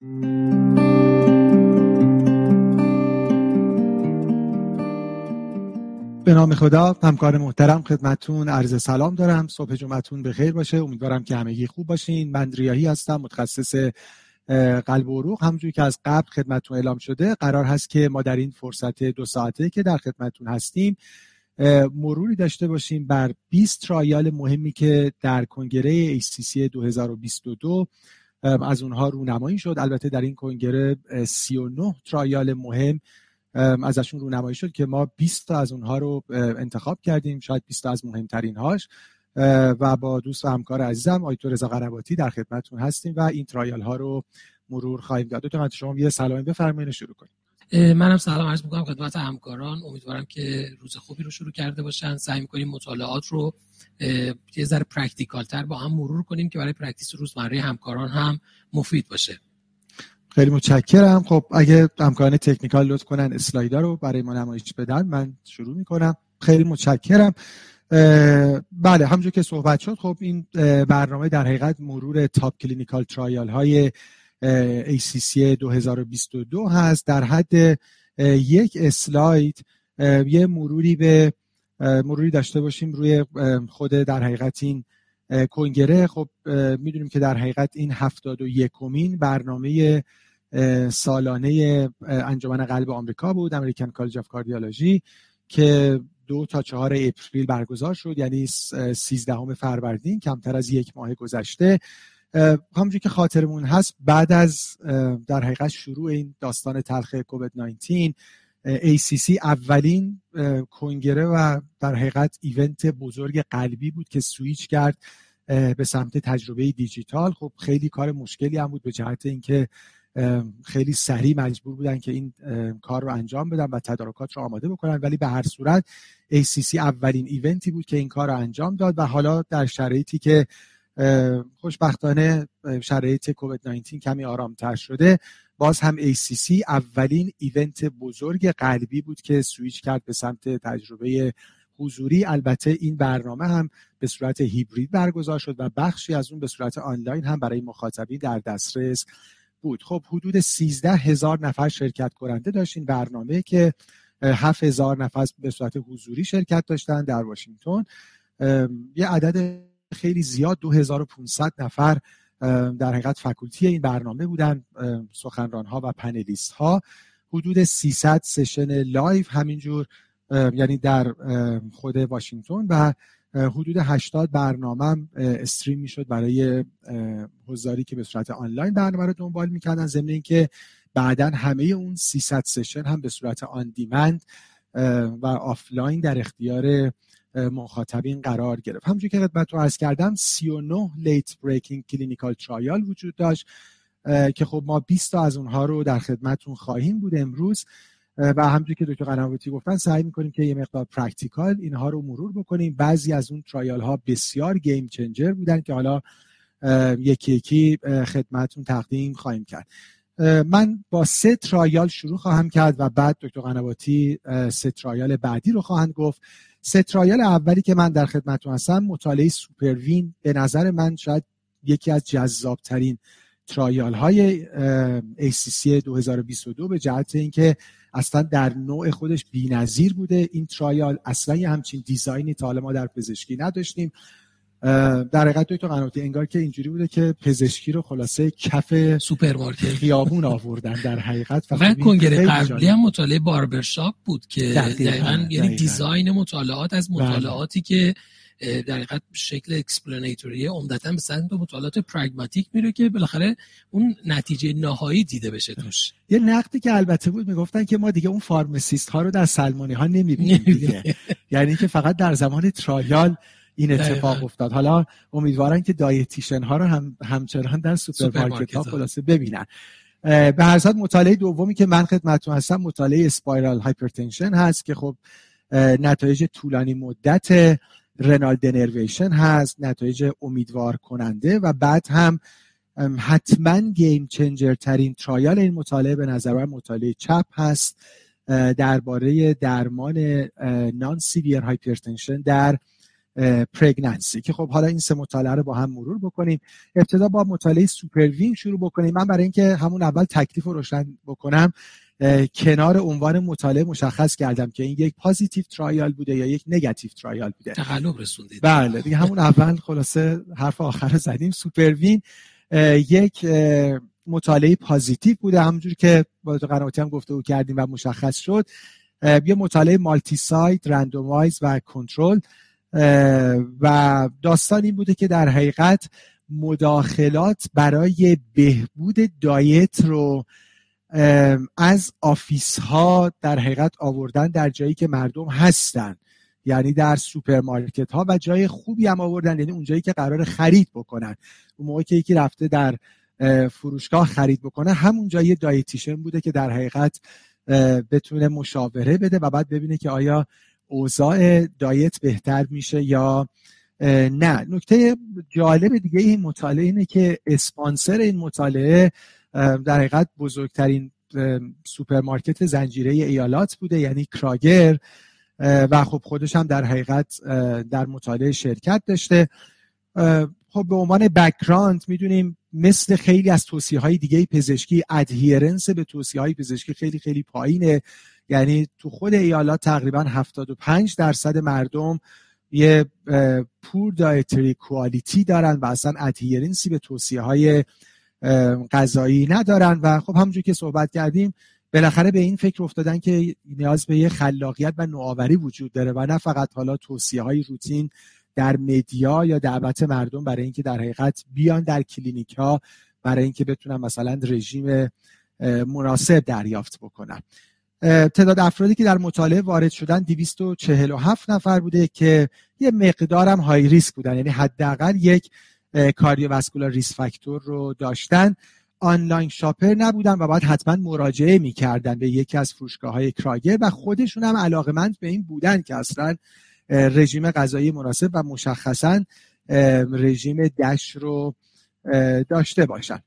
به نام خدا همکار محترم خدمتون عرض سلام دارم. صبح جمعتون به خیر باشه. امیدوارم که همگی خوب باشین. من ریاهی هستم متخصص قلب و عروق همونجوری که از قبل خدمتون اعلام شده قرار هست که ما در این فرصت دو ساعته که در خدمتون هستیم مروری داشته باشیم بر 20 ترایال مهمی که در کنگره ACC 2022 از اونها رونمایی شد. البته در این کنگره 39 ترایال مهم ازشون رونمایی شد که ما 20 تا از اونها رو انتخاب کردیم. شاید 20 تا از مهمترین هاش و با دوست و همکار عزیزم آیتو رضا قرباتی در خدمتتون هستیم و این ترایال ها رو مرور خواهیم داد دو شما یه سلامی بفرمایید شروع کنیم. منم سلام عرض می‌کنم خدمت همکاران. امیدوارم که روز خوبی رو شروع کرده باشن. سعی می‌کنیم مطالعات رو یه ذره practical تر با هم مرور کنیم که برای practice روزمره همکاران هم مفید باشه. خیلی متشکرم. خب اگه همکاران technical لطف کنن slide ا رو برای ما نمایش بدن. من شروع می‌کنم. خیلی متشکرم. بله همونجور که صحبت شد خب این برنامه در حقیقت مرور top clinical trial های ACC 2022 هست. در حد یک اسلاید یه مروری به مروری داشته باشیم روی خود در حقیقت این کنگره. خب می‌دونیم که در حقیقت این هفتاد و یکمین برنامه سالانه انجمن قلب آمریکا بود American College of Cardiology که دو تا چهار اپریل برگزار شد. یعنی سیزدهم فروردین کمتر از یک ماه گذشته. همونجور که خاطرمون هست بعد از در حقیقت شروع این داستان تلخ کووید 19 ACC اولین کنگره و در حقیقت ایونت بزرگ قلبی بود که سویچ کرد به سمت تجربه دیجیتال. خب خیلی کار مشکلی هم بود به جهت اینکه خیلی سریع مجبور بودن که این کار رو انجام بدن و تدارکات رو آماده بکنن. ولی به هر صورت ACC اولین ایونتی بود که این کار رو انجام داد و حالا در شرایطی که خوشبختانه شرایط کووید 19 کمی آرامتر شده. باز هم ACC اولین ایونت بزرگ قلبی بود که سویچ کرد به سمت تجربه حضوری. البته این برنامه هم به صورت هیبرید برگزار شد و بخشی از اون به صورت آنلاین هم برای مخاطبین در دسترس بود. خب حدود 13 هزار نفر شرکت کننده داشت این برنامه که 7 هزار نفر به صورت حضوری شرکت داشتن در واشنگتن. یه عدد خیلی زیاد 2500 نفر در حقیقت faculty این برنامه بودن سخنران ها و panelist ها حدود 300 session live همینجور یعنی در خود واشنگتن و حدود 80 برنامه stream می‌شد برای حضاری که به صورت آنلاین برنامه رو دنبال می‌کردن. ضمن اینکه بعدا همه اون 300 session هم به صورت on demand و آفلاین در اختیار مخاطبین قرار گرفت. همونجور که خدمت رو عرض کردم 39 late breaking clinical trial وجود داشت که خب ما 20 تا از اونها رو در خدمتون خواهیم بود امروز. و همونجور که دکتر قنواتی گفتن سعی می‌کنیم که یه مقدار practical اینها رو مرور بکنیم. بعضی از اون trial ها بسیار game changer بودن که حالا یکی یکی خدمتون تقدیم خواهیم کرد. من با سه trial شروع خواهم کرد و بعد دکتر قنواتی سه trial بعدی رو خواهند گفت. سه trial اولی که من در خدمتتون هستم مطالعه SuperWIN به نظر من شاید یکی از جذابترین trial های ACC 2022 به جهت اینکه اصلا در نوع خودش بی‌نظیر بوده. این trial اصلا یه همچین design ی تا حالا ما در پزشکی نداشتیم. در حقیقت تو قناتی انگار که اینجوری بوده که پزشکی رو خلاصه کف سوپرمارکت. خیابون آوردن در حقیقت. و کنگره قبلی هم مطالعه barbershop بود که دقیقا, یعنی design مطالعات از بله. مطالعاتی که در حقیقت شکل explanatory عمدتا به سمت مطالعات pragmatic میره که بالاخره اون نتیجه نهایی دیده بشه توش. یه نقدی که البته بود می‌گفتن که ما دیگه اون pharmacist ها رو در سلمانی ها نمی‌بینیم. یعنی که فقط در زمان trial این اتفاق افتاد. حالا امیدوارن که dietitian ها رو هم همچنان در سوپرمارکت ها خلاصه ببینن. به هر صورت مطالعه دومی که من خدمتتون هستم مطالعه SPYRAL hypertension هست که خب نتایج طولانی مدت renal denervation هست نتایج امیدوار کننده و بعد هم حتما game changer ترین trial این مطالعه به نظر من مطالعه CHAP هست. درباره درمان non-severe hypertension در pregnancy که خب حالا این سه مطالعه رو با هم مرور بکنیم. ابتدا با مطالعه SuperWIN شروع بکنیم. من برای اینکه همون اول تکلیف رو روشن بکنم کنار عنوان مطالعه مشخص کردم که این یک positive trial بوده یا یک negative trial بوده. تقلب رسوندید. بله دیگه همون اول خلاصه حرف آخر رو زدیم. SuperWIN یک مطالعه positive بوده. همونجور که با قنواتی هم گفته کردیم و مشخص شد. یه مطالعه multi-site randomized و کنترل و داستان این بوده که در حقیقت مداخلات برای بهبود diet رو از office ها در حقیقت آوردن در جایی که مردم هستن. یعنی در سوپرمارکت ها و جای خوبی هم آوردن یعنی اونجایی که قرار خرید بکنن. اون موقع که یکی رفته در فروشگاه خرید بکنه همون جایی dietitian بوده که در حقیقت بتونه مشاوره بده و بعد ببینه که آیا اوضاع diet بهتر میشه یا نه. نکته جالب دیگه این مطالعه اینه که اسپانسر این مطالعه در حقیقت بزرگترین سوپرمارکت زنجیره ایالات بوده یعنی Kroger. و خب خودش هم در حقیقت در مطالعه شرکت داشته. خب به عنوان background می‌دونیم مثل خیلی از توصیه های دیگه پزشکی adherence به توصیه های پزشکی خیلی خیلی پایینه. یعنی تو خود ایالات تقریبا 75 درصد مردم یه poor dietary quality دارن و اصلا adherence ی به توصیه های غذایی ندارن. و خب همونجور که صحبت کردیم بالاخره به این فکر افتادن که نیاز به یه خلاقیت و نوآوری وجود داره و نه فقط حالا توصیه های روتین در media یا دعوت مردم برای اینکه در حقیقت بیان در کلینیک ها برای اینکه بتونن مثلا رژیم مناسب دریافت بکنن. تعداد افرادی که در مطالعه وارد شدن 247 نفر بوده که یه مقدارم high risk بودن. یعنی حداقل یک کاردیوواسکولار ریس فاکتور رو داشتن. آنلاین شاپر نبودن و باید حتما مراجعه می‌کردن به یکی از فروشگاه های کراگر و خودشون هم علاقمند به این بودن که اصلا رژیم غذایی مناسب و مشخصا رژیم دش رو داشته باشن.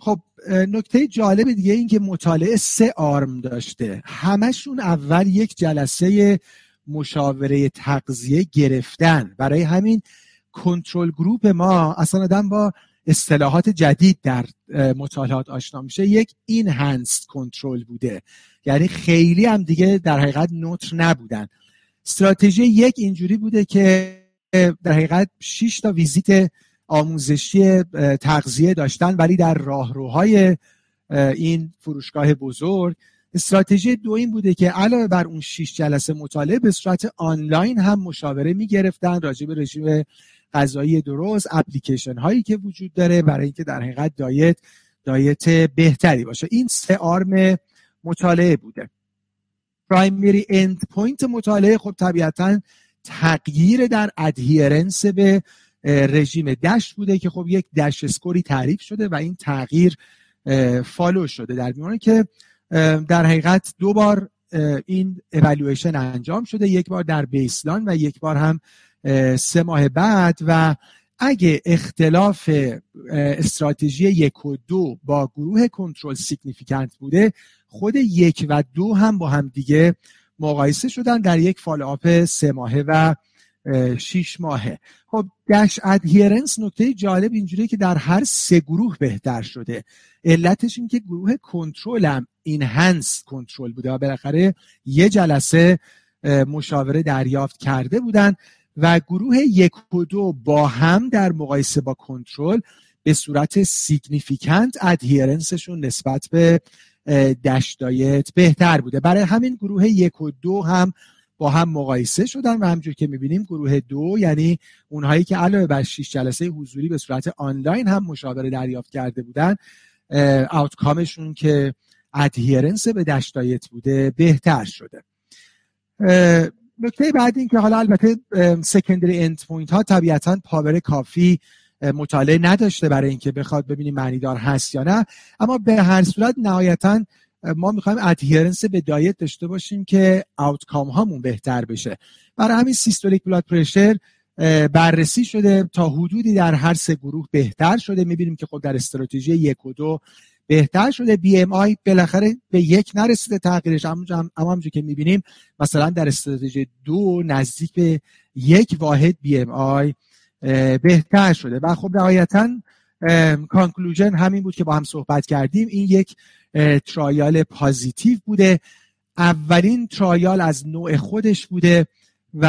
خب نکته جالب دیگه این که مطالعه سه آرم داشته. همشون اول یک جلسه مشاوره تغذیه گرفتن. برای همین کنترل گروپ ما اصلا آدم با اصطلاحات جدید در مطالعات آشنا میشه. یک این هنس کنترل بوده. یعنی خیلی هم دیگه در حقیقت نوتر نبودن. استراتژی یک اینجوری بوده که در حقیقت 6 تا ویزیت آموزشی تغذیه داشتن ولی در راهروهای این فروشگاه بزرگ. استراتژی دو این بوده که علاوه بر اون 6 جلسه مطالعه به صورت آنلاین هم مشاوره می‌گرفتن راجع به رژیم غذایی درست اپلیکیشن هایی که وجود داره برای اینکه در حقیقت diet diet بهتری باشه. این سه arm مطالعه بوده. primary endpoint مطالعه خب طبیعتا تغییر در adherence به رژیم DASH بوده که خب یک DASH score ی تعریف شده و این تغییر follow شده در میانه که در حقیقت دو بار این اولویشن انجام شده یک بار در baseline و یک بار هم سه ماه بعد و اگه اختلاف استراتژی یک و دو با گروه کنترل significant بوده خود یک و دو هم با هم دیگه مقایسه شدن در یک follow-up سه ماهه و شیش ماهه. خب DASH adherence نکته جالب اینجوریه که در هر سه گروه بهتر شده. علتش این که گروه کنترل هم enhanced control بوده و بالاخره یه جلسه مشاوره دریافت کرده بودن و گروه یک و دو با هم در مقایسه با کنترل به صورت significant adherence شون نسبت به DASH diet بهتر بوده. برای همین گروه یک و دو هم با هم مقایسه شدن و همجور که می‌بینیم گروه دو یعنی اونهایی که علاوه بر 6 جلسه حضوری به صورت آنلاین هم مشاوره دریافت کرده بودن outcome شون که adherence به DASH diet بوده بهتر شده. نکته بعد این که حالا البته secondary endpoint ها طبیعتا power کافی مطالعه نداشته برای اینکه بخواد ببینیم معنیدار هست یا نه اما به هر صورت نهایتا ما می‌خوایم adherence به diet داشته باشیم که outcome هامون بهتر بشه. برای همین systolic blood pressure بررسی شده. تا حدودی در هر سه گروه بهتر شده. می‌بینیم که خب در استراتژی یک و دو بهتر شده. BMI بالاخره به یک نرسیده. تغییرش اما همونجور که می‌بینیم. مثلا در استراتژی دو نزدیک به یک واحد BMI بهتر شده. و خب نهایتا conclusion همین بود که با هم صحبت کردیم. این یک trial positive بوده. اولین trial از نوع خودش بوده و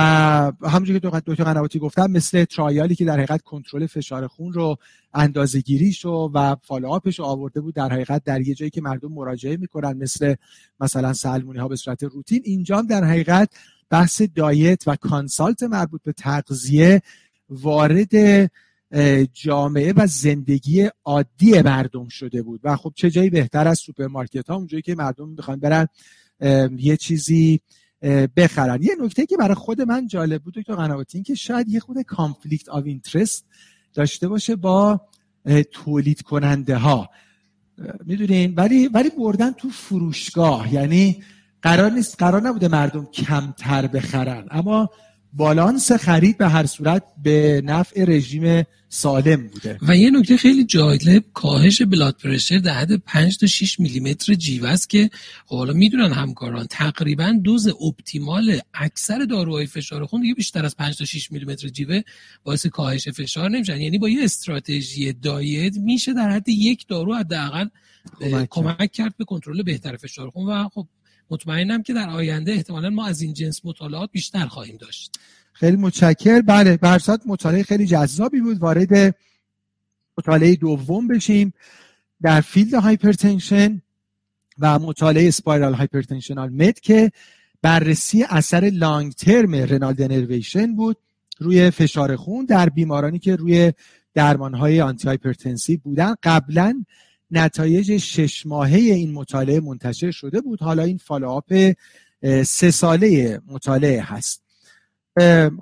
همونجور که دکتر قنواتی گفتم مثل trial ی که در حقیقت کنترل فشار خون رو اندازه گیریش رو و follow-up ش رو آورده بود در حقیقت در یه جایی که مردم مراجعه می‌کنن مثل مثلا سلمونی ها به صورت روتین. اینجا در حقیقت بحث diet و consult مربوط به تغذیه وارد جامعه و زندگی عادی مردم شده بود. و خب چه جایی بهتر از سوپرمارکت ها اونجایی که مردم می‌خوان برن یه چیزی بخرن. یه نکته که برای خود من جالب بود دکتر قنواتی این که شاید یه خود conflict of interest داشته باشه با تولید کننده ها می‌دونین؟ ولی ولی بردن تو فروشگاه یعنی قرار نیست قرار نبوده مردم کمتر بخرن. اما بالانس خرید به هر صورت به نفع رژیم سالم بوده. و یه نکته خیلی جالب کاهش بلاد پرشر در حد 5 تا 6 میلیمتر جیوه است که خب حالا می‌دونن همکاران تقریبا دوز اپتیمال اکثر داروهای فشار خون دیگه بیشتر از 5 تا 6 میلیمتر جیوه باعث کاهش فشار نمیشن. یعنی با یه استراتژی diet میشه در حد یک دارو حداقل کمک کرد به کنترل بهتر فشار خون. و خب مطمئنم که در آینده احتمالا ما از این جنس مطالعات بیشتر خواهیم داشت. خیلی متشکر. بله برسات مطالعه خیلی جذابی بود. وارد مطالعه دوم بشیم در field hypertension و مطالعه SPYRAL Hypertension ON MED که بررسی اثر long-term renal denervation بود روی فشار خون در بیمارانی که روی درمانهای antihypertensive بودن. قبلا نتایج شش ماهه این مطالعه منتشر شده بود. حالا این follow-up سه ساله مطالعه هست.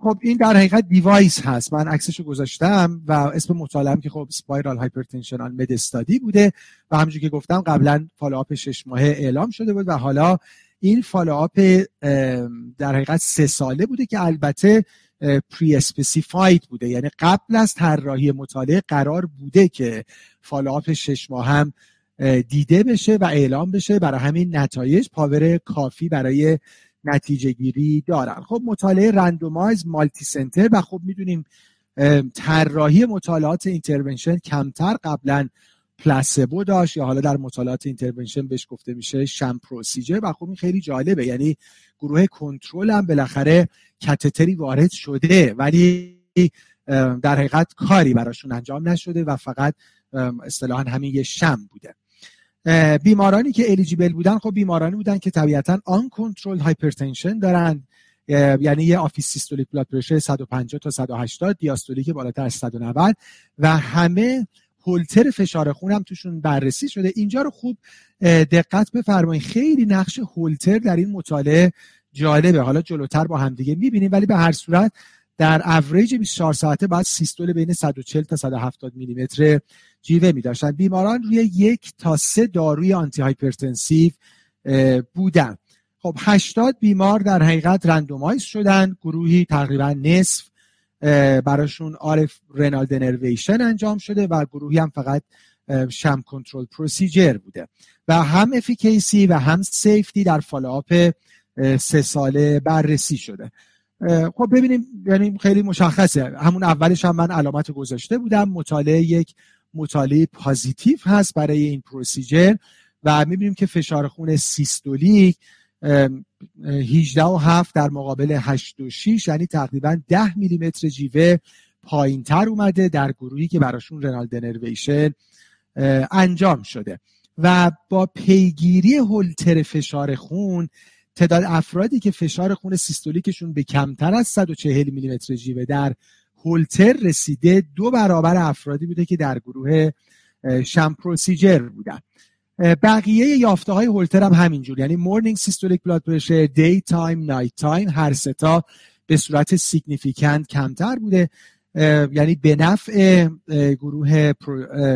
خب این در حقیقت device هست. من عکسش رو گذاشتم و اسم مطالعه که خب SPYRAL Hypertension ON MED study بوده و همونجور که گفتم قبلا follow-up شش ماهه اعلام شده بود و حالا این follow-up در حقیقت سه ساله بوده که البته pre-specified بوده. یعنی قبل از طراحی مطالعه قرار بوده که follow-up شش ماه هم دیده بشه و اعلام بشه. برای همین نتایج power کافی برای نتیجه گیری دارن. خب مطالعه randomized multicenter و خب می‌دونیم طراحی مطالعات intervention کمتر قبلا placebo داشت یا حالا در مطالعات intervention بهش گفته میشه sham procedure. و خب این خیلی جالبه. یعنی گروه کنترل هم بالاخره catheter ی وارد شده ولی در حقیقت کاری براشون انجام نشده و فقط اصطلاحا همین یه sham بوده. بیمارانی که eligible بودن خب بیمارانی بودن که طبیعتا uncontrolled hypertension دارن یعنی یه office systolic blood pressure 150 تا 180 diastolic بالاتر از 190 و همه هولتر فشار خون هم توشون بررسی شده. اینجا رو خوب دقت بفرمایید. خیلی نقش هولتر در این مطالعه جالبه. حالا جلوتر با همدیگه می‌بینیم ولی به هر صورت در اوریج 24 ساعته باید systole بین 140 تا 170 میلیمتر جیوه می داشتن بیماران روی یک تا سه داروی antihypertensive بودن. خب 80 بیمار در حقیقت randomize شدن. گروهی تقریبا نصف براشون RF renal denervation انجام شده و گروهی هم فقط sham control procedure بوده. و هم efficacy و هم safety در follow-up سه ساله بررسی شده. خب ببینیم یعنی خیلی مشخصه. همون اولش هم من علامت گذاشته بودم. مطالعه یک مطالعه positive هست برای این procedure و می‌بینیم که فشار خون systolic 18 و 7 در مقابل 8 و 6 یعنی تقریبا 10 میلیمتر جیوه پایین تر اومده در گروهی که براشون رنال دنرویشن انجام شده. و با پیگیری هولتر فشار خون تعداد افرادی که فشار خون سیستولیکشون به کمتر از 140 میلیمتر جیوه در هولتر رسیده دو برابر افرادی بوده که در گروه شم پروسیجر بودن. بقیه یافته های هولتر هم همینجور. یعنی morning systolic blood pressure daytime nighttime هر سه تا به صورت significant کمتر بوده. یعنی به نفع گروه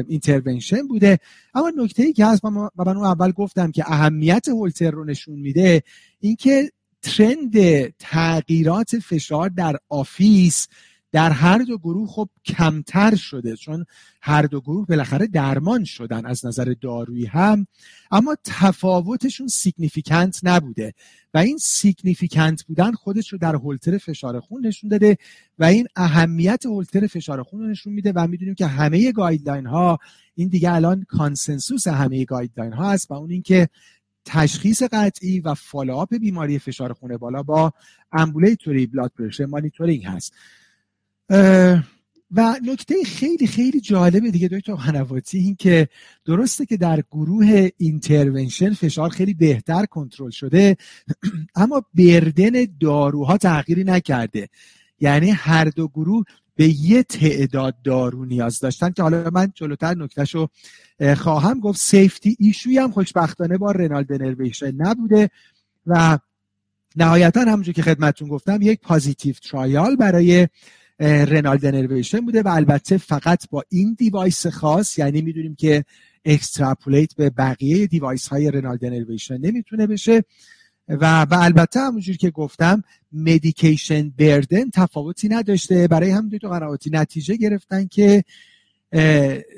intervention بوده. اما نکته ای که هست و من اول گفتم که اهمیت هولتر رو نشون میده اینکه trend تغییرات فشار در office در هر دو گروه خب کمتر شده چون هر دو گروه بالاخره درمان شدن از نظر دارویی هم اما تفاوتشون significant نبوده و این significant بودن خودش رو در هولتر فشار خون نشون داده و این اهمیت هولتر فشار خون رو نشون میده و می‌دونیم که همه guideline ها این دیگه الان consensus همه guideline ها هست و اون اینکه تشخیص قطعی و follow-up بیماری فشار خون بالا با ambulatory blood pressure monitoring هست. و نکته خیلی خیلی جالب دیگه دکتر قنواتی این که درسته که در گروه intervention فشار خیلی بهتر کنترل شده اما burden داروها تغییری نکرده. یعنی هر دو گروه به یه تعداد دارو نیاز داشتن که حالا من جلوتر نکتهش رو خواهم گفت. safety issue ی هم خوشبختانه با renal denervation نبوده و نهایتا همونجور که خدمتون گفتم یک positive trial برای renal denervation بوده و البته فقط با این device خاص یعنی می‌دونیم که extrapolate به بقیه device های renal denervation نمی‌تونه بشه. و, و البته همونجور که گفتم medication burden تفاوتی نداشته. برای همین دکتر قنواتی نتیجه گرفتن که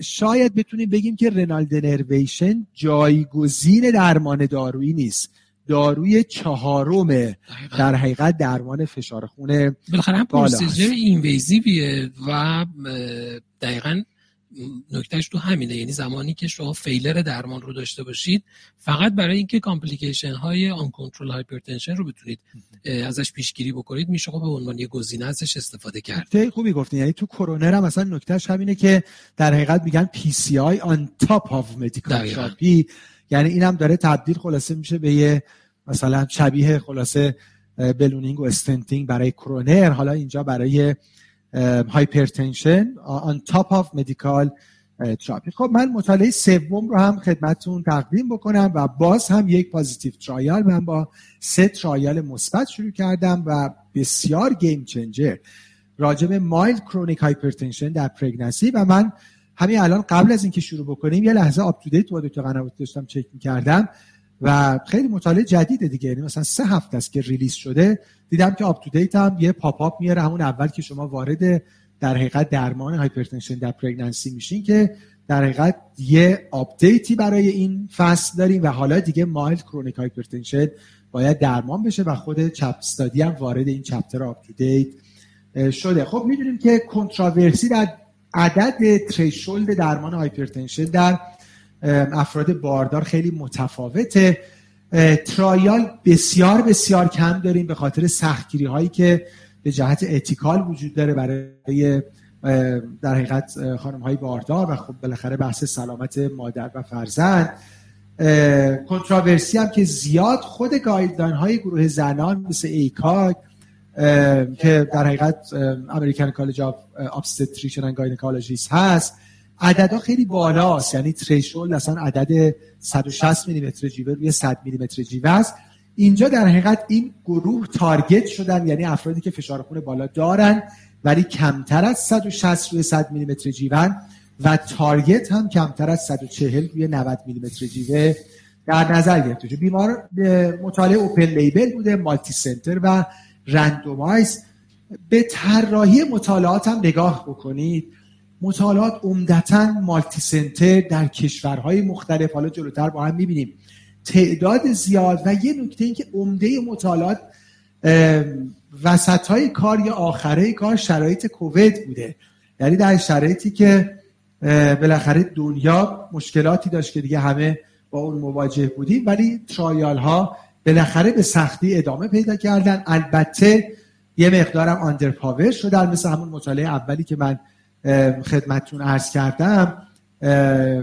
شاید بتونیم بگیم که renal denervation جایگزین درمان دارویی نیست. داروی چهارم در حقیقت درمان فشار خون بالاخره هم procedure invasive یه و دقیقا نکتهش تو همینه. یعنی زمانی که شما failure درمان رو داشته باشید فقط برای اینکه complication های uncontrolled hypertension رو بتونید ازش پیشگیری بکنید میشه خب به عنوان یه گزینه ازش استفاده کرد. نکته خوبی گفتین. یعنی تو کرونر هم مثلا نکتهش همینه که در حقیقت میگن PCI on top of medical یعنی اینم داره تبدیل خلاصه میشه به یه مثلا شبیه خلاصه ballooning و stenting برای کرونر. حالا اینجا برای hypertension on top of medical therapy خب من مطالعه سوم رو هم خدمتتون تقدیم بکنم و باز هم یک positive trial من با سه trial مثبت شروع کردم و بسیار game changer راجب mild chronic hypertension در pregnancy و من همین الان قبل از اینکه شروع بکنیم یه لحظه UpToDate با دکتر قنوات داشتم چک می‌کردم و خیلی مطالعه جدیده دیگه. یعنی مثلا سه هفته است که release شده. دیدم که UpToDate هم یه pop-up میاره همون اول که شما وارد در حقیقت درمان hypertension در pregnancy میشین که در حقیقت یه update ی برای این فصل داریم و حالا دیگه mild chronic hypertension باید درمان بشه و خود CHAP study هم وارد این chapter UpToDate شده. خب می‌دونیم که controversy در عدد threshold درمان hypertension در افراد باردار خیلی متفاوته. trial بسیار بسیار کم داریم به خاطر سختگیری هایی که به جهت ethical وجود داره برای در حقیقت خانم های باردار و خب بالاخره بحث سلامت مادر و فرزند. controversy هم که زیاد خود guideline های گروه زنان مثل ACOG که در حقیقت American College of Obstetricians and Gynecologists هست. عددها خیلی بالاست. یعنی threshold اصلا عدد 160 میلیمتر جیوه روی 100 میلیمتر جیوه است. اینجا در حقیقت این گروه target شدن یعنی افرادی که فشار خون بالا دارن ولی کمتر از 160 روی 100 میلیمتر جیوه و target هم کمتر از 140 روی 90 میلیمتر جیوه در نظر گرفته. بیمار مطالعه اوپن لیبل بوده مالتی سنتر و رندومایز به طراحی مطالعات هم نگاه بکنید. مطالعات عمدتا مالتی سنتر در کشورهای مختلف. حالا جلوتر با هم می‌بینیم. تعداد زیاد و یه نکته این که عمده مطالعات وسط های کار یا آخره کار شرایط کووید بوده. یعنی در شرایطی که بالاخره دنیا مشکلاتی داشت که دیگه همه با اون مواجه بودیم ولی trial ها بالاخره به سختی ادامه پیدا کردن. البته یه مقدارم underpower شدن مثل همون مطالعه اولی که من خدمتتون عرض کردم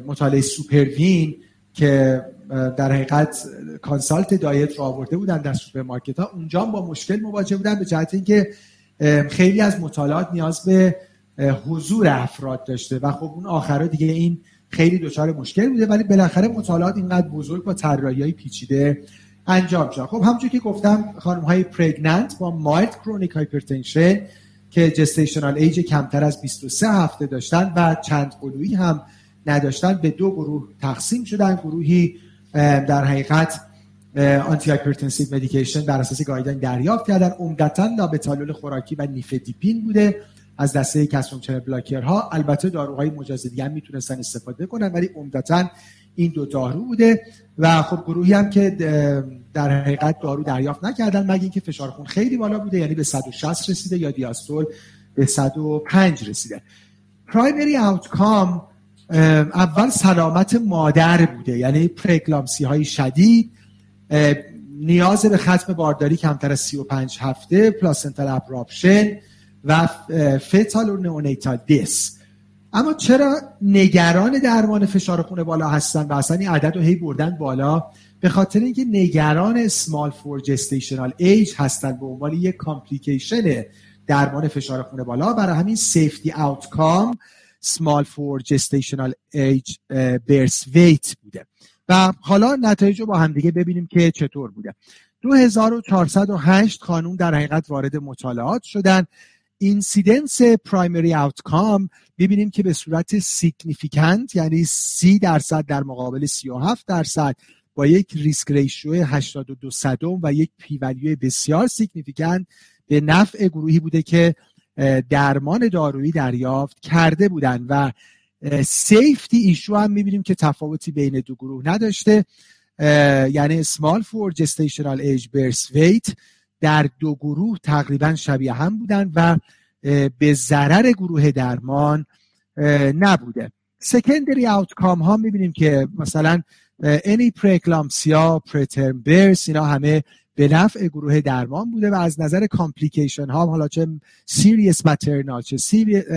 مطالعه SuperWIN که در حقیقت consult diet رو آورده بودن در سوپرمارکت ها اونجا با مشکل مواجه بودن به جهت اینکه خیلی از مطالعات نیاز به حضور افراد داشته و خب اون آخرا دیگه این خیلی دچار مشکل بوده. ولی بالاخره مطالعات اینقدر بزرگ با طراحی های پیچیده انجام شد. خب همونجوری که گفتم خانم های pregnant با mild chronic hypertension که gestational age کمتر از 23 هفته داشتن و چند قلویی هم نداشتن به دو گروه تقسیم شدن. گروهی در حقیقت antihypertensive medication بر اساس guideline دریافت کردن. عمدتا لابتالول خوراکی و نیفدیپین بوده از دسته calcium channel blocker ها. البته داروهای مجاز دیگه هم می‌تونستن استفاده کنن ولی عمدتا این دو دارو بوده و خب گروهی هم که در حقیقت دارو دریافت نکردن مگه اینکه فشار خون خیلی بالا بوده یعنی به 160 رسیده یا دیاستول به 105 رسیده. primary outcome اول سلامت مادر بوده یعنی پره‌اکلامپسی های شدید نیاز به ختم بارداری کمتر از 35 هفته placental abruption و fetal و neonatal death اما چرا نگران درمان فشار خون بالا هستن و اصلا این عدد رو هی بردن بالا؟ به خاطر اینکه نگران سمال فور جستیشنال ایج هستن به عنوان یک complication درمان فشار خون بالا. برای همین safety outcome small for gestational age birth weight بوده. و حالا نتایج رو با همدیگه ببینیم که چطور بوده. 2408 خانوم در حقیقت وارد مطالعات شدن. incidence primary outcome ببینیم که به صورت significant یعنی 30 درصد در مقابل 37 درصد با یک risk ratio 82 صدم و یک p-value ی بسیار significant به نفع گروهی بوده که درمان دارویی دریافت کرده بودند و safety issue هم می‌بینیم که تفاوتی بین دو گروه نداشته. یعنی small for gestational age birth weight در دو گروه تقریبا شبیه هم بودن و به ضرر گروه درمان نبوده. secondary outcome ها می‌بینیم که مثلا any preeclampsia preterm birth اینا همه به نفع گروه درمان بوده و از نظر complication ها حالا چه serious maternal چه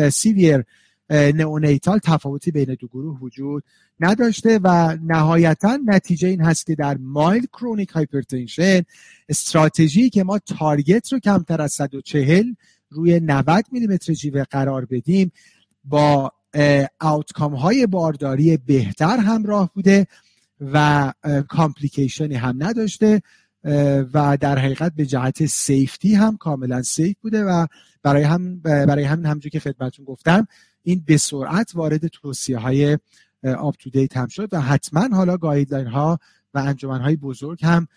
severe neonatal تفاوتی بین دو گروه وجود نداشته و نهایتا نتیجه این هست که در mild chronic hypertension استراتژی که ما target رو کمتر از 140 روی 90 میلیمتر جیوه قرار بدیم با outcome های بارداری بهتر همراه بوده و complication ی هم نداشته و در حقیقت به جهت safety هم کاملا safe بوده و برای هم برای همین همونجور که خدمتتون گفتم این به سرعت وارد توصیه های UpToDate هم شد و حتما حالا guideline ها و انجمن های بزرگ هم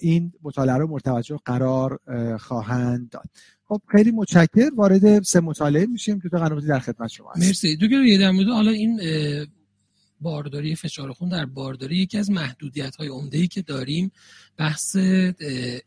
این مطالعه رو مورد توجه قرار خواهند داد. خب خیلی متشکر. وارد سه مطالعه میشیم. دکتر قنواتی در خدمت شما هست. مرسی. دو یه در مورد حالا این بارداری فشار خون در بارداری یکی از محدودیت های عمده ای که داریم بحث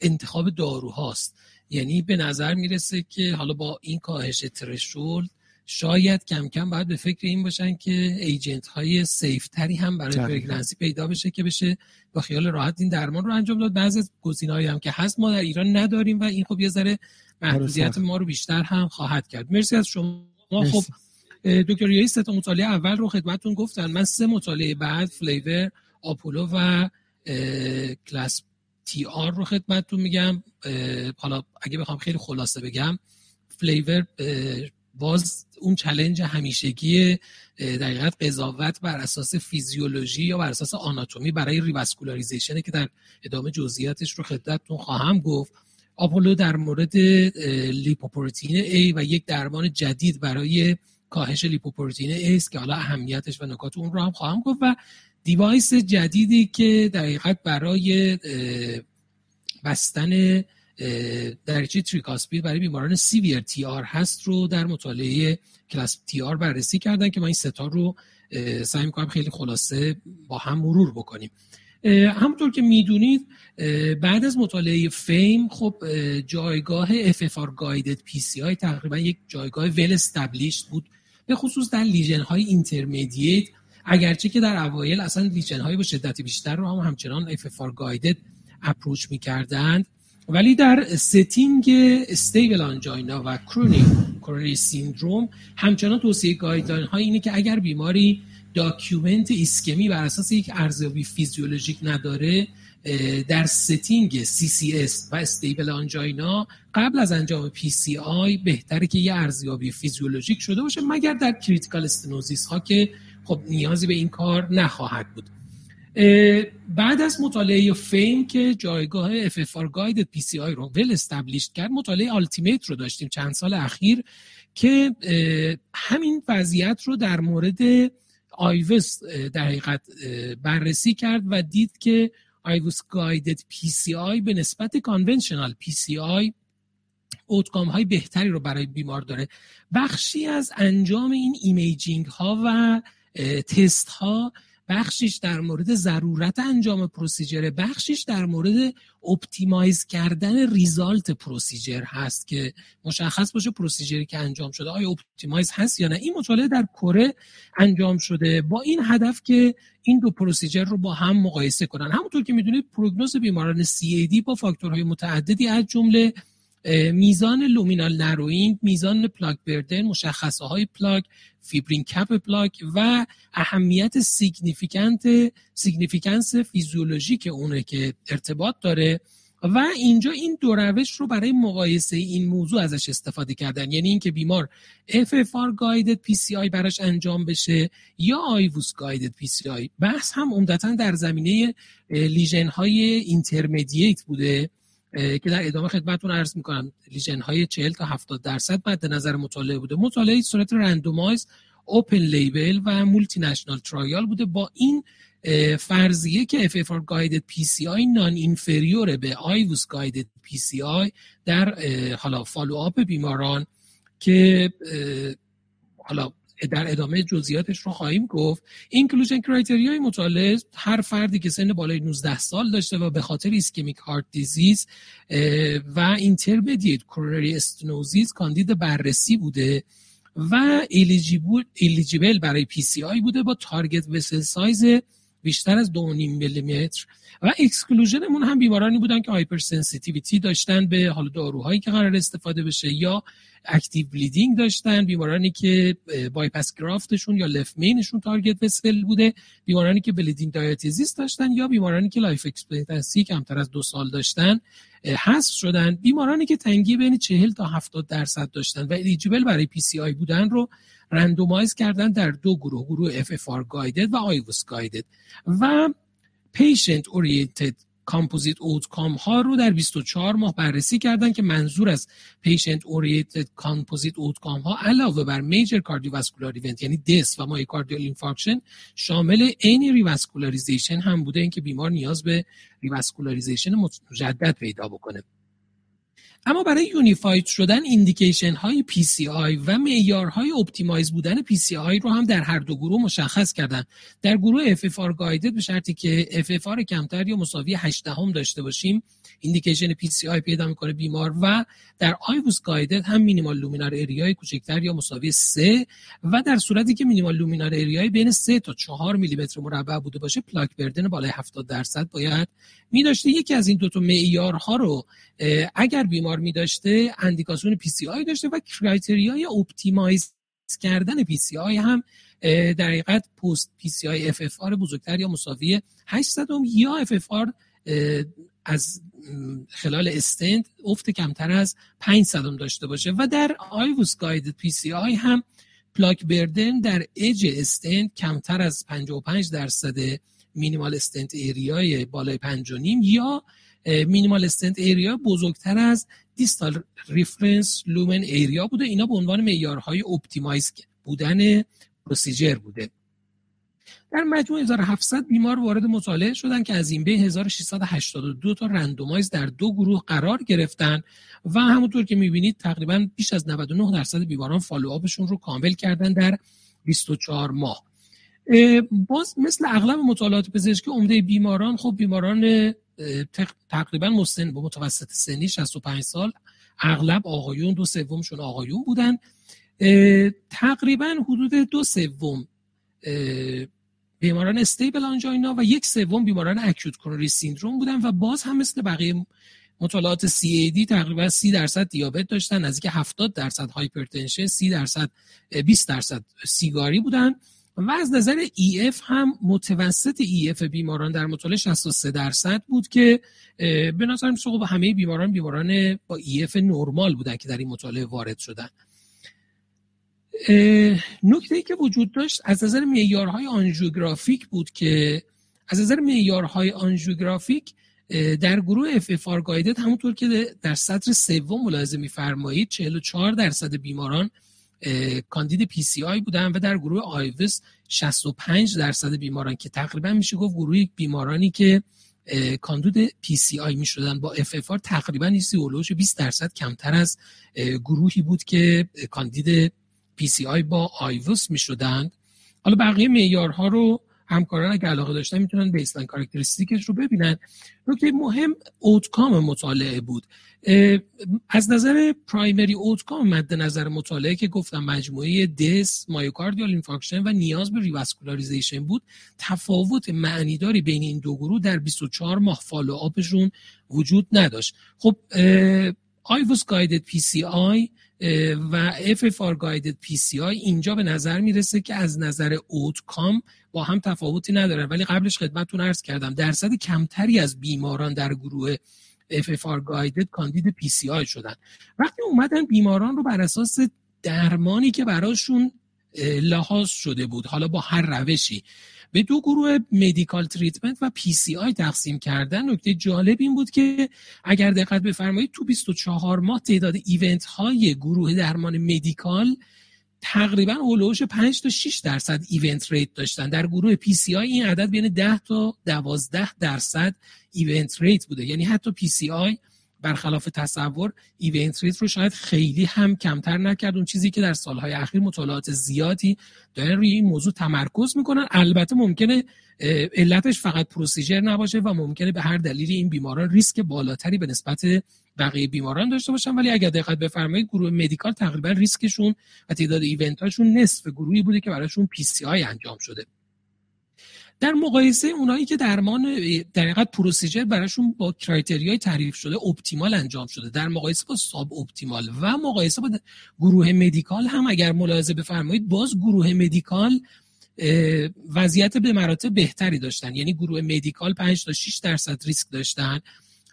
انتخاب داروهاست. یعنی به نظر می‌رسه که حالا با این کاهش threshold شاید کم کم باید به فکر این باشن که agent های safe تری هم برای pregnancy پیدا بشه که بشه با خیال راحت این درمان رو انجام داد. بعضی از گزینه‌هایی هم که هست ما در ایران نداریم و این خب یه ذره محدودیت ما رو بیشتر هم خواهد کرد. مرسی از شما. خب دکتر ریایی سه مطالعه اول رو خدمتتون گفتن من سه مطالعه بعد FLAVOUR APOLLO و CLASP TR رو خدمتتون میگم. حالا اگه بخوام خیلی خلاصه بگم FLAVOUR باز اون challenge همیشگی در حقیقت قضاوت بر اساس فیزیولوژی یا بر اساس آناتومی برای revascularization ه که در ادامه جزئیاتش رو خدمتتون خواهم گفت. APOLLO در مورد لیپوپروتئین A و یک درمان جدید برای کاهش لیپوپروتئین A که حالا اهمیتش و نکات اون رو هم خواهم گفت و device جدیدی که در حقیقت برای بستن دریچه تریکاسپید برای بیماران severe TR هست رو در مطالعه CLASP TR بررسی کردن که ما این ستا رو سعی می‌کنم خیلی خلاصه با هم مرور بکنیم. همونطور که می‌دونید بعد از مطالعه FAME خب جایگاه FFR guided PCI تقریبا یک جایگاه well established بود. به خصوص در lesion های intermediate اگرچه که در اوایل اصلا lesion های با شدت بیشتر رو هم همچنان FFR guided approach می‌کردند. ولی در setting stable angina و chronic coronary syndrome همچنان توصیه guideline ها اینه که اگر بیماری document ایسکمی بر اساس یک ارزیابی فیزیولوژیک نداره در setting CCS و stable angina قبل از انجام PCI بهتره که یه ارزیابی فیزیولوژیک شده باشه مگر در critical stenosis ها که خب نیازی به این کار نخواهد بود. بعد از مطالعه FAME که جایگاه FFR guide PCI رو well established کرد مطالعه ULTIMATE رو داشتیم چند سال اخیر که همین وضعیت رو در مورد IVUS در حقیقت بررسی کرد و دید که IVUS guided PCI به نسبت conventional PCI outcome های بهتری رو برای بیمار داره. بخشی از انجام این imaging ها و تست ها بخشیش در مورد ضرورت انجام procedure بخشیش در مورد optimize کردن result procedure هست که مشخص باشه procedure ی که انجام شده آیا optimize هست یا نه. این مطالعه در کره انجام شده. با این هدف که این دو procedure رو با هم مقایسه کنن. همونطور که می‌دونید prognosis بیماران CAD با فاکتورهای متعددی از جمله میزان luminal narrowing میزان plaque burden مشخصه های پلاک fibrous cap پلاک و اهمیت significant significance فیزیولوژیک اونه که ارتباط داره. و اینجا این دو روش رو برای مقایسه این موضوع ازش استفاده کردن. یعنی اینکه بیمار FFR guided PCI براش انجام بشه یا IVUS guided PCI بحث هم عمدتا در زمینه lesion های intermediate بوده. که در ادامه خدمتتون عرض می‌کنم lesion های 40 تا 70 درصد مد نظر مطالعه بوده. مطالعه صورت randomized open label و multinational trial بوده. با این فرضیه که FFR guided PCI non-inferior به IVUS guided PCI در حالا follow up بیماران که حالا در ادامه جزئیاتش رو خواهیم گفت. inclusion criteria ی مطالعه هر فردی که سن بالای 19 سال داشته و به خاطر ischemic heart disease و intermediate coronary stenosis کاندید بررسی بوده و eligible برای PCI بوده با target vessel size بیشتر از 2.5 میلیمتر. و exclusion مون هم بیمارانی بودن که hypersensitivity داشتن به حال داروهایی که قرار استفاده بشه یا active bleeding داشتن بیمارانی که bypass graft شون یا left main شون target vessel بوده بیمارانی که bleeding diathesis داشتن یا بیمارانی که life expectancy کمتر از دو سال داشتن حذف شدن. بیمارانی که تنگی بین 40 تا 70 درصد داشتن و eligible برای PCI بودن رو randomize کردن در دو گروه گروه FFR guided و IVUS guided. و patient oriented composite outcome ها رو در 24 ماه بررسی کردن که منظور از patient oriented composite outcome ها علاوه بر major cardiovascular event یعنی death و myocardial infarction شامل any revascularization هم بوده اینکه بیمار نیاز به revascularization مجدد پیدا بکنه. اما برای unified شدن indication های PCI و معیارهای optimize بودن PCI رو هم در هر دو گروه مشخص کردن. در گروه FFR guided به شرطی که FFR کمتر یا مساوی 8 دهم داشته باشیم indication PCI پیدا می‌کنه بیمار و در IVUS guided هم minimal luminal area ی کوچکتر یا مساوی 3 و در صورتی که minimal luminal area ی بین 3 تا 4 میلی متر مربع بوده باشه plaque burden بالای 70 درصد باید می داشته یکی از این دو تا معیارها رو اگر بیمار می داشته اندیکاسیون PCI داشته و criteria ی optimize کردن پی سی آی هم در حقیقت پست پی سی آی اف اف آر بزرگتر یا مساوی 800 یا اف اف آر از خلال استند افت کمتر از 500 داشته باشه و در آیووس گاید پی سی آی هم پلاک بردن در اج استند کمتر از 55 درصد مینیمال استنت ایریای بالای 5 یا مینیمال استنت ایریا بزرگتر از distal reference lumen area بوده. اینا به عنوان معیارهای optimize بودن procedure بوده. در مجموع 1700 بیمار وارد مطالعه شدن که از این بین 1682 تا randomize در دو گروه قرار گرفتن و همونطور که می‌بینید تقریبا بیش از 99 درصد بیماران follow-up شون رو کامل کردن در 24 ماه. باز مثل اغلب مطالعات پزشکی عمده بیماران خب بیماران تقریبا مسن با متوسط سنی 65 سال اغلب آقایون دو سومشون آقایون بودن. تقریبا حدود دو سوم بیماران stable angina و یک سوم بیماران acute coronary syndrome بودن و باز هم مثل بقیه مطالعات CAD تقریبا 30 درصد دیابت داشتن نزدیک 70 درصد hypertension 30 درصد 20 درصد سیگاری بودن. و از نظر EF هم متوسط EF بیماران در مطالعه 63 درصد بود که به نظرم همه بیماران بیماران با EF نرمال بودن که در این مطالعه وارد شدن. نکته ای که وجود داشت از نظر معیارهای آنژیوگرافیک بود که از نظر معیارهای آنژیوگرافیک در گروه FFR guided همونطور که در سطر سوم ملاحظه می‌فرمایید 44 درصد بیماران کاندید PCI بودن و در گروه IVUS 65 درصد بیماران که تقریبا میشه گفت گروه بیمارانی که کاندید PCI می شدن با FFR تقریبا چیزی 20 درصد کمتر از گروهی بود که کاندید PCI با IVUS می شدند حالا بقیه معیارها رو همکاران اگر علاقه داشتن می‌تونن baseline characteristic ش رو ببینن. نکته مهم outcome مطالعه بود. از نظر primary outcome مد نظر مطالعه که گفتم مجموعه death myocardial infarction و نیاز به revascularization بود تفاوت معنیداری بین این دو گروه در 24 ماه follow-up شون وجود نداشت. خب IVUS guided PCI و FFR Guided PCI اینجا به نظر می‌رسه که از نظر outcome با هم تفاوتی ندارن. ولی قبلش خدمتتون عرض کردم درصد کمتری از بیماران در گروه FFR Guided کاندید PCI شدن. وقتی اومدن بیماران رو بر اساس درمانی که براشون لحاظ شده بود حالا با هر روشی به دو گروه medical treatment و PCI تقسیم کردن نکته جالب این بود که اگر دقت بفرمایید تو 24 ماه تعداد event های گروه درمان medical تقریبا حول و حوش 5 تا 6 درصد event rate داشتن. در گروه PCI این عدد بین 10 تا 12 درصد event rate بوده. یعنی حتی PCI برخلاف تصور event rate رو شاید خیلی هم کمتر نکرد. اون چیزی که در سالهای اخیر مطالعات زیادی دارن روی این موضوع تمرکز می‌کنن. البته ممکنه علتش فقط procedure نباشه و ممکنه به هر دلیلی این بیماران ریسک بالاتری به نسبت بقیه بیماران داشته باشن. ولی اگر دقت بفرمایید گروه medical تقریبا ریسکشون و تعداد event هاشون نصف گروهی بوده که براشون PCI انجام شده. در مقایسه اونایی که درمان در حقیقت procedure براشون با criteria ی تعریف شده optimal انجام شده. در مقایسه با suboptimal و مقایسه با گروه medical هم اگر ملاحظه بفرمایید باز گروه medical وضعیت به مراتب بهتری داشتن. یعنی گروه medical 5 تا 6 درصد ریسک داشتن.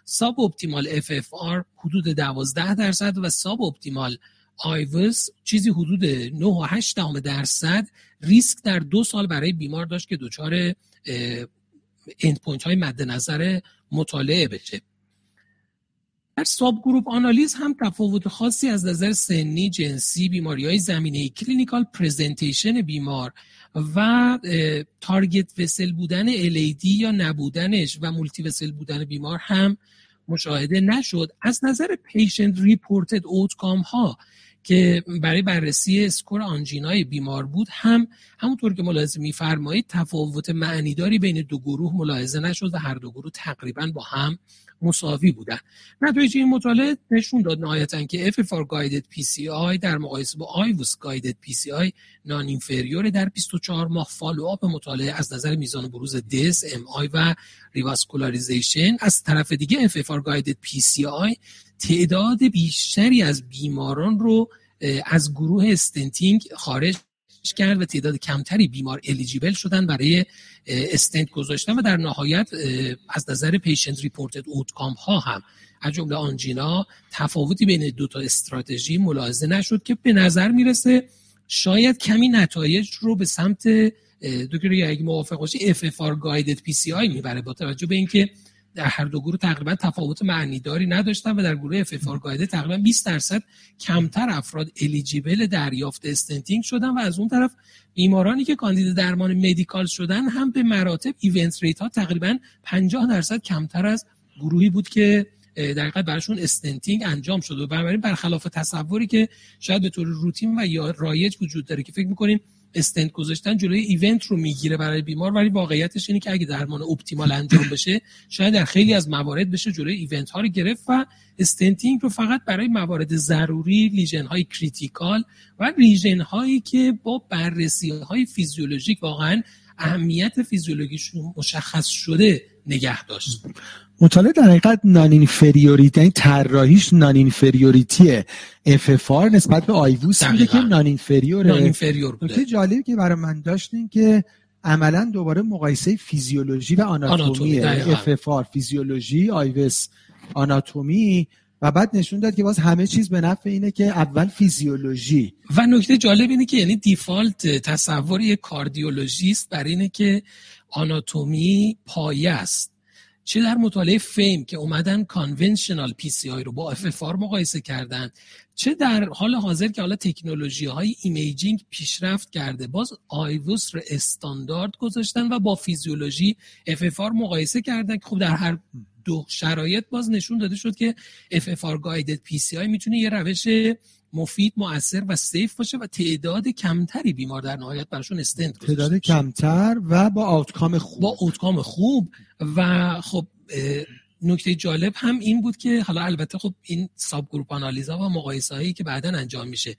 suboptimal FFR حدود 12 درصد و suboptimal IVUS چیزی حدود 9 و 8 درصد ریسک در دو سال برای بیمار داشت که دچار endpoint های مد نظر مطالعه بشه. در subgroup analysis هم تفاوت خاصی از نظر سنی، جنسی، بیماری های زمینه clinical presentation بیمار و target vessel بودن LAD یا نبودنش و multivessel بودن بیمار هم مشاهده نشد. از نظر patient reported outcome ها که برای بررسی score آنژینای بیمار بود هم همونطور که ملاحظه میفرمایید تفاوت معنیداری بین دو گروه ملاحظه نشد و هر دو گروه تقریبا با هم مساوی بودن نتایج این مطالعه نشون داد نهایتا که FFR Guided PCI در مقایسه با IVUS Guided PCI non-inferior در 24 ماه follow مطالعه از نظر میزان بروز death MI و revascularization از طرف دیگه FFR Guided PCI تعداد بیشتری از بیماران رو از گروه stenting خارج کرد و تعداد کمتری بیمار eligible شدن برای استنت گذاشتن و در نهایت از نظر patient reported outcome ها هم از جمله angina تفاوتی بین دو تا استراتژی ملاحظه نشد که به نظر می‌رسه شاید کمی نتایج رو به سمت دکتر اگه موافق باشی FFR guided PCI می‌بره با توجه به اینکه در هر دو گروه تقریبا تفاوت معنیداری نداشتن و در گروه FFR guided تقریبا 20 درصد کمتر افراد eligible دریافت stenting شدن و از اون طرف بیمارانی که کاندید درمان medical شدن هم به مراتب event rate ها تقریبا 50 درصد کمتر از گروهی بود که در براشون stenting انجام شده و بنابراین برخلاف تصوری که شاید به طور روتین و یا رایج وجود داره که فکر می‌کنیم استنت گذاشتن جلوی event رو می‌گیره برای بیمار ولی واقعیتش اینه که اگه درمان optimal انجام بشه شاید در خیلی از موارد بشه جلوی event ها رو گرفت و stenting رو فقط برای موارد ضروری lesion های critical و lesion هایی که با بررسی های فیزیولوژیک واقعا اهمیت فیزیولوژیشون مشخص شده نگه داشت. مطالعه در حقیقت non-inferiority یعنی طراحیش non-inferiority ه FFR نسبت به IVUS میگه که non-inferior نکته جالبی که برای من داشتیم که عملا دوباره مقایسه فیزیولوژی و آناتومی. FFR فیزیولوژی IVUS آناتومی. و بعد نشون داد که باز همه چیز به نفع اینه که اول فیزیولوژی. و نکته جالب اینه که یعنی default تصور یک کاردیولوژیست برای اینه که آناتومی پایه است. چه در مطالعه FAME که اومدن conventional PCI رو با FFR مقایسه کردن. چه در حال حاضر که حالا تکنولوژی های imaging پیشرفت کرده باز IVUS رو استاندارد گذاشتن و با فیزیولوژی FFR مقایسه کردن که خب در هر دو شرایط باز نشون داده شد که FFR guided PCI می‌تونه یه روش مفید مؤثر و safe باشه و تعداد کمتری بیمار در نهایت براشون استنت تعداد کمتر و با outcome خوب. با outcome خوب و خب نکته جالب هم این بود که حالا البته خب این subgroup آنالیزا و مقایسه هایی که بعدا انجام میشه.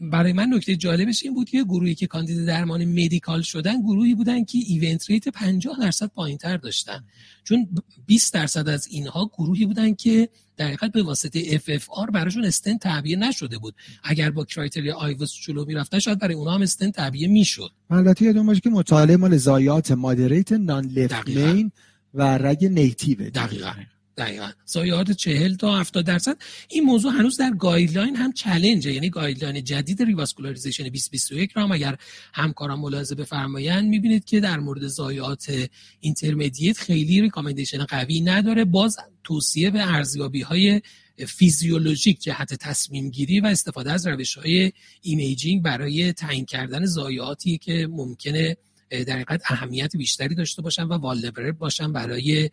برای من نکته جالبش این بود که گروهی که کاندید درمان medical شدن گروهی بودن که event rate 50 درصد پایین تر داشتن. چون 20 درصد از اینها گروهی بودن که در حقیقت به واسطه FFR براشون استنت تعبیه نشده بود. اگر با criteria IVUS جلو می‌رفتن شاید برای اونها هم استنت تعبیه می‌شد. البته یادمون باشه که مطالعه مال ضایعات moderate non-left main و رگ native دقیقا. دقیقا. ضایعات چهل تا 70 درصد. این موضوع هنوز در guideline هم challenge ه. یعنی guideline جدید revascularization 2021 را هم اگر همکاران ملاحظه بفرمایند می‌بینید که در مورد ضایعات intermediate خیلی recommendation قوی نداره. باز توصیه به ارزیابی های فیزیولوژیک جهت تصمیم گیری و استفاده از روش های imaging برای تعیین کردن ضایعاتی که ممکنه در حقیقت اهمیت بیشتری داشته باشن و vulnerable باشن برای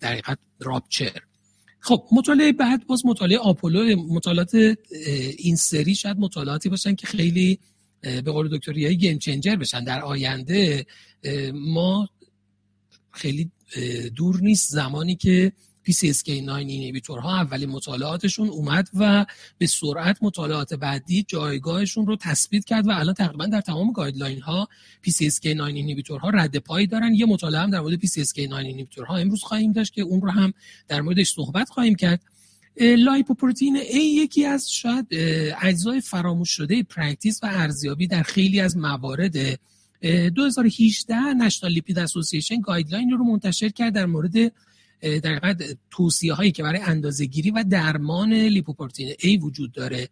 در حقیقت rupture. خب مطالعه بعد باز مطالعه آپولو مطالعات این سری شاید مطالعاتی باشن که خیلی به قول دکتری game changer بشن. در آینده ما خیلی دور نیست زمانی که PCSK9 inhibitor ها اولین مطالعاتشون اومد و به سرعت مطالعات بعدی جایگاهشون رو تثبیت کرد و الان تقریبا در تمام guideline ها PCSK9 inhibitor ها رد پایی دارن. یه مطالعه هم در مورد PCSK9 inhibitor ها امروز خواهیم داشت که اون رو هم در موردش صحبت خواهیم کرد. lipoprotein A یکی از شاید اجزای فراموش شده practice و ارزیابی در خیلی از موارد 2018 National Lipid Association guideline رو منتشر کرد در مورد در حقیقت توصیه هایی که برای اندازه گیری و درمان لیپوپروتئین A وجود داره.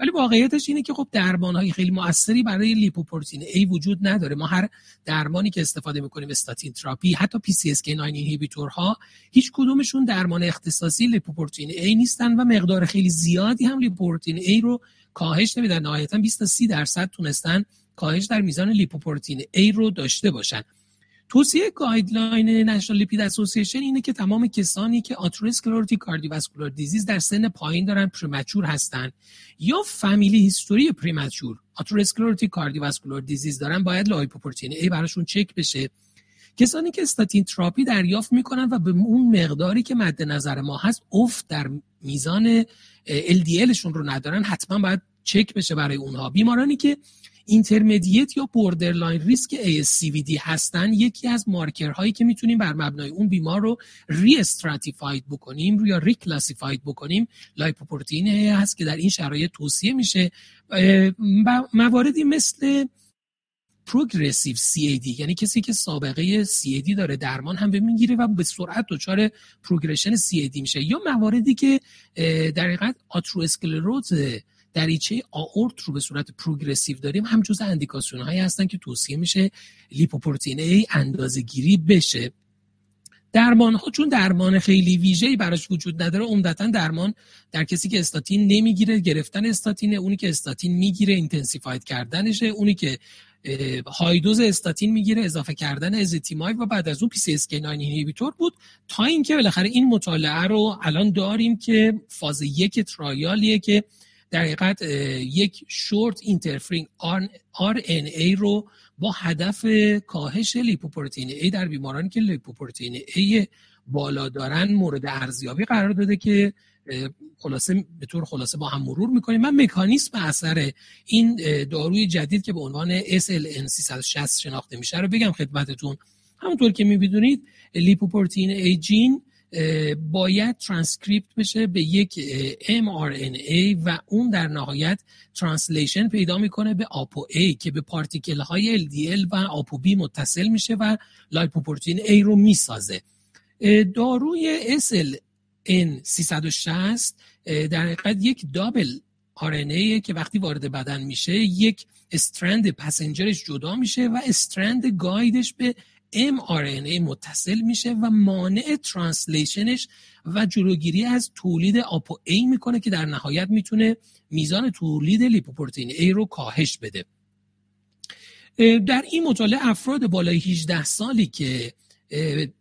ولی واقعیتش اینه که خب درمان های خیلی موثری برای لیپوپروتئین A وجود نداره. ما هر درمانی که استفاده می‌کنیم statin therapy حتی PCSK9 inhibitor ها هیچ کدومشون درمان اختصاصی لیپوپروتئین A نیستن و مقدار خیلی زیادی هم لیپوپروتئین A رو کاهش نمیدن. نهایتا 20 تا 30 درصد تونستن کاهش در میزان لیپوپروتئین A رو داشته باشن. توصیه guideline National Lipid Association اینه که تمام کسانی که atherosclerotic cardiovascular disease در سن پایین دارن premature هستن یا family history premature atherosclerotic cardiovascular disease دارن باید lipoprotein A براشون چک بشه. کسانی که statin therapy دریافت می‌کنن و به اون مقداری که مد نظر ما هست افت در میزان LDL شون رو ندارن حتما باید چک بشه برای اونها. بیمارانی که intermediate یا borderline risk ASCVD هستن یکی از مارکرهایی که می‌تونیم بر مبنای اون بیمار رو re-stratified بکنیم یا reclassified بکنیم. lipoprotein هست که در این شرایط توصیه میشه. مواردی مثل progressive CAD یعنی کسی که سابقه CAD داره درمان هم می‌گیره و به سرعت دچار progression CAD میشه. یا مواردی که در حقیقت آترواسکلروز دریچه آورت رو به صورت progressive داریم. هم جز اندیکاسیون هایی هستن که توصیه میشه لیپوپروتئین A اندازه گیری بشه. درمان ها چون درمان خیلی ویژه‌ای براش وجود نداره عمدتا درمان در کسی که استاتین نمی‌گیره گرفتن استاتینه. اونی که استاتین می‌گیره intensified کردنشه. اونی که high-dose استاتین می‌گیره اضافه کردن ezetimibe و بعد از اون PCSK9 inhibitor بود. تا اینکه بالاخره این مطالعه رو الان داریم که فاز یک ترایالیه که در حقیقت یک شورت ان ای رو با هدف کاهش لیپوپروتئین ای در بیمارانی که لیپوپروتئین ای بالا دارن مورد ارزیابی قرار داده که خلاصه به طور خلاصه با هم مرور می‌کنیم. من مکانیسم اثر این داروی جدید که به عنوان SLN 360 شناخته میشه رو بگم خدمتتون. همونطور که می‌بینید لیپوپروتئین A gene باید ترانسکریپت بشه به یک mRNA و اون در نهایت translation پیدا می‌کنه به apo A که به particle های LDL و apo B متصل میشه و lipoprotein A رو می‌سازه. داروی SLN 360 در حقیقت یک double RNA که وقتی وارد بدن میشه یک strand passenger ش جدا میشه و strand guide ش به mRNA متصل میشه و مانع translation ش و جلوگیری از تولید apo A می‌کنه که در نهایت می‌تونه میزان تولید لیپوپروتئین A رو کاهش بده. در این مطالعه افراد بالای 18 سالی که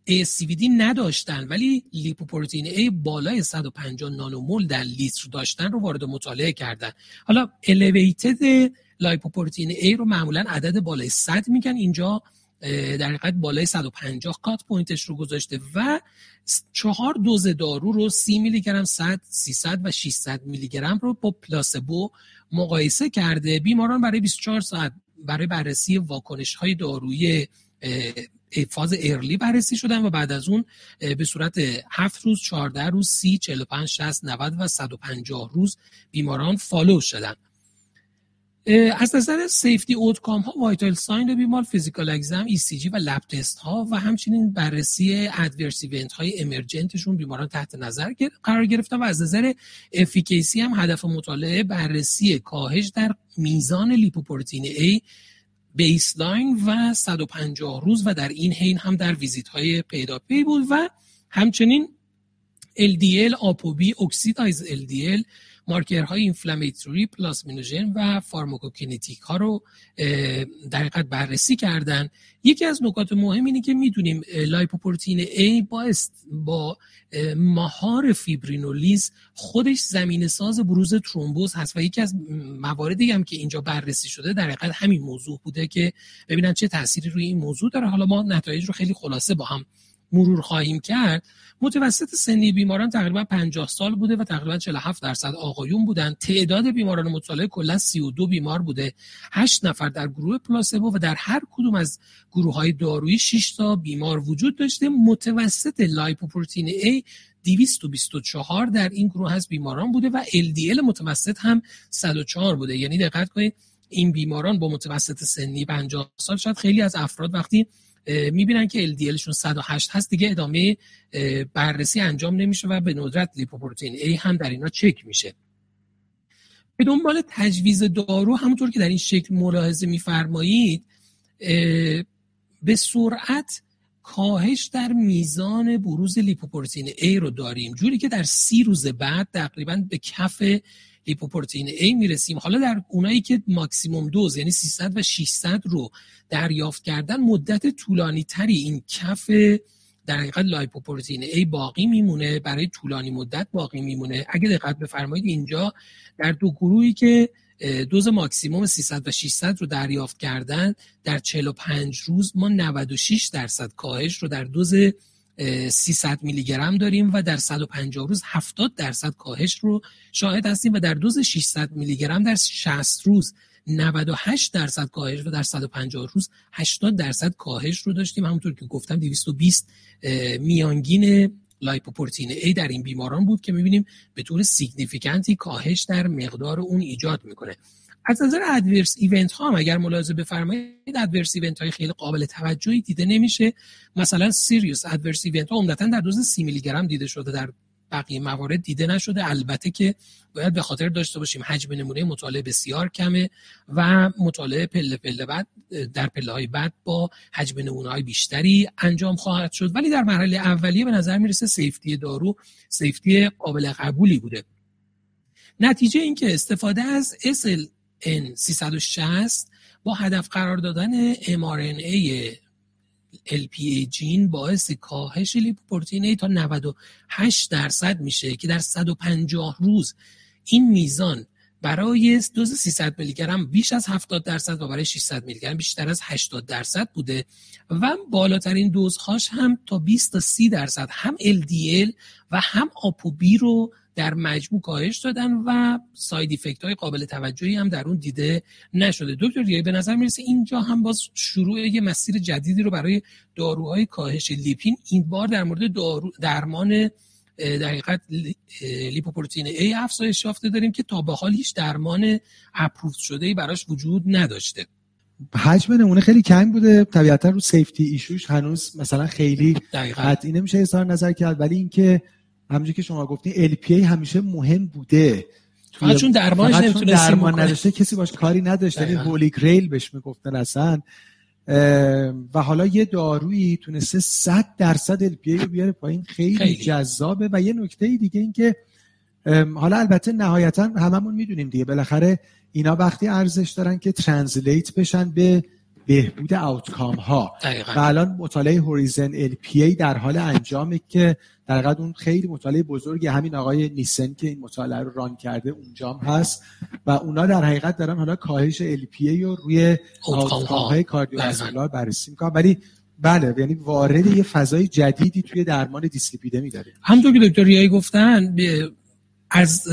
ASCVD نداشتن ولی لیپوپروتئین A بالای 150 نانومول در لیتر داشتن رو وارد مطالعه کردن. حالا elevated lipoprotein A رو معمولا عدد بالای 100 میگن. اینجا در حقیقت بالای 150 cut point ش رو گذاشته و چهار دوز دارو رو 30 میلی گرم 100 300 و 600 میلی گرم رو با placebo مقایسه کرده. بیماران برای 24 ساعت برای بررسی واکنش های دارویی فاز early بررسی شدن و بعد از اون به صورت 7 روز 14 روز 30 45 60 90 و 150 روز بیماران follow شدن. از نظر safety outcome ها vital sign بیمار physical exam ECG و lab test ها و همچنین بررسی adverse event های emergent شون بیماران تحت نظر قرار گرفتن و از نظر efficacy هم هدف مطالعه بررسی کاهش در میزان lipoprotein A baseline و 150 روز و در این حین هم در ویزیت های پیداپی بود و همچنین LDL ApoB oxidized LDL marker های inflammatory plasminogen و pharmacokinetic ها رو در حقیقت بررسی کردن. یکی از نکات مهم اینه که می‌دونیم lipoprotein A با با مهار فیبرینولیز خودش زمینه ساز بروز ترومبوز هست و یکی از مواردی هم که اینجا بررسی شده در حقیقت همین موضوع بوده که ببینن چه تأثیری روی این موضوع داره. حالا ما نتایج رو خیلی خلاصه با هم مرور خواهیم کرد متوسط سنی بیماران تقریبا 50 سال بوده و تقریبا 47 درصد آقایون بودن تعداد بیماران مطالعه کلا 32 بیمار بوده. 8 نفر در گروه پلاسبو و در هر کدوم از گروه های دارویی 6 تا بیمار وجود داشته. متوسط لایپوپروتئین A 224 در این گروه از بیماران بوده و LDL متوسط هم 104 بوده. یعنی دقت کنید این بیماران با متوسط سنی 50 سال شاید خیلی از افراد وقتی می‌بینن که LDLشون 108 هست. دیگه ادامه بررسی انجام نمیشه و به ندرت لیپوپروتئین A هم در اینا چک میشه. به دنبال تجویز دارو همونطور که در این شکل ملاحظه میفرمایید به سرعت کاهش در میزان بروز لیپوپروتئین A رو داریم. جوری که در سی روز بعد تقریبا به کف لیپوپروتئین A می‌رسیم. حالا در اونایی که ماکسیموم دوز یعنی 300 و 600 رو دریافت کردن مدت طولانی تری این افت در حقیقت lipoprotein A باقی میمونه برای طولانی مدت باقی میمونه. اگه دقت بفرمایید اینجا در دو گروهی که دوز ماکسیموم 300 و 600 رو دریافت کردن در 45 روز ما 96 درصد کاهش رو در دوز 300 میلی گرم داریم و در 150 روز 70 درصد کاهش رو شاهد هستیم و در دوز 600 میلی گرم در 60 روز 98 درصد کاهش و در 150 روز 80 درصد کاهش رو داشتیم. همونطور که گفتم 220 میانگین lipoprotein A در این بیماران بود که می‌بینیم به طور significant ی کاهش در مقدار اون ایجاد می‌کنه. از نظر adverse event ها هم اگر ملاحظه بفرمایید adverse event های خیلی قابل توجهی دیده نمیشه. مثلا serious adverse event ها عمدتا در دوز 30 میلی گرم دیده شده در بقیه موارد دیده نشده. البته که باید به خاطر داشته باشیم حجم نمونه مطالعه بسیار کمه و مطالعه پله پله بعد در پله های بعد با حجم نمونه های بیشتری انجام خواهد شد. ولی در مرحله اولیه به نظر می‌رسه سیفتی دارو سیفتی قابل قبولی بوده. نتیجه اینکه استفاده از SLN 360 با هدف قرار دادن mRNA LPA جین باعث کاهش لیپوپروتئین تا 98 درصد میشه که در 150 روز این میزان برای دوز 300 میلی گرم بیش از 70 درصد و برای 600 میلی گرم بیشتر از 80 درصد بوده و بالاترین دوزهاش هم تا 20 تا 30 درصد هم LDL و هم آپوبی رو در مجموع کاهش دادن و ساید افکت های قابل توجهی هم در اون دیده نشده. دکتر دیگه به نظر می‌رسه اینجا هم باز شروع یه مسیر جدیدی رو برای داروهای کاهش لیپین. این بار در مورد دارو درمان در حقیقت لیپوپروتئین A افزایش یافته داریم که تا به حال هیچ درمان اپروف شده ای براش وجود نداشته. حجم نمونه خیلی کم بوده. طبیعتا رو سیفتی ایشوش هنوز مثلا خیلی قطعی نمیشه اظهار نظر کرد. ولی اینکه همونجوری که شما گفتین LPA همیشه مهم بوده. فقط چون درمانش درمان نداشته کسی باش کاری نداشته یعنی هولی گریل بهش می‌گفتن اصلا. و حالا یه دارویی تونسته 100 درصد الپی رو بیاره پایین. خیلی, خیلی. جذابه. و یه نکته دیگه این که حالا البته نهایتا هممون می‌دونیم دیگه. بالاخره اینا وقتی ارزش دارن که translate بشن به بهبود outcome ها و الان مطالعه Horizon Lp در حال انجامه که در اون خیلی مطالعه بزرگی همین آقای نیسن که این مطالعه رو run کرده اونجا هم هست. و اونا در حقیقت دارن حالا کاهش Lp رو روی outcome های cardiovascular بررسی می‌کنن. ولی بله یعنی وارد یه فضای جدیدی توی درمان دیسلیپیدمی داره همونطور که دکتر ریایی گفتن از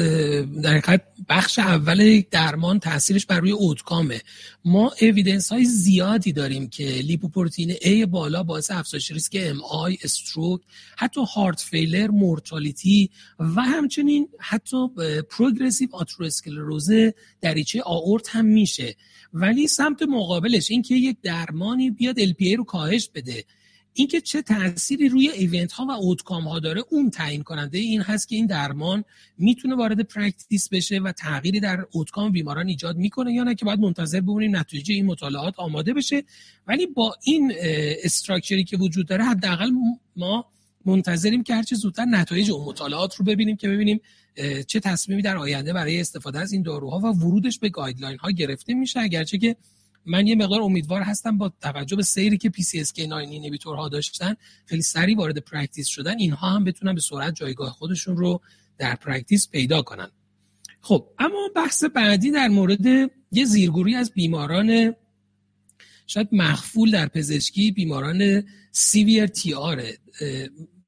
در بخش اول درمان تاثیرش بر روی outcome ه ما evidence های زیادی داریم که lipoprotein A بالا باعث افزایش ریسک MI stroke حتی heart failure mortality و همچنین حتی progressive آتروسکلروز دریچه آورت هم میشه. ولی سمت مقابلش اینکه یک درمانی بیاد ال رو کاهش بده. اینکه چه تأثیری روی event ها و outcome ها داره اون تعیین کننده این هست که این درمان می‌تونه وارد practice بشه و تغییری در outcome بیماران ایجاد می‌کنه یا نه که باید منتظر بمونیم نتیجه این مطالعات آماده بشه. ولی با این structure ی که وجود داره حداقل ما منتظریم که هرچه زودتر نتایج اون مطالعات رو ببینیم که ببینیم چه تصمیمی در آینده برای استفاده از این داروها و ورودش به guideline ها گرفته میشه. اگرچه که من یه مقدار امیدوار هستم با توجه به سیری که PCSK9 inhibitor ها داشتن خیلی سریع وارد practice شدن اینها هم بتونن به سرعت جایگاه خودشون رو در practice پیدا کنن. خب اما بحث بعدی در مورد یه زیرگروهی از بیماران شاید مغفول در پزشکی بیماران severe TR ه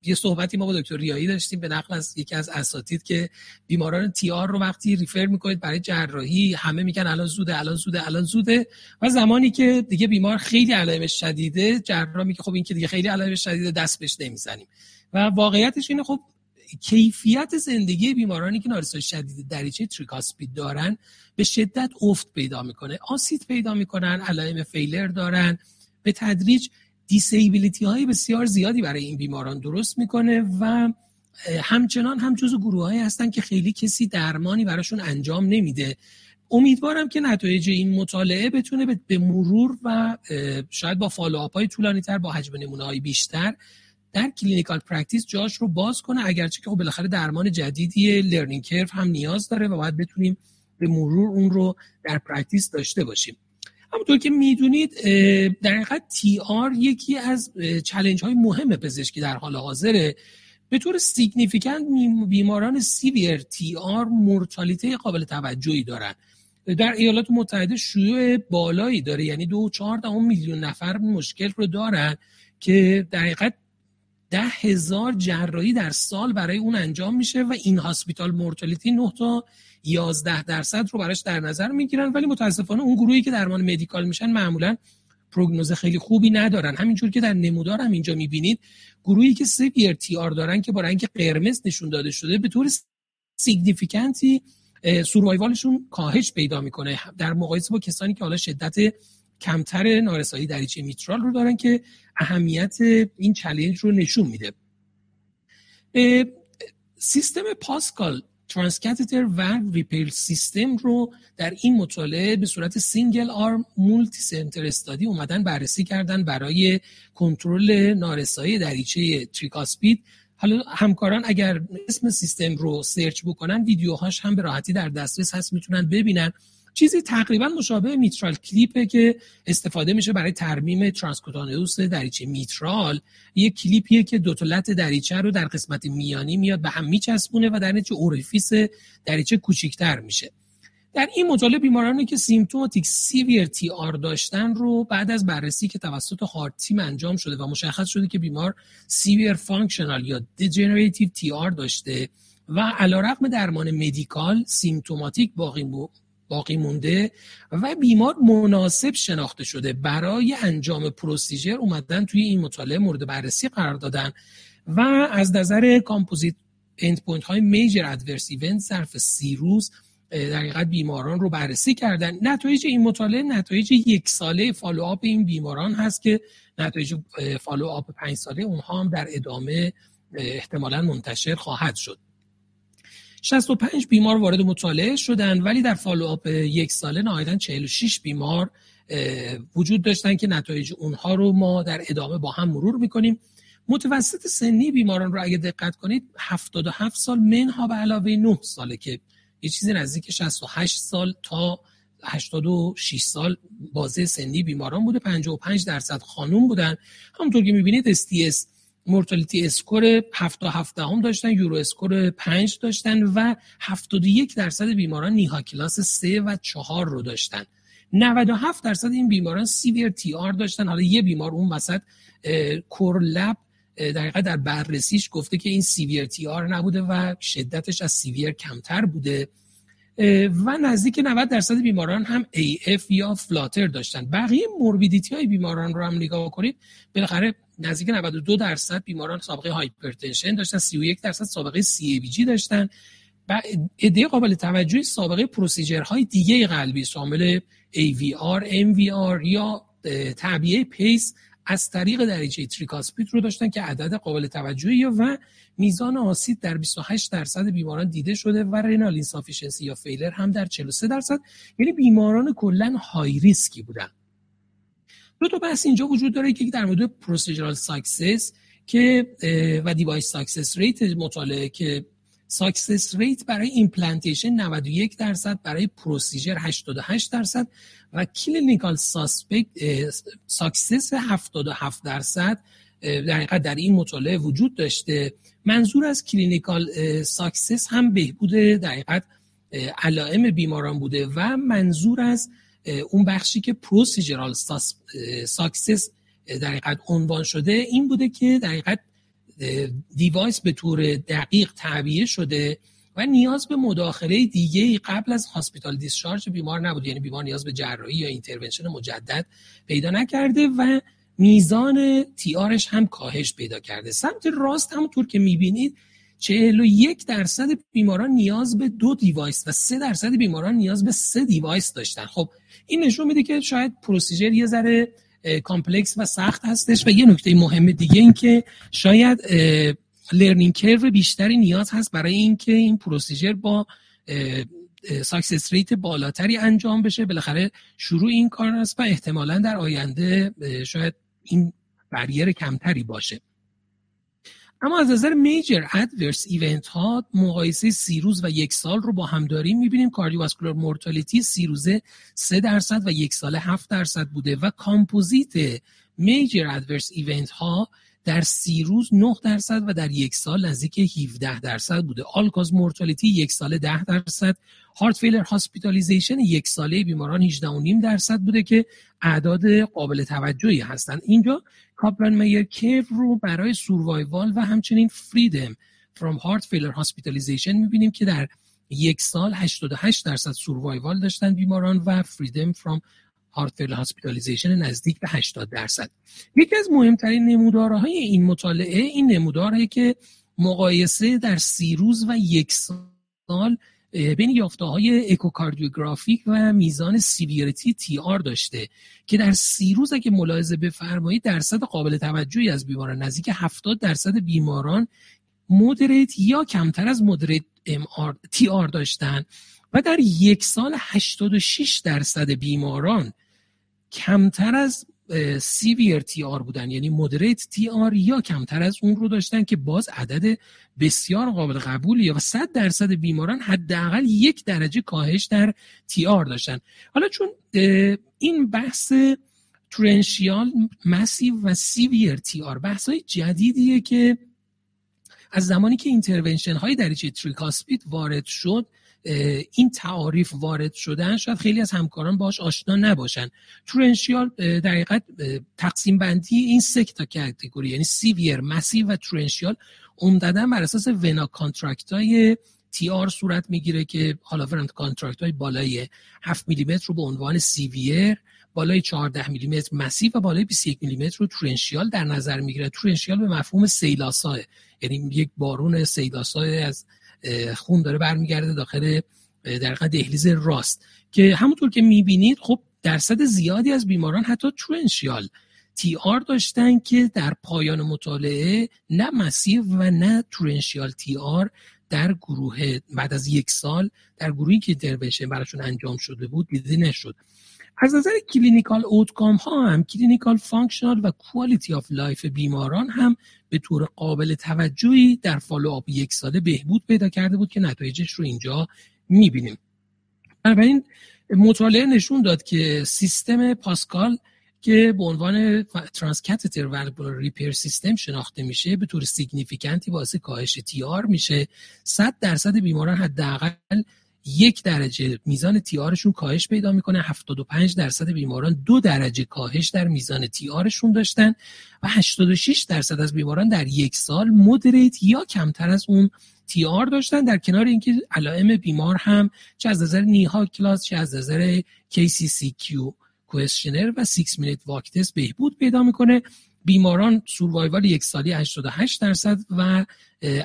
یه صحبتی ما با دکتر ریایی داشتیم به نقل از یکی از اساتید که بیماران TR رو وقتی refer می‌کنید برای جراحی همه میگن الان زوده الان زوده الان زوده. و زمانی که دیگه بیمار خیلی علائمش شدیده جراح میگه خب این که دیگه خیلی علائمش شدیده دست بهش نمی‌زنیم. و واقعیتش اینه خب کیفیت زندگی بیمارانی که نارسایی شدید دریچه تریکاسپید دارن به شدت افت پیدا می‌کنه. آسید پیدا می‌کنن علائم فیلر دارن. به تدریج دیسیبیلیتی های بسیار زیادی برای این بیماران درست می‌کنه و همچنان هم جزو گروه هایی هستن که خیلی کسی درمانی براشون انجام نمیده. امیدوارم که نتایج این مطالعه بتونه به مرور و شاید با follow-up های طولانی تر با حجم نمونه های بیشتر در clinical practice جاش رو باز کنه. اگرچه که خب بالاخره درمان جدیدی learning curve هم نیاز داره و باید بتونیم به مرور اون رو در practice داشته باشیم. همونطور که می‌دونید در حقیقت TR یکی از challenge های مهم پزشکی در حال حاضره به طور significant بیماران severe TR mortality قابل توجهی دارن. در ایالات متحده شیوع بالایی داره یعنی دو چهار میلیون نفر مشکل رو دارن که در حقیقت ده هزار جراحی در سال برای اون انجام میشه و in-hospital mortality 9 تا 11 درصد رو براش در نظر می‌گیرن ولی متاسفانه اون گروهی که درمان medical میشن معمولا prognose خیلی خوبی ندارن. همینجور که در نمودار هم اینجا می‌بینید گروهی که severe TR دارن که با رنگ قرمز نشون داده شده به طور significant ی survival شون کاهش پیدا می‌کنه. در مقایسه با کسانی که حالا شدت کمتر نارسایی دریچه میترال رو دارن که اهمیت این challenge رو نشون میده. سیستم PASCAL transcatheter valve repair system رو در این مطالعه به صورت single arm multicenter study اومدن بررسی کردن برای کنترل نارسایی دریچه tricuspid حالا همکاران اگر اسم سیستم رو سرچ بکنن ویدیوهاش هم به راحتی در دسترس هست می‌تونن ببینن. چیزی تقریبا مشابه MitraClip ه که استفاده میشه برای ترمیم transcutaneous دریچه میترال. یه کلیپیه که دو لت دریچه رو در قسمت میانی میاد به هم میچسبونه و در نتیجه orifice دریچه کوچیکتر میشه. در این مطالعه بیمارانی که symptomatic severe TR داشتن رو بعد از بررسی که توسط heart team انجام شده و مشخص شده که بیمار severe functional یا degenerative TR داشته و علیرغم درمان medical symptomatic باقی باقی مونده و بیمار مناسب شناخته شده. برای انجام procedure اومدن توی این مطالعه مورد بررسی قرار دادن و از نظر composite endpoint های major adverse event ظرف سی روز در حقیقت بیماران رو بررسی کردن. نتایج این مطالعه نتایج یک ساله فالوآپ این بیماران هست که نتایج follow-up پنج ساله اونها هم در ادامه احتمالا منتشر خواهد شد. 65 بیمار وارد مطالعه شدن ولی در follow-up یک ساله نهایتا 46 بیمار وجود داشتن که نتایج اونها رو ما در ادامه با هم مرور می‌کنیم. متوسط سنی بیماران رو اگه دقت کنید 77 سال منها به علاوه 9 ساله که یه چیزی نزدیک 68 سال تا 86 سال بازه سنی بیماران بوده. 55 درصد خانوم بودن. همونطور که می‌بینید STS mortality score 7 7 هم داشتن EuroSCORE 5 داشتن و 71 درصد بیماران NYHA class 3 و 4 رو داشتن. 97 درصد این بیماران severe TR داشتن. حالا یه بیمار اون توسط core lab دقیقا در بررسیش گفته که این severe TR نبوده و شدتش از severe کمتر بوده. و نزدیک 90 درصد بیماران هم AF یا flutter داشتن. بقیه morbidity های بیماران رو هم نگاه کنید. بالاخره نزدیک 92 درصد بیماران سابقه hypertension داشتن 31 درصد سابقه CABG داشتن. و عده قابل توجهی سابقه procedure های دیگه قلبی شامل AVR, MVR یا تعبیه pace از طریق دریچه tricuspid رو داشتن که عدد قابل توجهی و میزان آسیت در 28 درصد بیماران دیده شده و renal insufficiency یا failure هم در 43 درصد. یعنی بیماران کلا high risk ی بودن. دو تا بحث اینجا وجود داره که در مورد procedural success که و device success rate مطالعه که success rate برای implantation 91 درصد برای procedure 88 درصد و clinical success 77 درصد در در این مطالعه وجود داشته. منظور از clinical success هم بهبود در حقیقت علائم بیماران بوده و منظور از اون بخشی که procedural success در حقیقت عنوان شده این بوده که در حقیقت device به طور دقیق تعبیه شده و نیاز به مداخله دیگه قبل از hospital discharge بیمار نبود یعنی بیمار نیاز به جراحی یا intervention مجدد پیدا نکرده و میزان TR ش هم کاهش پیدا کرده. سمت راست همونطور که می‌بینید 41 درصد بیماران نیاز به دو device و 3 درصد بیماران نیاز به سه device داشتن. خب این نشون میده که شاید procedure یه ذره complex و سخت هستش و یه نکته مهم دیگه این که شاید learning curve بیشتری نیاز هست برای اینکه این procedure با success rate بالاتری انجام بشه. بالاخره شروع این کار است و احتمالا در آینده شاید این barrier کمتری باشه. اما از نظر major adverse event ها مقایسه سی روز و یک سال رو با هم داریم. می‌بینیم cardiovascular mortality سی روزه سه درصد و یک ساله هفت درصد بوده و composite major adverse event ها در سی روز 9 درصد و در یک سال نزدیک 17 درصد بوده. all-cause mortality یک ساله 10 درصد. heart failure hospitalization یک ساله بیماران 18.5 درصد بوده که اعداد قابل توجهی هستند. اینجا Kaplan-Meier curve رو برای survival و همچنین freedom from heart failure hospitalization می‌بینیم که در یک سال 88 درصد survival داشتن بیماران و freedom from heart failure hospitalization نزدیک به 80 درصد. یکی از مهمترین نمودارهای این مطالعه این نموداره که مقایسه در سی روز و یک سال بین یافته های echocardiographic و میزان severity TR داشته که در سی روز اگه ملاحظه بفرمایید درصد قابل توجهی از بیماران نزدیک 70 درصد بیماران moderate یا کمتر از moderate MR TR داشتن. و در یک سال 86 درصد بیماران کمتر از severe TR بودن یعنی moderate TR یا کمتر از اون رو داشتن که باز عدد بسیار قابل قبولی و 100 درصد بیماران حداقل یک درجه کاهش در TR داشتن. حالا چون این بحث torrential massive و severe TR بحث های جدیدیه که از زمانی که intervention های دریچه tricuspid وارد شد این تعاریف وارد شدن شاید خیلی از همکاران باش آشنا نباشن. torrential در حقیقت تقسیم بندی این سه تا category یعنی severe massive و torrential عمدتا بر اساس vena contracta های TR صورت می‌گیره که حالا vena contracta های بالای 7 میلیمتر رو به عنوان severe بالای 14 میلیمتر massive و بالای 21 میلیمتر رو torrential در نظر می‌گیره. torrential به مفهوم سیل‌آسا یعنی یک بارون سیل‌آسا از خون داره برمیگرده داخل در دهلیز راست. که همونطور که می‌بینید خب درصد زیادی از بیماران حتی torrential TR داشتن که در پایان مطالعه نه massive و نه torrential TR در گروه بعد از یک سال در گروهی که intervention براشون انجام شده بود دیده نشد. از نظر clinical outcome ها هم clinical functional و quality of life بیماران هم به طور قابل توجهی در follow یک ساله بهبود پیدا کرده بود که نتایجش رو اینجا می‌بینیم. بنابراین مطالعه نشون داد که سیستم PASCAL که به عنوان transcatheter valvular repair system شناخته میشه به طور significant ی باعث کاهش TR میشه. 100 درصد بیماران حداقل یک درجه میزان TR شون کاهش پیدا می‌کنه. 75 درصد بیماران دو درجه کاهش در میزان TR شون داشتن و 86 درصد از بیماران در یک سال moderate یا کمتر از اون TR داشتن. در کنار اینکه علائم بیمار هم چه از نظر NYHA class چه از نظر KCCQ questionnaire و 6 minute walk بهبود پیدا می‌کنه. بیماران survival یک سالی 88 درصد و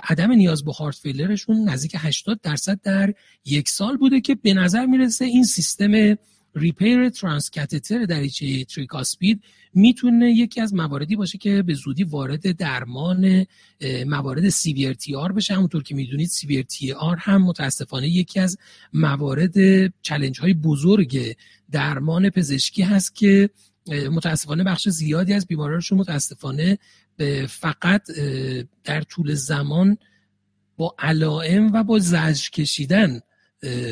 عدم نیاز به heart failure شون نزدیک 80 درصد در یک سال بوده که به نظر می‌رسه این سیستم repair transcatheter دریچه tricuspid می‌تونه یکی از مواردی باشه که به زودی وارد درمان موارد severe TR بشه. همونطور که می‌دونید severe TR هم متاسفانه یکی از موارد challenge های بزرگ درمان پزشکی هست که متاسفانه بخش زیادی از بیمارانشون متاسفانه فقط در طول زمان با علائم و با زجر کشیدن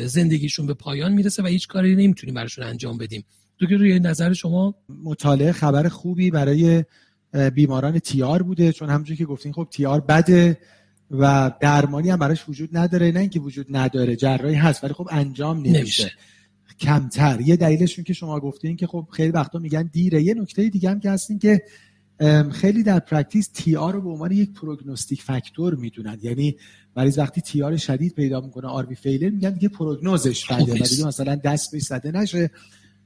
زندگیشون به پایان می‌رسه و هیچ کاری نمی‌تونیم براشون انجام بدیم. که روی نظر شما؟ مطالعه خبر خوبی برای بیماران TR بوده چون همونجوری که گفتین خب TR بده و درمانی هم براش وجود نداره نه اینکه وجود نداره جراحی هست ولی خب انجام نمیشه. کمتر. یه دلیلشون که شما گفتین که خب خیلی وقتا میگن دیره. یه نکته دیگه هم که هستین که خیلی در practice TR رو به عنوان یک prognostic factor می‌دونن. یعنی مریض وقتی TR شدید پیدا می‌کنه RV failure میگن دیگه prognosis ش بده. و دیگه مثلا دست بهش زده نشه.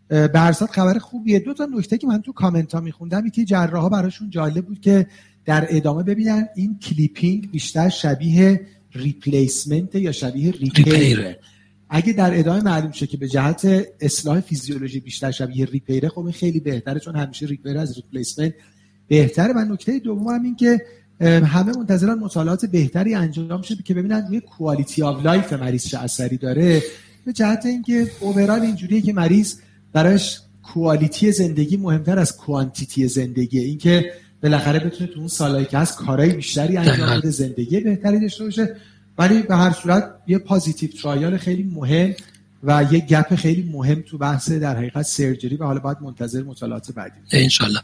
یه خبر خوبیه. دو تا نکته که من تو کامنت ها میخوندم که جراح ها براشون جالب بود که در ادامه ببینن این clipping بیشتر شبیه replacement یا شبیه repair ه اگه در ادامه معلوم شه که به جهت اصلاح فیزیولوژی بیشتر شبیه repair ه خب خیلی بهتره چون همیشه repair از replacement بهتره. و نکته دوم هم این که همه منتظرن مطالعات بهتری انجام شه که ببینن روی quality of life مریض چه اثری داره. به جهت اینکه اوورال اینجوریه که مریض براش کوالیتی زندگی مهمتر از کوانتیتی زندگی اینکه بالاخره بتونه تو اون سالایی که هست کارهای بیشتری انجام بده زندگی بهتری داشته باشه. ولی به هر صورت یه پازیتیو ترایال خیلی مهم و یه گپ خیلی مهم تو بحث در حقیقت سرجری و حالا باید منتظر مطالعات بعدی انشالله.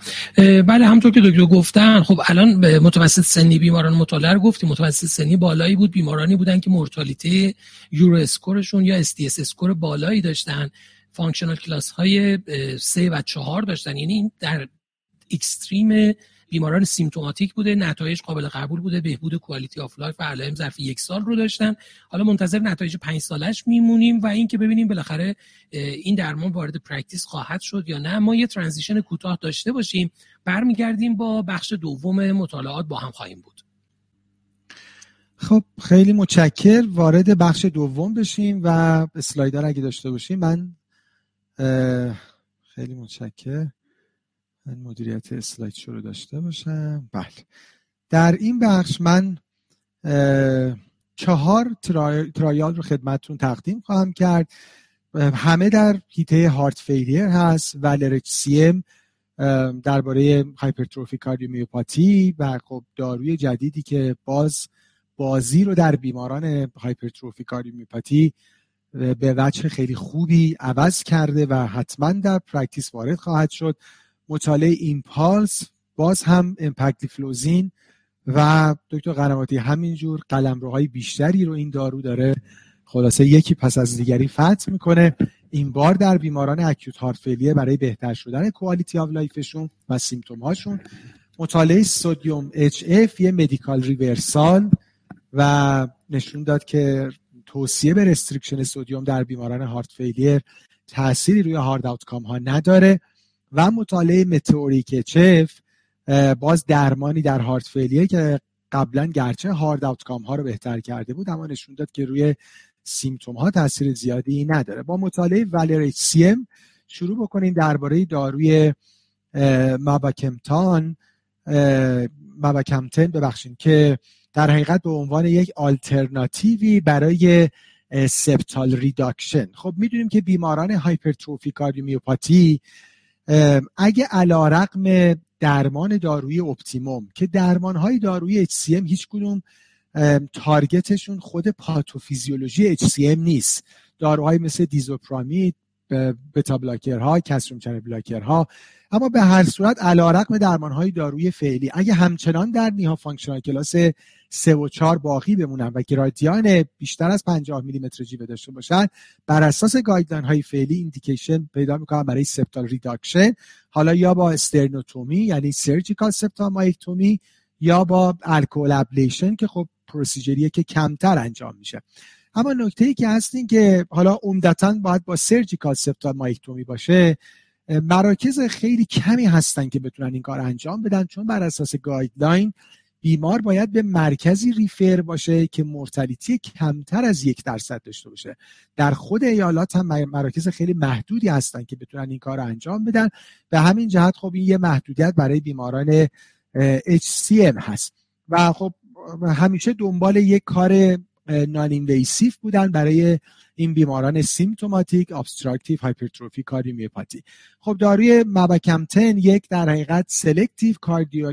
بله همطور که دکتر گفتن خب الان به متوسط سنی بیماران مطالعه رو گفتیم. متوسط سنی بالایی بود. بیمارانی بودن که مورتالیته EuroSCORE شون یا STS score بالایی داشتن. functional class های 3 و 4 داشتن. یعنی در extreme بیماران symptomatic بوده نتایج قابل قبول بوده بهبود quality of life و علائم ظرف یک سال رو داشتن. حالا منتظر نتایج پنج سالش میمونیم و اینکه ببینیم بالاخره این درمان وارد practice خواهد شد یا نه. ما یه transition کوتاه داشته باشیم. برمیگردیم با بخش دوم مطالعات با هم خواهیم بود. خب خیلی متشکر وارد بخش دوم بشیم و اسلاید رو اگه داشته باشیم من خیلی متشکر من مدیریت اسلاید رو داشته باشم. بله. در این بخش من چهار trial رو خدمتتون تقدیم خواهم کرد. همه در حیطه heart failure هست و HCM درباره hypertrophy cardiomyopathy و خب داروی جدیدی که باز بازی رو در بیماران hypertrophy cardiomyopathy به وجه خیلی خوبی عوض کرده و حتما در practice وارد خواهد شد. مطالعه EMPULSE باز هم امپکت فلوزین و دکتر قنواتی همینجور قلمروهای بیشتری رو این دارو داره. خلاصه یکی پس از دیگری فتح می‌کنه. این بار در بیماران acute heart failure برای بهتر شدن quality of life شون و symptom هاشون مطالعه SODIUM-HF یه medical reversal و نشون داد که توصیه به restriction sodium در بیماران heart failure تأثیری روی hard outcome ها نداره. و مطالعه METEORIC-HF باز درمانی در heart failure ه که قبلا گرچه hard outcome ها رو بهتر کرده بود اما نشون داد که روی symptom ها تاثیر زیادی نداره. با مطالعه VALOR-HCM شروع بکنیم درباره داروی mavacamten. mavacamten ببخشید که در حقیقت به عنوان یک آلترناتیوی برای septal reduction. خب می‌دونیم که بیماران hypertrophy cardiomyopathy اگه علی‌رغم درمان دارویی optimum که درمان های دارویی HCM هیچ کدوم target شون خود pathophysiology HCM نیست. داروهای مثل disopyramide beta blocker ها calcium channel blocker ها. اما به هر صورت علیرغم درمان های دارویی فعلی. اگه همچنان در NYHA functional class 3 و 4 باقی بمونن و گرادیان بیشتر از 50 میلیمتر جیوه داشته باشن بر اساس guideline های فعلی indication پیدا می‌کنن برای septal reduction. حالا یا با sternotomy یعنی surgical septal myectomy یا با alcohol ablation که خب procedure یه که کمتر انجام میشه. اما نکته ای که هست این که حالا عمدتا باید با surgical septal myectomy باشه مراکز خیلی کمی هستن که بتونن این کار انجام بدن چون بر اساس guideline بیمار باید به مرکزی refer باشه که mortality کمتر از یک درصد داشته باشه. در خود ایالات هم مراکز خیلی محدودی هستن که بتونن این کار انجام بدن. به همین جهت خب این یه محدودیت برای بیماران HCM هست. و خب همیشه دنبال یک کار non-invasive بودن برای این بیماران symptomatic obstructive hypertrophic cardiomyopathy خب داروی mavacamten یک در حقیقت selective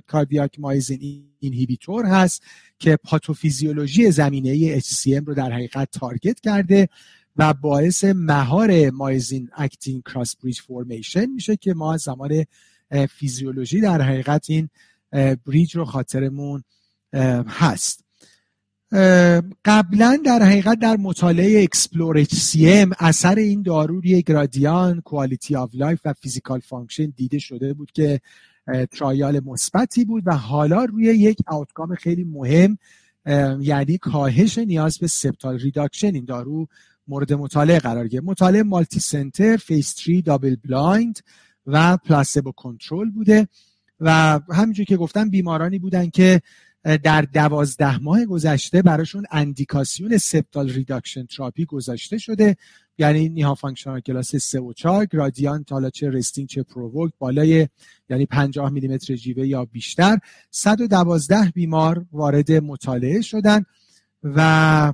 cardiac myosin inhibitor هست که پاتوفیزیولوژی زمینه HCM رو در حقیقت target کرده و باعث مهار myosin actin cross bridge formation میشه که ما از زمان فیزیولوژی در حقیقت این bridge رو خاطرمون هست. قبلا در حقیقت در مطالعه EXPLORER-HCM اثر این دارو روی گرادیان quality of life و physical function دیده شده بود که trial مثبتی بود و حالا روی یک outcome خیلی مهم یعنی کاهش نیاز به septal reduction این دارو مورد مطالعه قرار گرفت. مطالعه multicenter phase 3 double blind و placebo control بوده و همینجور که گفتم بیمارانی بودن که در دوازده ماه گذشته براشون اندیکاسیون septal reduction therapy گذاشته شده. یعنی NYHA functional class 3 و 4 gradient حالا چه resting چه provoke بالای یعنی 50 میلیمتر جیوه یا بیشتر. 112 بیمار وارد مطالعه شدن و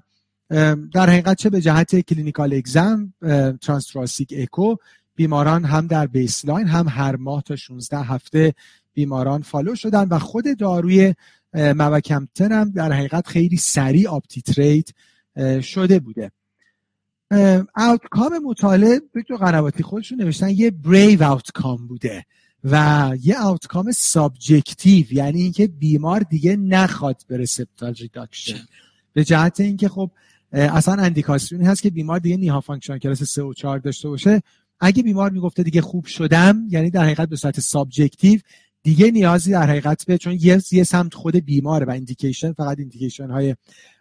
در حقیقت چه به جهت clinical exam transthoracic echo بیماران هم در baseline هم هر ماه تا 16 هفته بیماران follow شدن و خود داروی mavacamten هم در حقیقت خیلی سریع up-titrate شده بوده. outcome مطالعه دکتر قنواتی خودشون نوشتن یه brave outcome بوده و یه outcome subjective یعنی اینکه بیمار دیگه نخواد به septal reduction به جهت اینکه خب اصلا اندیکاسیونی هست که بیمار دیگه NYHA function class 3 و 4 داشته باشه. اگه بیمار می‌گفته دیگه خوب شدم یعنی در حقیقت به صورت subjective دیگه نیازی در حقیقت به چون یه, یه سمت خود بیماره و indication فقط indication های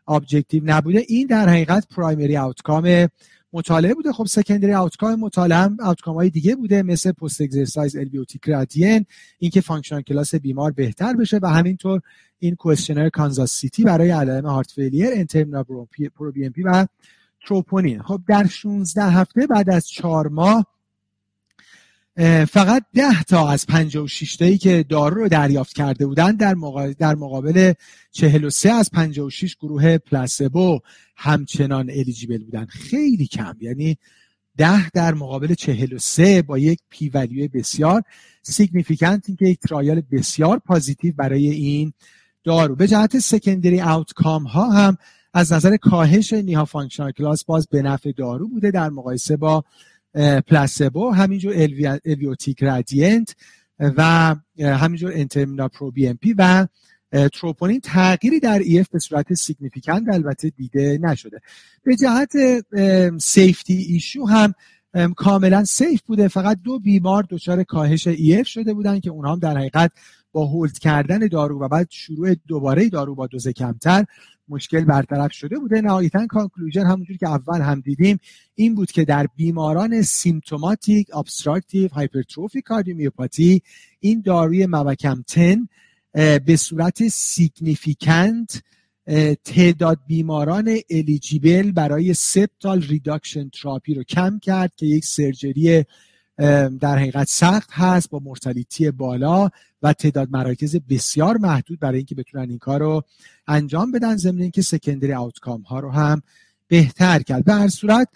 objective نبوده. این در حقیقت primary outcome مطالعه بوده. خب secondary outcome مطالعه هم outcome های دیگه بوده مثل post exercise LVOT gradient اینکه functional class بیمار بهتر بشه و همینطور این questionnaire Kansas City برای علائم heart failure N-terminal pro-BNP و تروپونین خب در 16 هفته بعد از 4 ماه فقط ده تا از 56 تایی که دارو رو دریافت کرده بودن در, مقابل, در مقابل 43 از 56 گروه placebo همچنان eligible بودن. خیلی کم. یعنی ده در مقابل 43 با یک p value بسیار significant این که یک trial بسیار positive برای این دارو. به جهت secondary outcome ها هم از نظر کاهش NYHA functional class باز به نفع دارو بوده. در مقایسه با placebo همینجور LVOT gradient و همینجور N-terminal pro-BNP و تروپونین تغییری در EF به صورت significant البته دیده نشده. به جهت safety issue هم کاملا safe بوده. فقط دو بیمار دچار کاهش EF شده بودن که اونها هم در حقیقت با hold کردن دارو و بعد شروع دوباره دارو با دوز کمتر مشکل برطرف شده بوده. نهایتا conclusion همونجور که اول هم دیدیم این بود که در بیماران symptomatic obstructive hypertrophic cardiomyopathy این داروی mavacamten به صورت significant تعداد بیماران eligible برای septal reduction therapy رو کم کرد که یک surgery در حقیقت سخت هست با مرتلیتی بالا و تعداد مراکز بسیار محدود برای اینکه بتونن این کار رو انجام بدن ضمن اینکه سکندری آوتکام ها رو هم بهتر کرد. به هر صورت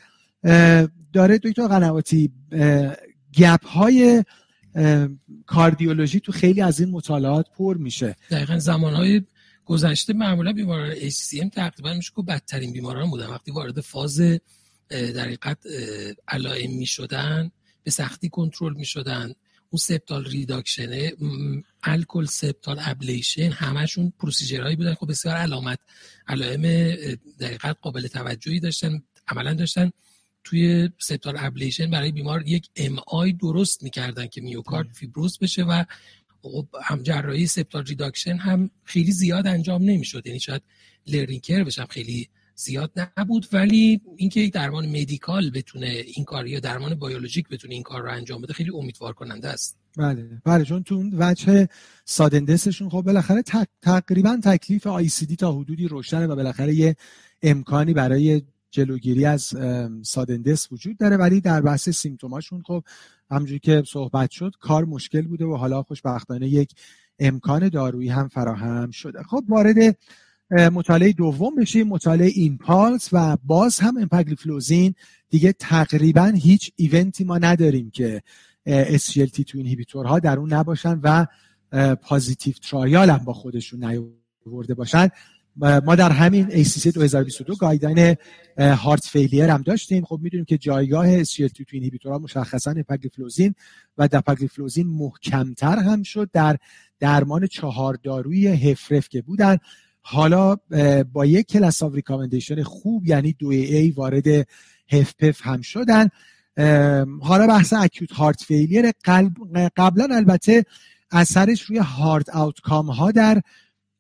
داره دکتر قنواتی گپ های کاردیولوژی تو خیلی از این مطالعات پر میشه. دقیقا زمانهای گذشته معمولا بیماران HCM تقریبا میشه که بدترین بیماران بودن. وقتی وارد فاز در حقیقت علائم می‌شدن به سختی کنترل می‌شدن. اون septal reduction ه alcohol septal ablation همشون procedure هایی بودن. که بسیار علامت علائم دقیقا قابل توجهی داشتن عملا داشتن توی septal ablation. برای بیمار یک MI درست می‌کردن که میوکارد فیبروز بشه و خب هم جراحی septal reduction هم خیلی زیاد انجام نمی‌شد. یعنی شاید لرینکر بشم خیلی زیاد نبود ولی اینکه درمان مدیکال بتونه این کار یا درمان بیولوژیک بتونه این کار رو انجام بده خیلی امیدوار کننده است. بله. بله چون تو وجه سادندسشون خب بالاخره تقریبا تکلیف آی سی دی تا حدودی روشنه و بالاخره یه امکانی برای جلوگیری از سادندس وجود داره ولی در بحث سیمتوماشون خب همجوری که صحبت شد کار مشکل بوده و حالا خوشبختانه یک امکان دارویی هم فراهم شده. خب وارد مطالعه دوم بشیم مطالعه EMPULSE و باز هم امپاگلیفلوزین دیگه تقریبا هیچ event ی ما نداریم که SGLT2 inhibitor ها در اون نباشن و positive trial هم با خودشون نیورده باشن. ما در همین ACC 2022 guideline heart failure هم داشتیم. خب می‌دونیم که جایگاه SGLT2 inhibitor ها مشخصا اپاگلیفلوزین و dapagliflozin محکمتر هم شد در درمان چهار داروی HFrEF که بودن. حالا با یک class of recommendation خوب یعنی دو A وارد HFpEF هم شدن. حالا بحث acute heart failure قبلا البته اثرش روی hard outcome ها در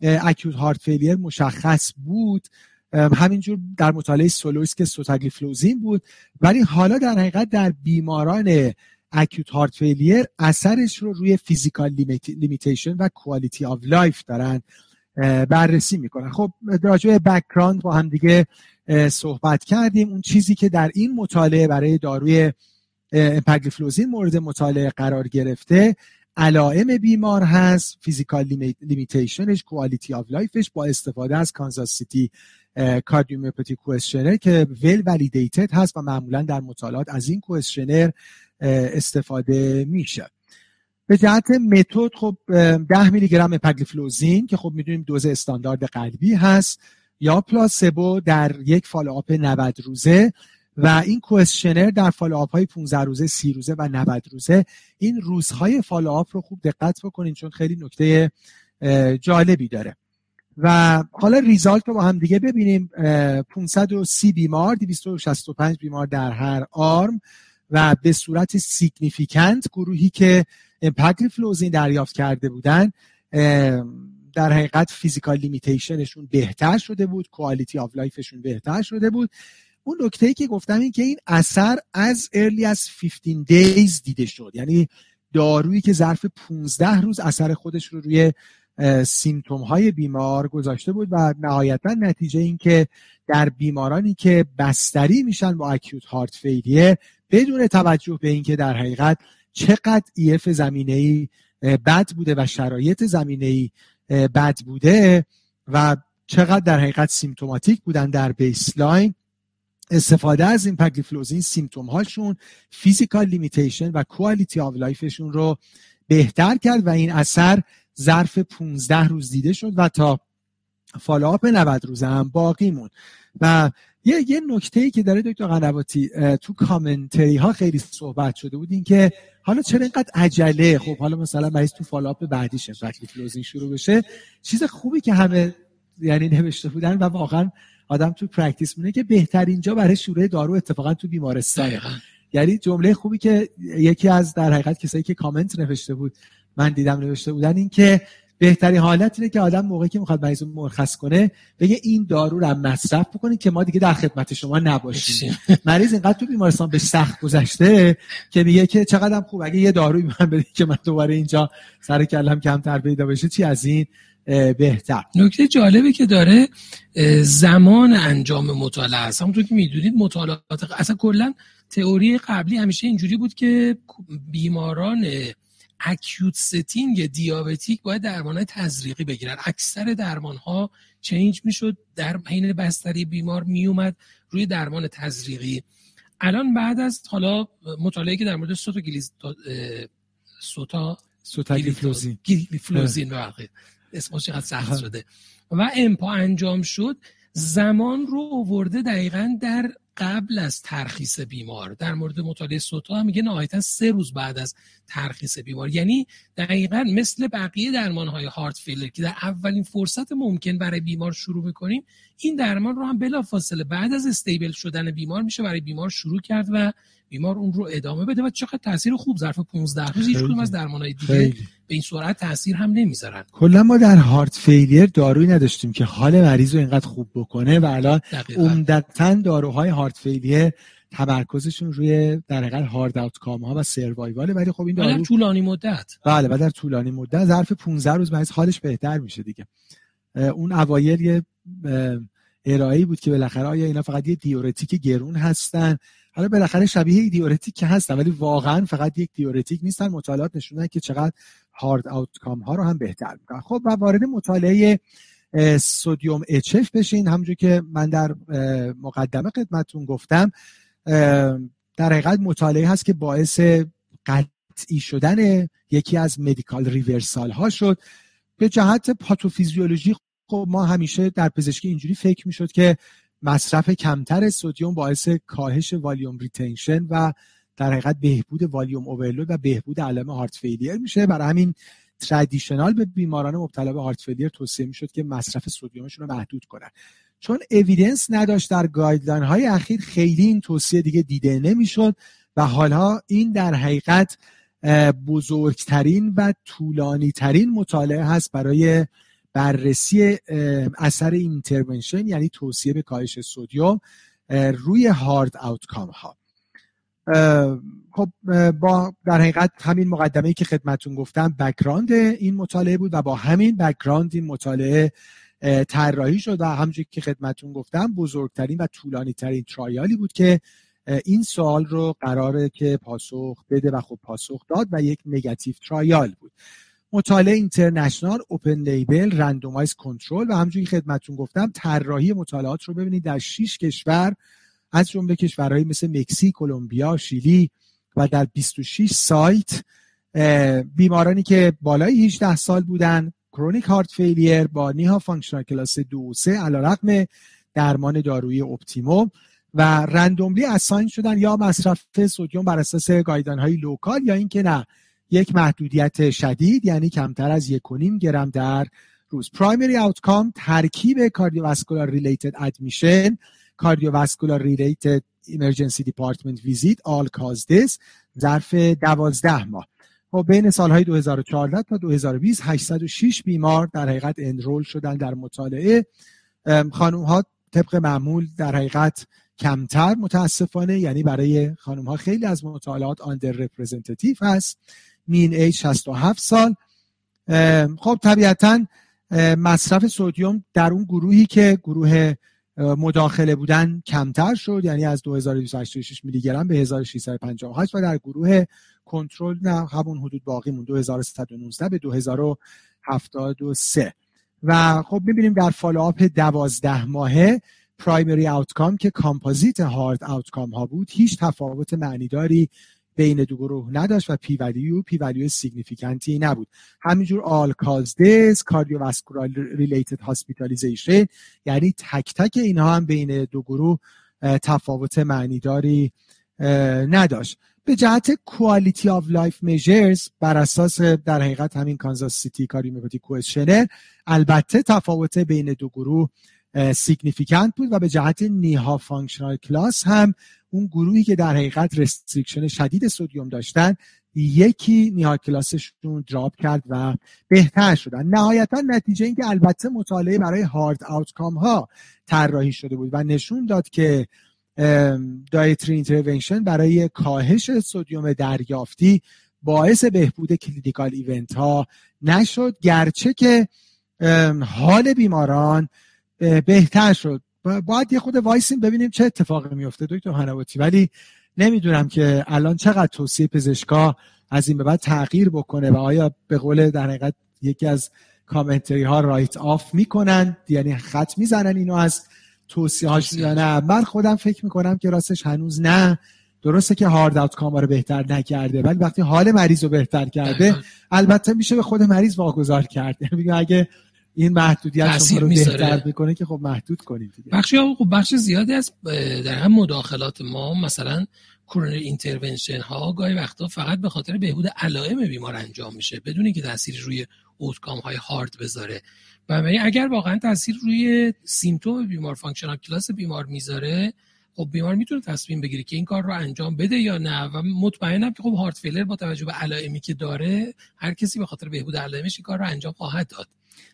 acute heart failure مشخص بود. همینجور در مطالعه SOLOIST که sotagliflozin بود. ولی حالا در حقیقت در بیماران acute heart failure اثرش رو روی physical limitation و quality of life دارن. بررسی می‌کنن خب راجع به background با هم دیگه صحبت کردیم. اون چیزی که در این مطالعه برای داروی امپاگلیفلوزین مورد مطالعه قرار گرفته علائم بیمار هست physical limitation ش quality of life ش با استفاده از Kansas City cardiomyopathy questionnaire که well validated هست و معمولا در مطالعات از این questionnaire استفاده میشه. به جهت method خب 10 میلی گرم اپاگلیفلوزین که خب می‌دونیم دوز استاندارد قلبی هست یا پلاسبو در یک follow-up 90 روزه و این questionnaire در follow-up های 15 روزه 30 روزه و 90 روزه. این روزهای follow-up رو خوب دقت بکنین چون خیلی نکته جالبی داره. و حالا result رو با هم دیگه ببینیم. 530 بیمار 265 بیمار در هر arm و به صورت significant گروهی که فلوزین دریافت کرده بودن در حقیقت physical limitation شون بهتر شده بود quality of life شون بهتر شده بود. اون نکته ای که گفتم این که این اثر از early از 15 days دیده شد. یعنی دارویی که ظرف 15 روز اثر خودش رو روی symptom های بیمار گذاشته بود و نهایتا نتیجه این که در بیمارانی که بستری میشن با acute heart failure بدون توجه به اینکه در حقیقت چقدر EF زمینه ای بد بوده و شرایط زمینه ای بد بوده و چقدر در حقیقت symptomatic بودن در baseline استفاده از empagliflozin symptom هاشون physical limitation و quality of life شون رو بهتر کرد و این اثر ظرف 15 روز دیده شد و تا follow-up 90 روزه هم باقی موند. و یه یه نکته ای که داره دکتر قنواتی تو commentary ها خیلی صحبت شده بود این که حالا چرا اینقدر عجله؟ خب حالا مثلا مریض تو follow-up بعدیش gliflozin شروع بشه. چیز خوبی که همه یعنی نوشته بودن و واقعا آدم تو practice مونه که بهترین جا برای شروع دارو اتفاقا تو بیمارستانه. یعنی جمله خوبی که یکی از در حقیقت کسایی که کامنت نوشته بود من دیدم نوشته بودن این که بهترین حالت اینه که آدم موقعی که می‌خواد مریض مرخص کنه بگه این دارو رو مصرف بکنید که ما دیگه در خدمت شما نباشیم. مریض اینقدر تو بیمارستان بهش سخت گذشته که میگه که چقدر خوب اگه یه دارویی به من بده که من دوباره اینجا سر و کله‌م کمتر پیدا بشه چی از این بهتر. نکته جالبی که داره زمان انجام مطالعه است. همونطور که می‌دونید مطالعات اصلا کلا theory قبلی همیشه اینجوری بود که بیماران acute setting diabetic باید درمان تزریقی بگیرن. اکثر درمان ها change می‌شد در حین بستری بیمار میومد روی درمان تزریقی. الان بعد از حالا مطالعه که در مورد sotagliflozin سوتا سوتا گلیفلوزین گلیفلوزین اسمش چقدر سخت شده. و امپا انجام شد. زمان رو آورده دقیقا در قبل از ترخیص بیمار. در مورد مطالعه سوتا هم میگه نهایتا سه روز بعد از ترخیص بیمار. یعنی دقیقا مثل بقیه درمان های هارت فیلر که در اولین فرصت ممکن برای بیمار شروع می‌کنیم این درمان رو هم بلا فاصله بعد از استیبل شدن بیمار میشه برای بیمار شروع کرد و بیمار اون رو ادامه بده و چقدر تاثیر خوب ظرف 15 روز هیچ کدوم از درمانهای دیگه خیلی. به این سرعت تاثیر هم نمی‌ذارن. کلا ما در هارت فیلیر دارویی نداشتیم که حال مریض رو اینقدر خوب بکنه و الان عمدتا داروهای هارت فیلیر تمرکزشون روی در حقیقت هارد آوتکام ها و سروایوال ولی خب این دارو در طولانی مدت. بله و در طولانی مدت ظرف 15 روز مریض حالش بهتر میشه دیگه. اون اوایل یه ارائه‌ای بود که بالاخره آیا اینا فقط یه diuretic گرون هستن؟ حالا بالاخره شبیه diuretic که هستن ولی واقعا فقط یک diuretic نیستن. مطالعات نشون دادن که چقدر hard outcome ها رو هم بهتر می‌کنن. خب و وارد مطالعه SODIUM-HF بشین. همونجور که من در مقدمه خدمتتون گفتم در حقیقت مطالعه هست که باعث قطعی شدن یکی از medical reversal ها شد. به جهت pathophysiology خب ما همیشه در پزشکی اینجوری فکر می‌شد که مصرف کمتر sodium باعث کاهش volume retention و در حقیقت بهبود volume overload و بهبود علائم heart failure میشه. برای همین traditional به بیماران مبتلا به heart failure توصیه می‌شد که مصرف sodium شون رو محدود کنن. چون evidence نداشت در guideline های اخیر خیلی این توصیه دیگه دیده نمی‌شد و حالا این در حقیقت بزرگترین و طولانی ترین مطالعه هست برای بررسی اثر intervention یعنی توصیه به کاهش sodium روی hard outcome ها خب با در حقیقت همین مقدمه که خدمتتون گفتم background این مطالعه بود و با همین background این مطالعه طراحی شد و همونجوری که خدمتون گفتم بزرگترین و طولانی ترین trial ی بود که این سوال رو قراره که پاسخ بده و خب پاسخ داد و یک negative trial بود. مطالعه international open label randomized control و همونجوری خدمتتون گفتم طراحی مطالعات رو ببینید در 6 کشور از جمله کشورهایی مثل مکزیک، کلمبیا، شیلی و در 26 سایت بیمارانی که بالای 18 سال بودن chronic heart failure با NYHA functional class 2 و 3 علیرغم درمان دارویی optimum و randomly assign شدن یا مصرف sodium بر اساس guideline های local یا اینکه نه. یک محدودیت شدید یعنی کمتر از یک گرم در روز. primary outcome ترکیب cardiovascular related admission cardiovascular related emergency department visit all cause death ظرف دوازده ماه. و خب، بین سالهای 2014 تا 2020 806 بیمار در حقیقت enroll شدن در مطالعه. خانوم ها طبق معمول در حقیقت کمتر متاسفانه یعنی برای خانم ها خیلی از مطالعات underrepresentative هست. mean age 67 سال. خب طبیعتا مصرف sodium در اون گروهی که گروه مداخله بودن کمتر شد یعنی از 2286 میلی گرم به 1658 و در گروه کنترل نه همون حدود باقی موند 2119 به 2073 و خب می‌بینیم در follow-up 12 ماهه primary outcome که composite hard outcome ها بود هیچ تفاوت معنیداری بین دو گروه نداشت و P value P value significant ی نبود. همینجور all cause death cardiovascular related hospitalization یعنی تک تک اینها هم بین دو گروه تفاوت معنیداری نداشت. به جهت quality of life measures بر اساس در حقیقت همین Kansas City Cardiomyopathy Questionnaire. البته تفاوت بین دو گروه significant بود و به جهت NYHA functional class هم اون گروهی که در حقیقت restriction شدید sodium داشتن یکی NYHA class شون drop کرد و بهتر شدن. نهایتا نتیجه این که البته مطالعه برای hard outcome ها طراحی شده بود و نشون داد که dietary intervention برای کاهش sodium دریافتی باعث بهبود clinical event ها نشد گرچه که حال بیماران بهتر شد. باید یه خورده وایسیم ببینیم چه اتفاقی میفته دکتر هنواتی ولی نمی‌دونم که الان چقدر توصیه پزشکا از این به بعد تغییر بکنه و آیا به قول در حقیقت یکی از commentary ها write off می‌کنن یعنی خط می‌زنن اینو از توصیه هاش یا نه. من خودم فکر می‌کنم که راستش هنوز نه. درسته که hard outcome رو بهتر نکرده ولی وقتی حال مریض رو بهتر کرده البته میشه به خود مریض واگذار کرد. یعنی اگه این محدودیت شما رو بهتر می‌کنه که خب محدود کنید دیگه. بخشی خب بخش زیادی از در هم مداخلات ما مثلا coronary intervention ها گاهی وقتا فقط به خاطر بهبود علائم بیمار انجام میشه بدون که تاثیر روی outcome های هارد بذاره. و اگر واقعا تاثیر روی symptom بیمار functional class بیمار می‌ذاره خب بیمار می‌تونه تصمیم بگیره که این کار رو انجام بده یا نه. و مطمئنم که خب هارت فیلر با توجه به علائمی که داره هر کسی به خاطر بهبود علائمش این کار رو انجام خواهد داد.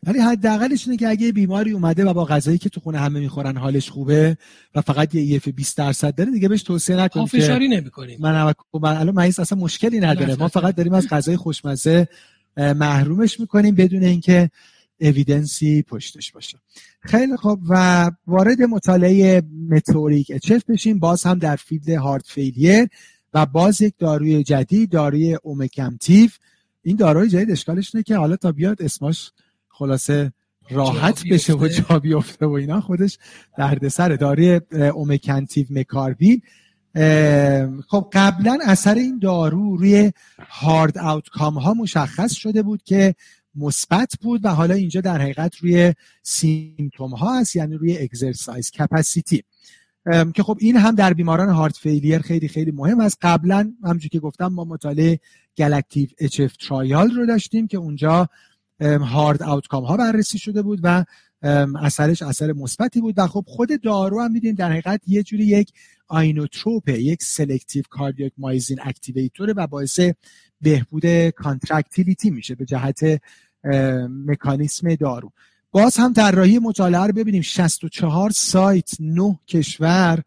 ولی حداقلش اینه که اگه بیماری اومده و با غذایی که تو خونه همه می‌خورن حالش خوبه و فقط یه ایف 20 درصد داره دیگه بهش توصیه نکنید فشاری نمی‌کنیم. من من الان مریض اصلا مشکلی نداره. ما فقط داریم از غذای خوشمزه محرومش می‌کنیم بدون اینکه اویدنسی پشتش باشه. خیلی خوب. و وارد مطالعه METEORIC-HF بشیم. باز هم در field heart failure و باز یک داروی جدید داروی omecamtiv این داروی جدید اشکالش اینه که حالا تا بیاد اسمش خلاصه راحت بشه و جا بیفته و اینا. خودش دردسر داروی omecamtiv mecarbil خب قبلا اثر این دارو روی hard outcome ها مشخص شده بود که مثبت بود و حالا اینجا در حقیقت روی symptom ها هست یعنی روی exercise capacity که خب این هم در بیماران heart failure خیلی خیلی مهم است. قبلا همونجوری که گفتم ما مطالعه GALACTIC-HF trial رو داشتیم که اونجا hard outcome ها بررسی شده بود و اثرش اثر مثبتی بود. و خب خود دارو هم می‌دونین در حقیقت یه جوری یک inotrope ه یک selective cardiac myosin activator ه و باعث بهبود contractility میشه به جهت مکانیسم دارو. باز هم طراحی مطالعه رو ببینیم. 64 سایت 9 کشور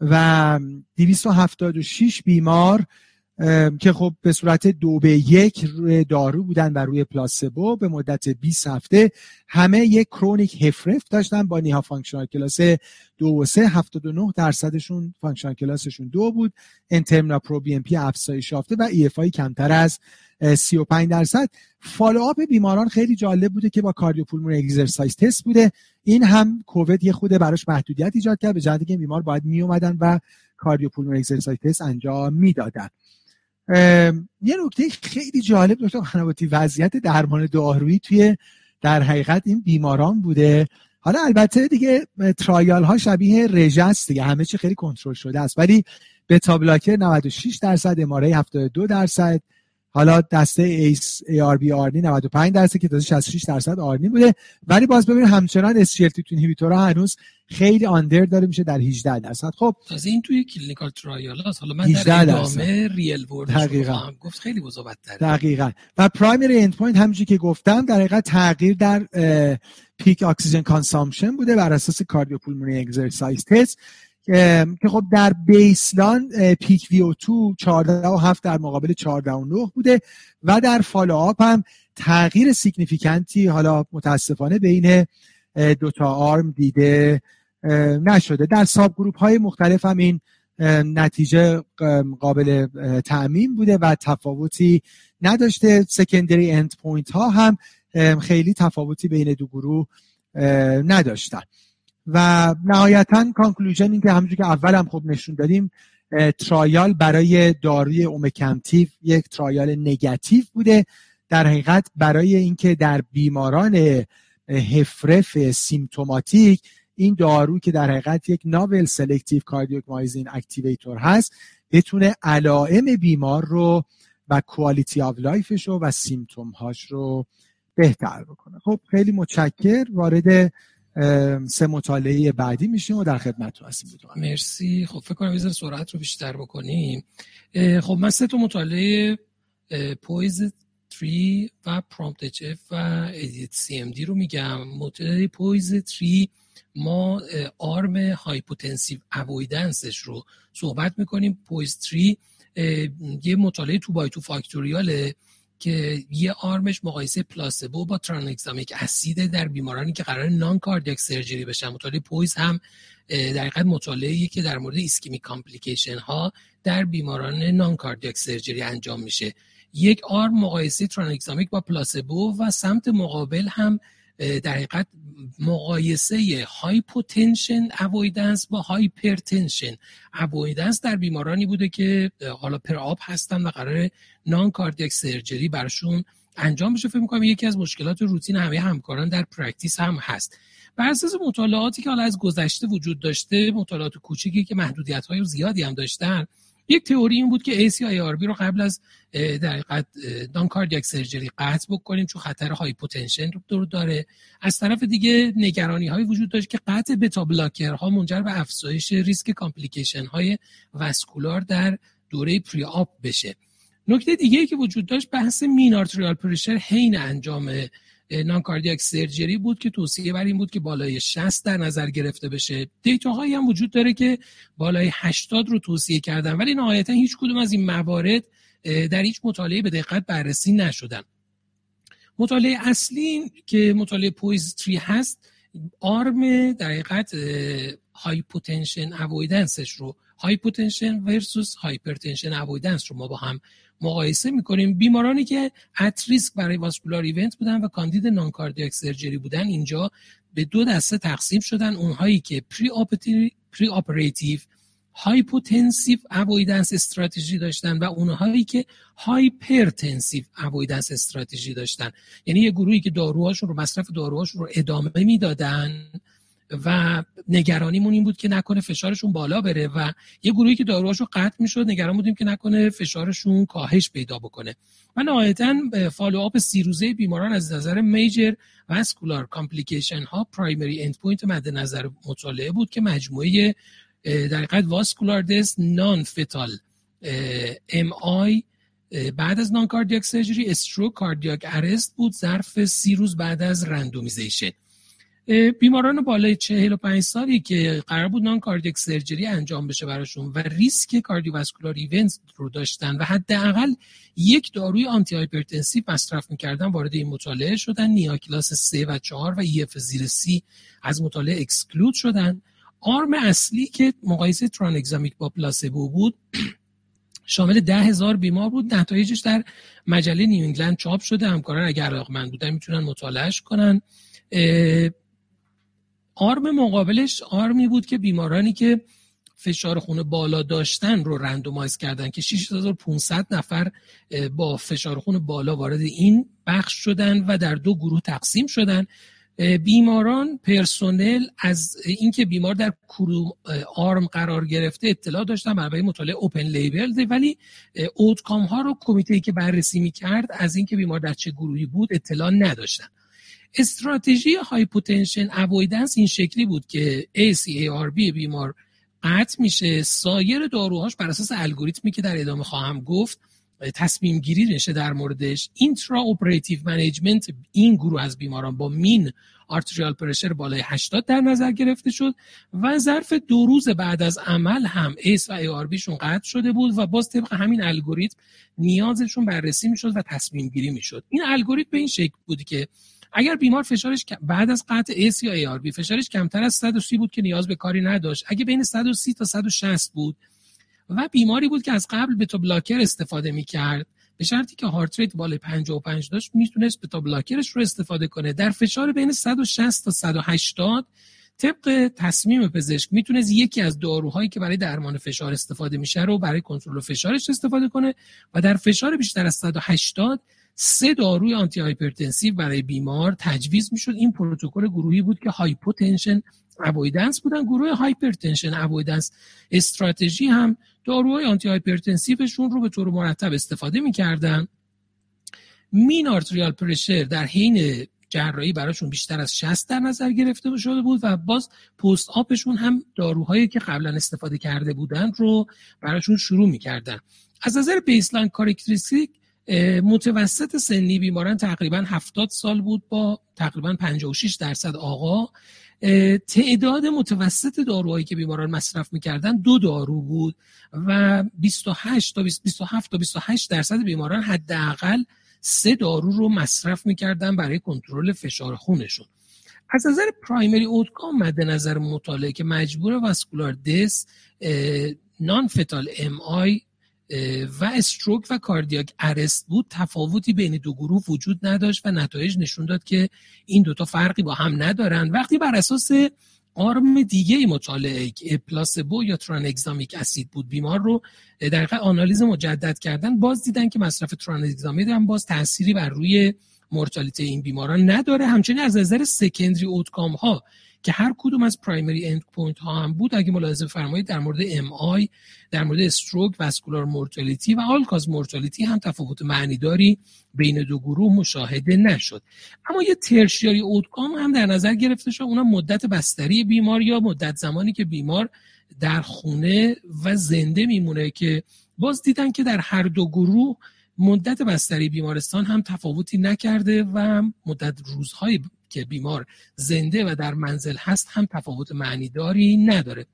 و 276 بیمار که خب به صورت دو به یک روی دارو بودن و روی placebo به مدت 20 هفته همه یک chronic HFrEF داشتن با NYHA functional class دو و سه. 79 درصدشون functional class شون دو بود. NT پرو BNP افزایش یافته و EF کمتر از 35 درصد. follow-up بیماران خیلی جالب بوده که با cardiopulmonary exercise test بوده. این هم کووید یه خورده براش محدودیت ایجاد کرد. به جهتی که بیمار باید می اومدن و cardiopulmonary exercise test انجام می‌دادن. یه نکته خیلی جالب دکتر خنواتی وضعیت درمان دارویی توی در حقیقت این بیماران بوده. حالا البته دیگه trial ها شبیه رژه دیگه همه چی خیلی کنترل شده است. ولی beta blocker 96 درصد MRA 72 درصد حالا دسته ACE ARB ARNI 95 درصد که تازه 66 درصد ARNI بوده. ولی باز ببینید همچنان SGLT هنوز خیلی under داره میشه در 18 درصد. خب تازه این توی clinical trial هست حالا من در ادامه real world دقیقاً. gap خیلی بزرگتره دقیقاً. و primary end point همونجوری که گفتم در حقیقت تغییر در peak oxygen consumption بوده بر اساس cardiopulmonary exercise test که خب در baseline peak VO 2 14 و 7 در مقابل 14 و 9 بوده و در follow-up هم تغییر significant ی حالا متاسفانه بین دو تا arm دیده نشده. در subgroup های مختلف هم این نتیجه قابل تعمیم بوده و تفاوتی نداشته. secondary end point ها هم خیلی تفاوتی بین دو گروه نداشتن. و نهایتا conclusion این که همونجور که اول هم خب نشون دادیم trial برای داروی omecamtiv یک trial negative بوده. در حقیقت برای اینکه در بیماران HFrEF symptomatic این دارو که در حقیقت یک novel selective cardiac myosin activator هست بتونه علائم بیمار رو و quality of life ش رو و symptom هاش رو بهتر بکنه. خب خیلی متشکر. وارد سه مطالعه بعدی میشیم و در خدمت هستیم. مرسی. خب فکر کنم یه سرعت رو بیشتر بکنیم. خب من سه تا مطالعه POISE 3 و پرامپت اچ و ادیت سی ام دی رو میگم. مطالعه پویز 3 ما arm hypotensive avoidance ش رو صحبت می‌کنیم. POISE 3 یه مطالعه two by two factorial ه که یه arm ش مقایسه placebo با tranexamic acid در بیمارانی که قرار non-cardiac surgery بشن مطالعه POISE هم در حقیقت مطالعه که در مورد ischemic complication ها در بیماران non-cardiac surgery انجام میشه. یک arm مقایسه tranexamic با placebo و سمت مقابل هم در حقیقت مقایسه hypotension avoidance با hypertension avoidance در بیمارانی بوده که حالا periop هستن و قرار non-cardiac surgery برشون انجام بشه. فکر می‌کنم یکی از مشکلات روتین همه همکاران در practice هم هست. بر اساس مطالعاتی که حالا از گذشته وجود داشته مطالعات کوچیکی که محدودیت های زیادی هم داشتن یک تئوری این بود که ACEI/ARB رو قبل از در حقیقت non-cardiac surgery قطع بکنیم چون خطر hypotension رو داره. از طرف دیگه نگرانی های وجود داشت که قطع beta blocker ها منجر به افزایش ریسک complication های vascular در دوره periop بشه. نکته دیگه که وجود داشت بحث mean arterial pressure حین انجام non-cardiac surgery بود که توصیه بر این بود که بالای 60 در نظر گرفته بشه. data هایی هم وجود داره که بالای 80 رو توصیه کردن ولی نهایتا هیچ کدوم از این موارد در هیچ مطالعه به دقت بررسی نشدن. مطالعه اصلی که مطالعه POISE three هست arm در حقیقت hypotension avoidance ش رو hypotension versus hypertension avoidance رو ما با هم مقایسه می‌کنیم. بیمارانی که at risk برای vascular event بودن و کاندید non-cardiac surgery بودن اینجا به دو دسته تقسیم شدن. اونهایی که peri operative hypotensive avoidance strategy داشتن و اونهایی که hypertensive avoidance strategy داشتن. یعنی یه گروهی که داروهاشون رو مصرف داروهاشون رو ادامه می‌دادن. و نگرانیمون این بود که نکنه فشارشون بالا بره و یه گروهی که داروهاشو قطع می‌شد نگران بودیم که نکنه فشارشون کاهش پیدا بکنه. و نهایتا follow-up سی روزه بیماران از نظر major vascular complication ها primary end point مد نظر مطالعه بود که مجموعه در حقیقت vascular death non-fatal MI بعد از non-cardiac surgery stroke cardiac arrest بود ظرف سی روز بعد از randomization بیماران بالای 45 سالی که قرار بود non-cardiac surgery انجام بشه براشون و ریسک cardiovascular event رو داشتن و حداقل یک داروی antihypertensive مصرف می‌کردن وارد این مطالعه شدن. NYHA class 3 و 4 و EF زیر سی از مطالعه exclude شدن. arm اصلی که مقایسه tranexamic با placebo بود شامل ده هزار بیمار بود. نتایجش در مجله New England چاپ شده. همکاران اگر علاقمند بودن می‌تونن مطالعهش کنن. arm مقابلش arm ی بود که بیمارانی که فشار خون بالا داشتن رو randomize کردن که 6500 نفر با فشار خون بالا وارد این بخش شدن و در دو گروه تقسیم شدن. بیماران personnel از اینکه بیمار در کدوم arm قرار گرفته اطلاع داشتن برای مطالعه open label ولی outcome ها رو کمیته که بررسی می‌کرد از اینکه بیمار در چه گروهی بود اطلاع نداشتن. استراتژی hypotension avoidance این شکلی بود که ACEI/ARB بیمار قطع میشه. سایر داروهاش بر اساس الگوریتمی که در ادامه خواهم گفت تصمیم گیری نشه در موردش intraoperative management این گروه از بیماران با mean arterial pressure بالای 80 در نظر گرفته شد و ظرف دو روز بعد از عمل هم ایس و ای شون قطع شده بود و باز طبق همین الگوریتم نیازشون بررسی می‌شد و تصمیم گیری می‌شد. این الگوریتم به این شکل بود که اگر بیمار فشارش بعد از قطع ACE یا ARB فشارش کمتر از 130 بود که نیاز به کاری نداشت. اگه بین 130 تا 160 بود و بیماری بود که از قبل beta blocker استفاده می‌کرد به شرطی که heart rate بالای 55 داشت می‌تونست beta blocker ش رو استفاده کنه. در فشار بین 160 تا 180 طبق تصمیم پزشک می‌تونست یکی از داروهایی که برای درمان فشار استفاده میشه رو برای کنترل فشارش استفاده کنه و در فشار بیشتر از 180 سه داروی antihypertensive برای بیمار تجویز می‌شد. این پروتکل گروهی بود که hypotension avoidance بودن. گروه hypertension avoidance استراتژی هم داروهای antihypertensive شون رو به طور مرتب استفاده می‌کردن. mean arterial pressure در حین جراحی براشون بیشتر از 60 در نظر گرفته شده بود و باز post-op شون هم داروهایی که قبلا استفاده کرده بودن رو براشون شروع می‌کردن. از نظر baseline characteristic متوسط سنی بیماران تقریبا 70 سال بود با تقریبا 56 درصد آقا. تعداد متوسط داروهایی که بیماران مصرف می‌کردن دو دارو بود و 28 تا 27 تا 28 درصد بیماران حداقل سه دارو رو مصرف می‌کردن برای کنترل فشار خونشون. از نظر پرایمری اوتکام مد نظر مطالعه که مجبور واسکولار دس نان فتال ام آی و استروک و کاردیاک ارست بود تفاوتی بین دو گروه وجود نداشت و نتایج نشون داد که این دوتا فرقی با هم ندارن. وقتی بر اساس arm دیگه مطالعه که placebo یا tranexamic acid بود بیمار رو در آنالیز مجدد کردن باز دیدن که مصرف tranexamic هم باز تأثیری بر روی مورتالیته این بیماران نداره. همچنین از نظر secondary outcome ها که هر کدوم از primary endpoint ها هم بود اگه ملاحظه فرمایید در مورد MI در مورد stroke vascular mortality و all-cause mortality هم تفاوت معنیداری بین دو گروه مشاهده نشد. اما یه ترشیاری اوتکام هم در نظر گرفته شد. اونم مدت بستری بیمار یا مدت زمانی که بیمار در خونه و زنده میمونه که باز دیدن که در هر دو گروه مدت بستری بیمارستان هم تفاوتی نکرده و مدت روزهای که بیمار زنده و در منزل هست هم تفاوت معنیداری نداره.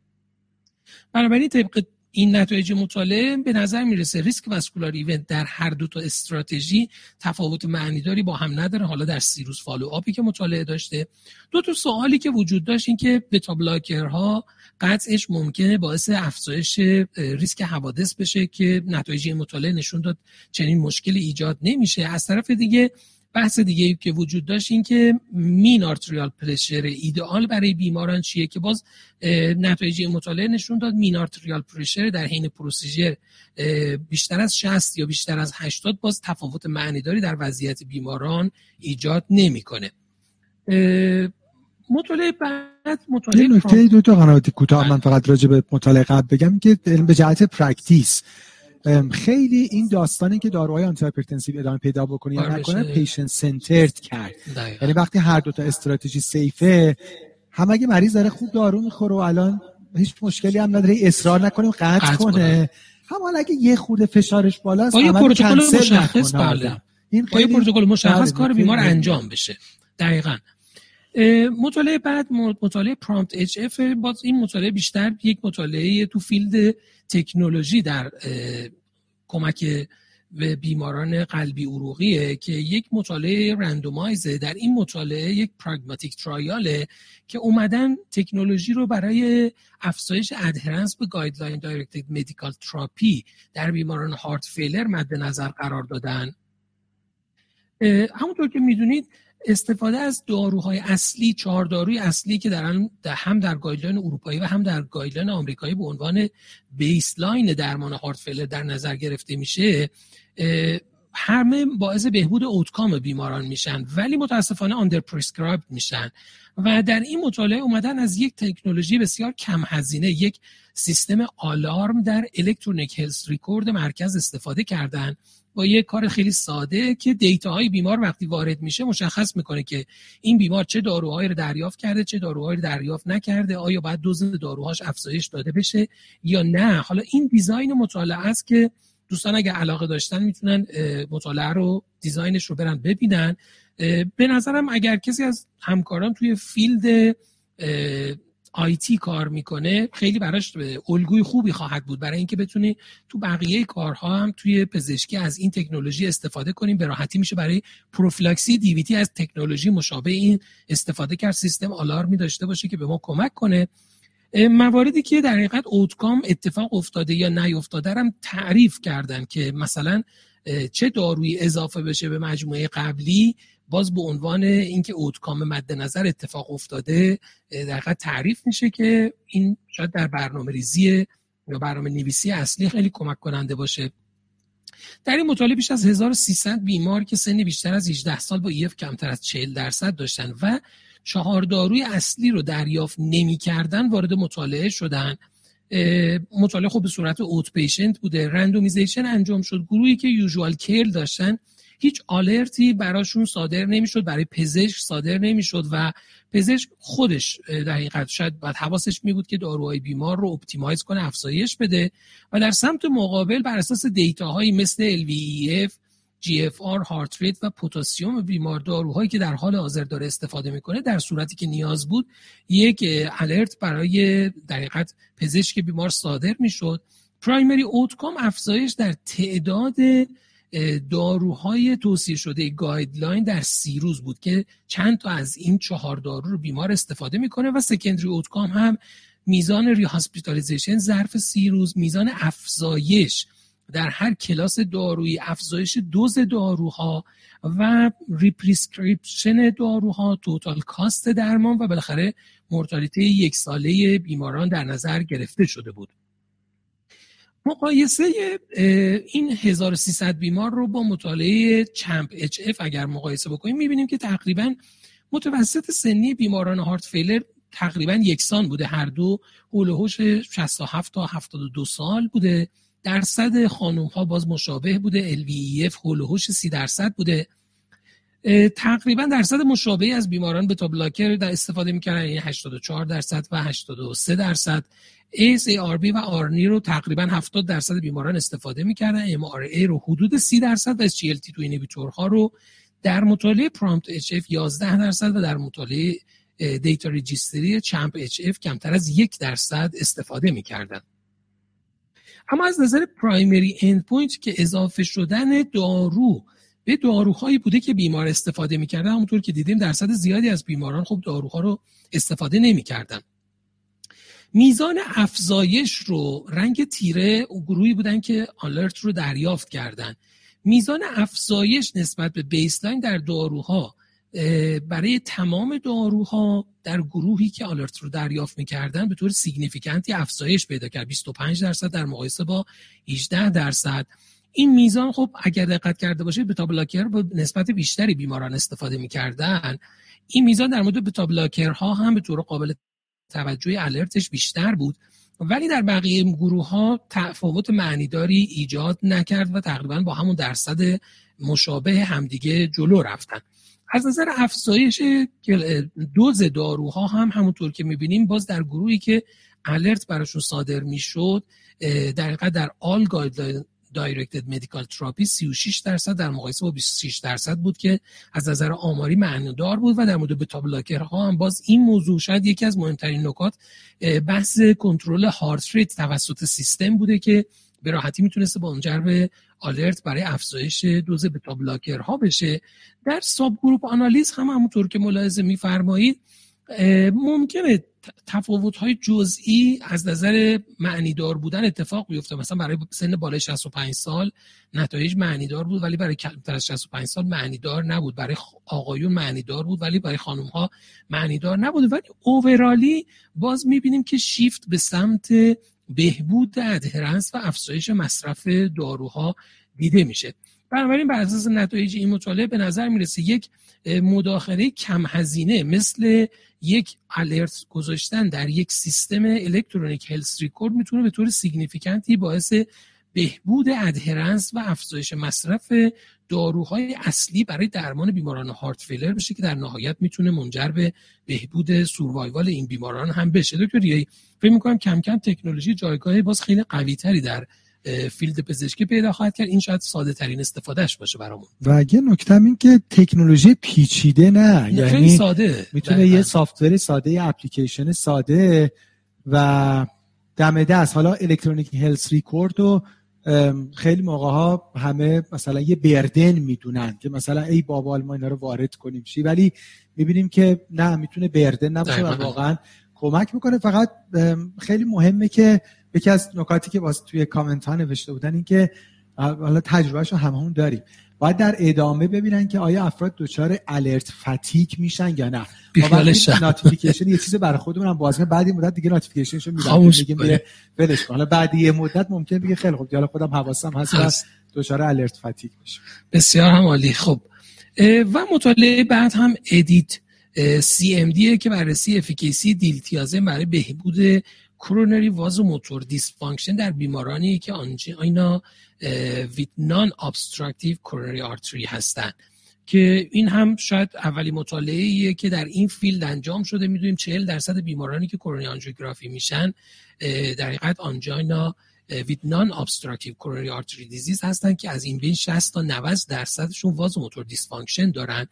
بنابراین طبق این نتایج مطالعه به نظر می‌رسه ریسک واسکولار ایونت در هر دو تا استراتژی تفاوت معنیداری با هم نداره. حالا در سیروس follow-up ی که مطالعه داشته. دو تا سوالی که وجود داشت این که beta blocker ها قطعش ممکنه باعث افزایش ریسک حوادث بشه که نتایج مطالعه نشون داد چنین مشکلی ایجاد نمیشه. از طرف دیگه بحث دیگه که وجود داشت این که mean arterial pressure ایدئال برای بیماران چیه که باز نتایج مطالعه نشون داد mean arterial pressure در حین procedure بیشتر از 60 یا بیشتر از 80 باز تفاوت معنیداری در وضعیت بیماران ایجاد نمی‌کنه. مطالعه بعد مطالعه نکته دو تا قناعت کوتاه من فقط راجع به مطالعه قبل بگم که به جهت practice خیلی این داستانی که داروهای antihypertensive ادامه پیدا بکنه یا نکنه patient-centered کرد. یعنی وقتی هر دو تا استراتژی safe ه هم اگه مریض داره خوب دارو می‌خوره و الان هیچ مشکلی هم نداره اصرار نکنیم قطع کنه. هم حالا اگه یه خود فشارش بالاست با یه پروتکل مشخص بله این یه پروتکل مشخص کار بیمار انجام بشه. دقیقا. مطالعه بعد مطالعه PROMPT-HF باز این مطالعه بیشتر یک مطالعه تو field تکنولوژی در کمک به بیماران قلبی عروقیه که یک مطالعه randomized ه در این مطالعه یک pragmatic trial ه که اومدن تکنولوژی رو برای افزایش adherence به guideline-directed medical therapy در بیماران heart failure مد نظر قرار دادن. همونطور که می‌دونید استفاده از داروهای اصلی چهار داروی اصلی که در هم در guideline اروپایی و هم در guideline آمریکایی به عنوان baseline درمان heart در نظر گرفته میشه همه باعث بهبود outcome بیماران میشن ولی متاسفانه under-prescribe میشن و در این مطالعه اومدن از یک تکنولوژی بسیار کم هزینه یک سیستم آلارم در الکترونیک هلس ریکورد مرکز استفاده کردن. با یه کار خیلی ساده که دیتاهای بیمار وقتی وارد میشه مشخص می‌کنه که این بیمار چه داروهایی رو دریافت کرده چه داروهایی رو دریافت نکرده آیا باید دوز داروهاش افزایش داده بشه یا نه. حالا این دیزاین مطالعه است که دوستان اگه علاقه داشتن می‌تونن مطالعه رو دیزاینش رو برن ببینن. به نظرم اگر کسی از همکاران توی field IT کار می‌کنه خیلی براش الگوی خوبی خواهد بود. برای اینکه بتونی تو بقیه کارها هم توی پزشکی از این تکنولوژی استفاده کنیم به راحتی میشه برای پروفیلاکسی DVT از تکنولوژی مشابه این استفاده کرد. سیستم آلارمی داشته باشه که به ما کمک کنه. مواردی که در حقیقت outcome اتفاق افتاده یا نیفتاده هم تعریف کردن که مثلا چه دارویی اضافه بشه به مجموعه قبلی باز به عنوان اینکه اوتکام مد نظر اتفاق افتاده در تعریف میشه که این شاید در برنامه ریزی یا برنامه نویسی اصلی خیلی کمک کننده باشه. در این مطالعه بیش از 1300 بیمار که سن بیشتر از 18 سال با ایف کمتر از 40 درصد داشتن و چهار داروی اصلی رو دریافت نمی‌کردن وارد مطالعه شدن. مطالعه خب به صورت outpatient بوده. randomization انجام شد. گروهی که usual care داشتن هیچ alert ی براشون صادر نمی‌شد برای پزشک صادر نمی‌شد و پزشک خودش در حقیقت شاید بعد حواسش می بود که داروهای بیمار رو optimize کنه افزایش بده و در سمت مقابل بر اساس دیتاهایی مثل LVEF GFR heart rate و پتاسیم بیمار داروهایی که در حال حاضر داره استفاده می‌کنه در صورتی که نیاز بود یک alert برای در حقیقت پزشک بیمار صادر می‌شد. primary outcome افزایش در تعداد داروهای توصیه شده guideline در سی روز بود که چند تا از این چهار دارو رو بیمار استفاده می‌کنه و secondary outcome هم میزان ری ظرف سی روز میزان افزایش در هر کلاس دارویی افزایش دوز داروها و represcription داروها total cost درمان و بالاخره مرتالیته یک ساله بیماران در نظر گرفته شده بود. مقایسه این 1300 بیمار رو با مطالعه CHAMP-HF اگر مقایسه بکنیم می‌بینیم که تقریبا متوسط سنی بیماران heart failure تقریبا یکسان بوده. هر دو هولوهوش 67 تا 72 سال بوده. درصد خانوم ها باز مشابه بوده. LVEF هولوهوش 30 درصد بوده. تقریبا درصد مشابهی از بیماران beta blocker در استفاده می‌کردن یعنی 84 درصد و 83 درصد. ACE ARB و ARNI رو تقریبا 70 درصد بیماران استفاده می‌کردن. MRA رو حدود 30 درصد و SGLT2 inhibitor ها رو در مطالعه PROMPT-HF 11 درصد و در مطالعه data registry CHAMP-HF کمتر از یک درصد استفاده می‌کردن. اما از نظر primary endpoint که اضافه شدن دارو به داروهایی بوده که بیمار استفاده می‌کردن. همونطور که دیدیم درصد زیادی از بیماران خب داروها رو استفاده نمی‌کردن. میزان افزایش رو رنگ تیره گروهی بودن که alert رو دریافت کردن. میزان افزایش نسبت به baseline در داروها برای تمام داروها در گروهی که alert رو دریافت می‌کردن به طور significant ی افزایش پیدا کرد. 25 درصد در مقایسه با 18 درصد. این میزان خب اگر دقت کرده باشید بتا بلاکر با نسبت بیشتری بیماران استفاده می‌کردن. این میزان در مورد بتا بلاکرها هم به طور قابل توجه الرتش بیشتر بود. ولی در بقیه گروه ها تفاوت معنیداری ایجاد نکرد و تقریبا با همون درصد مشابه همدیگه جلو رفتن. از نظر افزایش دوز داروها هم همونطور که می‌بینیم باز در گروهی که alert براشون صادر می‌شد در در all directed medical therapy 36 درصد در مقایسه با 26 درصد بود که از نظر آماری معنادار بود و در مورد بتا ها هم باز این موضوع شاید یکی از مهمترین نکات بحث کنترل heart rate توسط سیستم بوده که به راحتی می‌تونسته با منجر به alert برای افزایش دوز بتا ها بشه. در subgroup آنالیز هم همونطور که ملاحظه میفرمایید ممکنه تفاوت های جزئی از نظر معنیدار بودن اتفاق بیفته مثلا برای سن بالای 65 سال نتایج معنیدار بود ولی برای کمتر از 65 سال معنیدار نبود. برای آقایون معنیدار بود ولی برای خانم ها معنیدار نبود. ولی اوورالی باز می‌بینیم که شیفت به سمت بهبود ادهرنس و افزایش مصرف داروها دیده میشه. بنابراین بر اساس نتایج این مطالعه به نظر می‌رسه یک مداخله کم هزینه مثل یک alert گذاشتن در یک سیستم electronic health record می‌تونه به طور significant ی باعث بهبود adherence و افزایش مصرف داروهای اصلی برای درمان بیماران heart failure بشه که در نهایت می‌تونه منجر به بهبود survival این بیماران هم بشه. دکتر فکر می‌کنم کم کم تکنولوژی جایگاه باز خیلی قوی تری در field پزشکی پیدا خواهد کرد. این شاید ساده ترین استفادهش باشه برامون. و یه نکته این که تکنولوژی پیچیده نه. یعنی ساده. می‌تونه یه سافتور ساده یه اپلیکیشن ساده و دم دست. حالا الکترونیک هلس ریکورد و خیلی موقع ها همه مثلا یه بردن می‌دونن که مثلا ای بابا ما اینا رو وارد کنیم چی. ولی می‌بینیم که نه می‌تونه بردن نباشه و واقعا کمک می‌کنه. فقط خیلی مهمه که یکی از نکاتی که واسه توی کامنت ها نوشته بودن این که حالا تجربهش رو هممون داریم. باید در ادامه ببینن که آیا افراد دچار alert fatigue میشن یا نه. notification یه چیز برای خودمون هم باز بعد مدت دیگه notification شو میدن. میگیم بله. ولش کن. حالا بعد یه مدت ممکن بگه خیلی خوب حالا خودم حواسم هست هست. دچار alert fatigue میشه بسیار هم عالی. خب. و مطالعه بعد هم EDIT-CMD که بررسی efficacy دیلتیازم برای بهبود coronary vasomotor dysfunction در بیمارانی که angina with nonobstructive coronary artery هستند. که این هم شاید اولی مطالعه که در این field انجام شده. می‌دونیم 40 درصد بیمارانی که کرونری آنژیوگرافی میشن در حقیقت angina with nonobstructive coronary artery disease هستن که از این بین 60 تا 90 درصدشون vasomotor dysfunction دارن.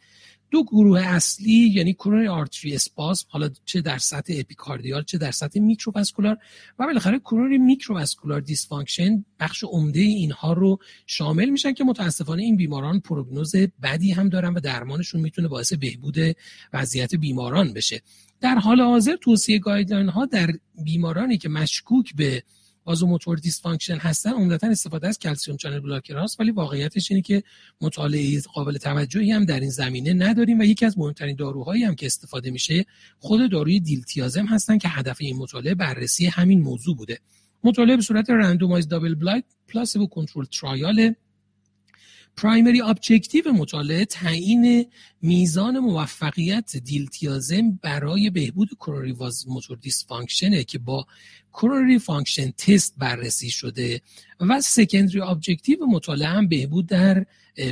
دو گروه اصلی یعنی coronary artery spasm حالا چه در سطح epicardial چه در سطح microvascular و بالاخره coronary microvascular dysfunction بخش عمده اینها رو شامل میشن که متاسفانه این بیماران prognosis بدی هم دارن و درمانشون می‌تونه باعث بهبود وضعیت بیماران بشه. در حال حاضر توصیه guideline ها در بیمارانی که مشکوک به vasomotor dysfunction هستن عمدتا استفاده از calcium channel blocker هاست ولی واقعیتش اینه که مطالعه قابل توجهی هم در این زمینه نداریم و یکی از مهمترین داروهایی هم که استفاده میشه خود داروی دیلتیازم هستن که هدف این مطالعه بررسی همین موضوع بوده. مطالعه به صورت randomized double blind placebo control trial primary objective مطالعه تعیین میزان موفقیت دیلتیازم برای بهبود coronary vasomotor dysfunction ه که با coronary function test بررسی شده و secondary objective مطالعه هم بهبود در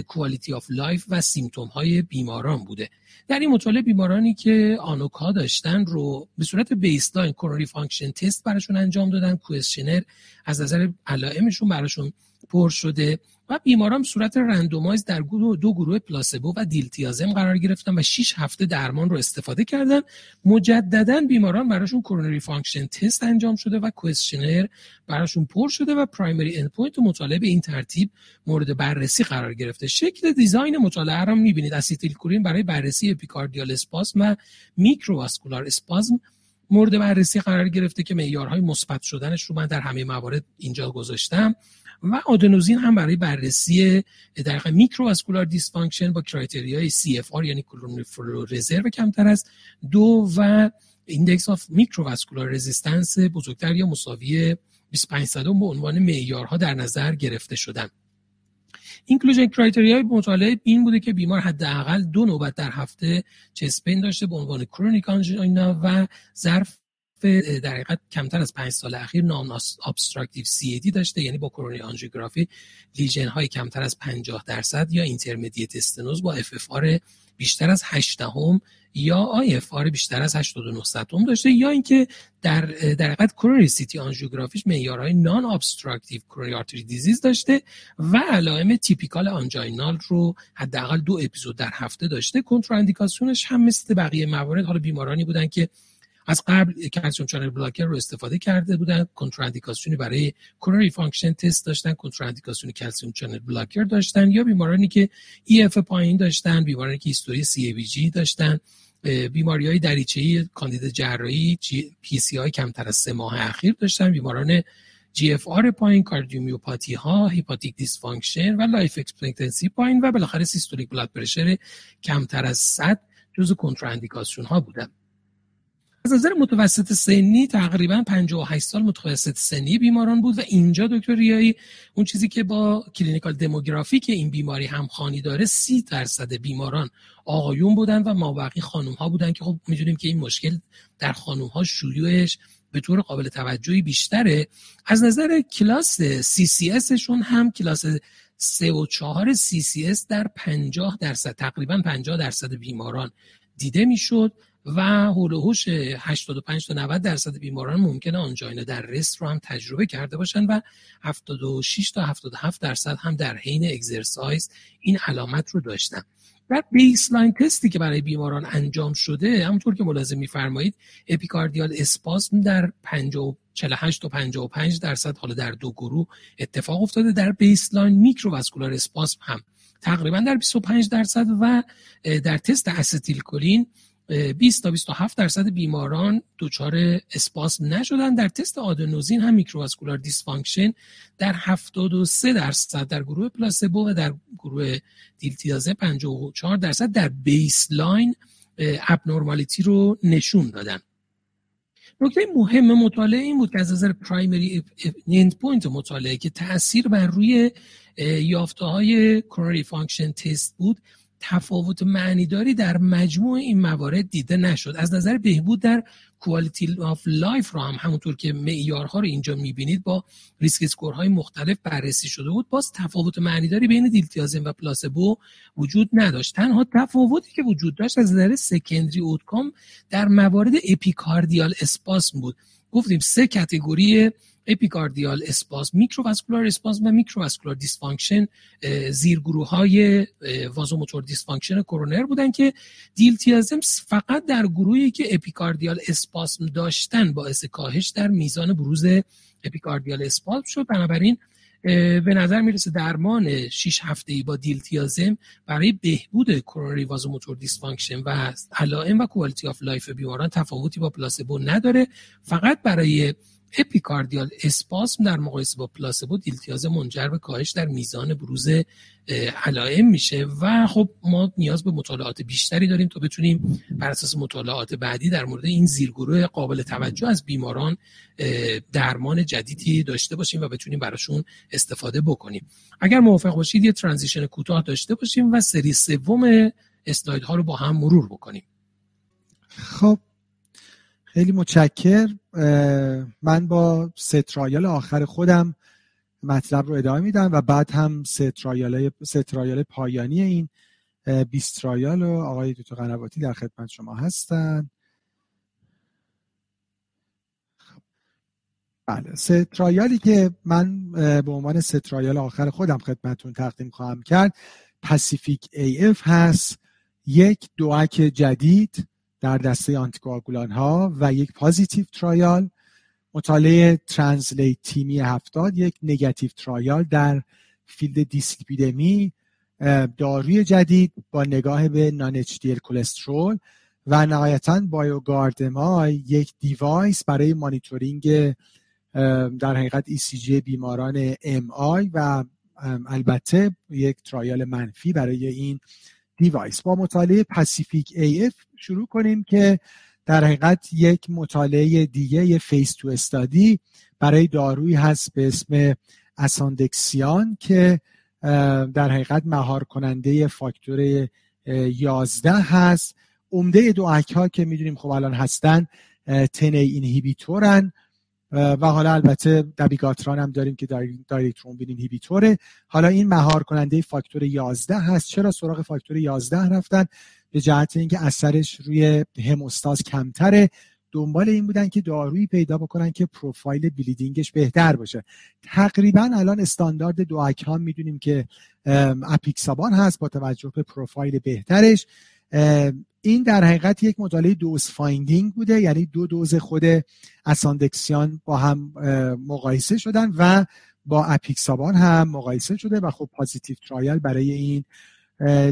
quality of life و symptom های بیماران بوده. در این مطالعه بیمارانی که ANOCA داشتن رو به صورت baseline coronary function test براشون انجام دادن questionnaire از نظر علائمشون براشون پر شده و بیماران صورت randomized در دو گروه placebo و دیلتیازم قرار گرفتن و 6 هفته درمان رو استفاده کردن. مجددا بیماران براشون coronary function test انجام شده و questionnaire براشون پر شده و primary endpoint مطالعه به این ترتیب مورد بررسی قرار گرفته. شکل design مطالعه رو می‌بینید. استیل کولین برای بررسی epicardial spasm و microvascular spasm مورد بررسی قرار گرفته که معیارهای مثبت شدنش رو من در همه موارد اینجا گذاشتم. و آدنوزین هم برای بررسی در microvascular dysfunction با criteria ی CFR یعنی coronary flow reserve کمتر از دو و index of microvascular resistance بزرگتر یا مساوی 25 به عنوان معیارها در نظر گرفته شدن. inclusion criteria ی مطالعه این بوده که بیمار حداقل دو نوبت در هفته chest pain داشته به عنوان chronic angina و ظرف در حقیقت کمتر از پنج سال اخیر nonobstructive CAD داشته یعنی با کرونی آنژیوگرافی lesion های کمتر از 50 درصد یا intermediate stenosis با FFR بیشتر از 8 دهم یا iFR بیشتر از 89 صدم داشته یا اینکه در در حقیقت coronary CT آنژیوگرافیش معیارهای nonobstructive coronary artery disease داشته و علائم typical anginal رو حداقل دو اپیزود در هفته داشته. کنتراندیکاسیونش هم مثل بقیه موارد حالا بیمارانی بودن که از قبل calcium channel blocker رو استفاده کرده بودن. کنتراندیکاسیونی برای coronary function test داشتن. کنتراندیکاسیون calcium channel blocker داشتن. یا بیمارانی که EF پایین داشتن بیمارانی که history CABG داشتن. بیماری های دریچه‌ای کاندید جراحی PCI کمتر از سه ماه اخیر داشتن. بیماران GFR پایین کاردیومیوپاتی ها hepatic dysfunction و life expectancy پایین و بالاخره systolic blood pressure کمتر از 100 جزو کنتراندیکاسیون ها بودن. از نظر متوسط سنی تقریبا 58 سال متوسط سنی بیماران بود و اینجا دکتر ریایی اون چیزی که با clinical demography که این بیماری همخوانی داره 30 درصد بیماران آقایون بودن و مابقی خانم ها بودن که خب می‌دونیم که این مشکل در خانم ها شیوعش به طور قابل توجهی بیشتره. از نظر کلاس CCS شون هم کلاس 3 و 4 CCS در 50 درصد تقریبا 50 درصد بیماران دیده می‌شد. و حوش 85 تا 90 درصد بیماران ممکنه آنژینا در رست رو هم تجربه کرده باشن و 76 تا 77 درصد هم در حین اگزرسایز این علامت رو داشتن. در baseline تستی که برای بیماران انجام شده همونطور که ملاحظه میفرمایید epicardial spasm در 50 48 تا 55 درصد حالا در دو گروه اتفاق افتاده. در baseline microvascular spasm هم تقریبا در 25 درصد و در تست استیل کولین 20 تا 27 درصد بیماران دچار اسپاسم نشدن. در تست آدنوزین هم microvascular dysfunction در 73 درصد در گروه پلاسبو و در گروه دیلتیازم 54 درصد در baseline abnormality رو نشون دادن. نکته مهم مطالعه این بود که از نظر primary end point مطالعه که تاثیر بر روی یافته های coronary function test بود تفاوت معنیداری در مجموع این موارد دیده نشد. از نظر بهبود در quality of life رو هم همونطور که معیارها رو اینجا می‌بینید با risk score های مختلف بررسی شده بود باز تفاوت معنیداری بین دیلتیازم و پلاسبو وجود نداشت. تنها تفاوتی که وجود داشت از نظر secondary outcome در موارد epicardial spasm بود. گفتیم سه category epicardial spasm microvascular spasm و microvascular dysfunction زیرگروه های vasomotor dysfunction کرونر بودن که دیلتیازم فقط در گروهی که epicardial spasm داشتن باعث کاهش در میزان بروز epicardial spasm شد. بنابراین به نظر می‌رسه درمان 6 هفته ای با دیلتیازم برای بهبود coronary vasomotor dysfunction و علائم و quality of life بیماران تفاوتی با پلاسبو نداره. فقط برای epicardial spasm در مقایسه با پلاسبو دیلتیازم منجر به کاهش در میزان بروز علائم میشه و خب ما نیاز به مطالعات بیشتری داریم تا بتونیم بر اساس مطالعات بعدی در مورد این زیرگروه قابل توجه از بیماران درمان جدیدی داشته باشیم و بتونیم براشون استفاده بکنیم. اگر موافق باشید یه ترانزیشن کوتاه داشته باشیم و سری سوم اسلاید ها رو با هم مرور بکنیم. خب خیلی متشکر من با سترایال آخر خودم مطلب رو ادامه میدم و بعد هم سه trial پایانی این بیست trial و آقای دکتر قنواتی در خدمت شما هستن. بله سه trial ی که من به عنوان سه trial آخر خودم خدمتون تقدیم خواهم کرد PACIFIC AF هست. یک DOAC جدید. در دسته آنتیکواگولان ها و یک positive trial مطالعه TRANSLATE-TIMI هفتاد یک negative trial در field دیسلیپیدمی داروی جدید با نگاه به non کلسترول و نهایتا BIOGUARD-MI یک device برای مانیتورینگ در حقیقت ECG بیماران MI و البته یک trial منفی برای این device با مطالعه PACIFIC AF شروع کنیم که در حقیقت یک مطالعه دیگه phase two study برای دارویی هست به اسم asundexian که در حقیقت مهار کننده فاکتور 11 هست. عمده DOAC ها که می‌دونیم خب الان هستن ten inhibitor ن. و حالا البته دبیگاتران هم داریم که direct thrombin inhibitor ه حالا این مهار کننده فاکتور 11 هست. چرا سراغ فاکتور 11 رفتن؟ به جهت اینکه اثرش روی هموستاز کمتره. دنبال این بودن که دارویی پیدا بکنن که پروفایل bleeding ش بهتر باشه. تقریبا الان استاندارد DOAC هم می‌دونیم که اپیکسابان هست با توجه به پروفایل بهترش. این در حقیقت یک مطالعه dose finding بوده یعنی دو دوز خود asundexian با هم مقایسه شدن و با اپیکسابان هم مقایسه شده و خب positive trial برای این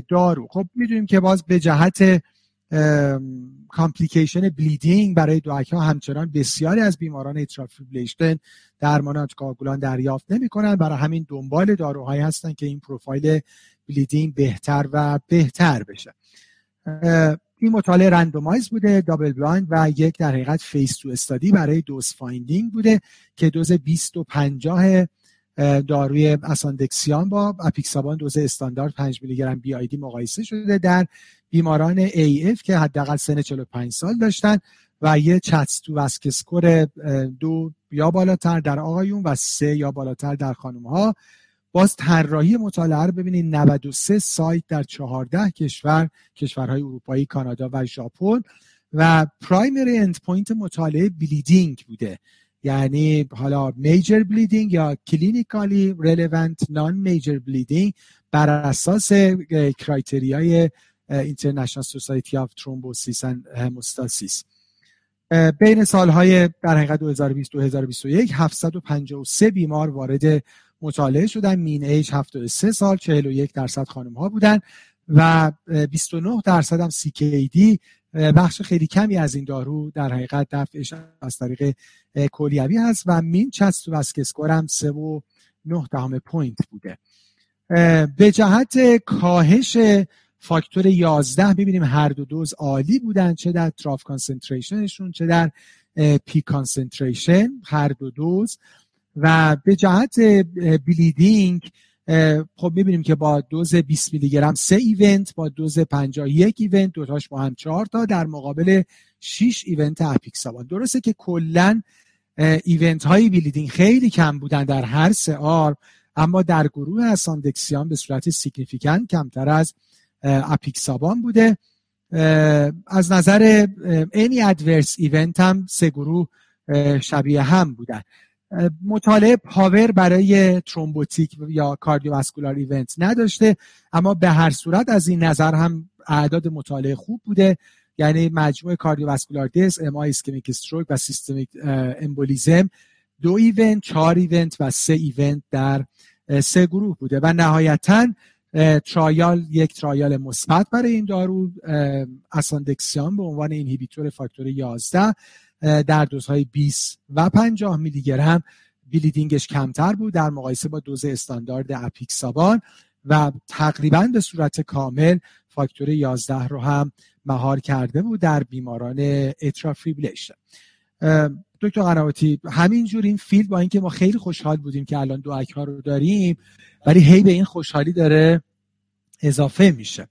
دارو. خب می‌دونیم که باز به جهت complication bleeding برای DOAC ها همچنان بسیاری از بیماران atrial fibrillation درمان آنتی‌کواگولان دریافت نمی‌کنن. برای همین دنبال داروهایی هستن که این پروفایل bleeding بهتر و بهتر بشه. این مطالعه randomize بوده double blind و یک در حقیقت phase two study برای dose finding بوده که دوز 20 و 50 داروی asundexian با اپیکسابان دوز استاندارد 5 میلی گرم BID مقایسه شده در بیماران AF که حداقل سن 45 سال داشتن و یه CHA2DS2-VASc score دو یا بالاتر در آقایون و سه یا بالاتر در خانم ها باز طراحی مطالعه رو ببینید. 93 سایت در 14 کشور کشورهای اروپایی کانادا و ژاپن. و primary end point مطالعه bleeding بوده. یعنی حالا major bleeding یا clinically relevant non-major bleeding بر اساس criteria ی International Society of Thrombosis and Haemostasis. بین سالهای در حقیقت 2020 2021 753 بیمار وارد مطالعه شدن. mean age 73 سال 41 درصد خانم ها بودن و 29 درصد هم CKD بخش خیلی کمی از این دارو در حقیقت دفعش از طریق کلیوی هست و mean CHA2DS2-VASc score هم 3 و 9 دهم point بوده. به جهت کاهش فاکتور 11 ببینیم هر دو دوز عالی بودن چه در trough concentration شون چه در peak concentration. هر دو دوز و به جهت bleeding خب می‌بینیم که با دوز 20 میلی گرم سه event با دوز 50 1 event دوتاش با هم چهار تا در مقابل 6 event اپیکسابان درسته که کلا event های bleeding خیلی کم بودن در هر سه arm اما در گروه asundexian به صورت significant کمتر از اپیکسابان بوده. از نظر any adverse event هم سه گروه شبیه هم بودن. مطالعه power برای thrombotic یا cardiovascular event نداشته اما به هر صورت از این نظر هم اعداد مطالعه خوب بوده. یعنی مجموع cardiovascular death MI ischemic stroke و systemic embolism دو event چهار event و سه event در سه گروه بوده و نهایتا trial یک trial مثبت برای این دارو asundexian به عنوان inhibitor factor 11 در دوزهای 20 و 50 میلی گرم. bleeding ش کمتر بود در مقایسه با دوز استاندارد apixaban و تقریبا به صورت کامل فاکتور 11 رو هم مهار کرده بود در بیماران atrial fibrillation دکتر قنواتی همینجور این field با اینکه ما خیلی خوشحال بودیم که الان DOAC ها رو داریم ولی هی به این خوشحالی داره اضافه میشه.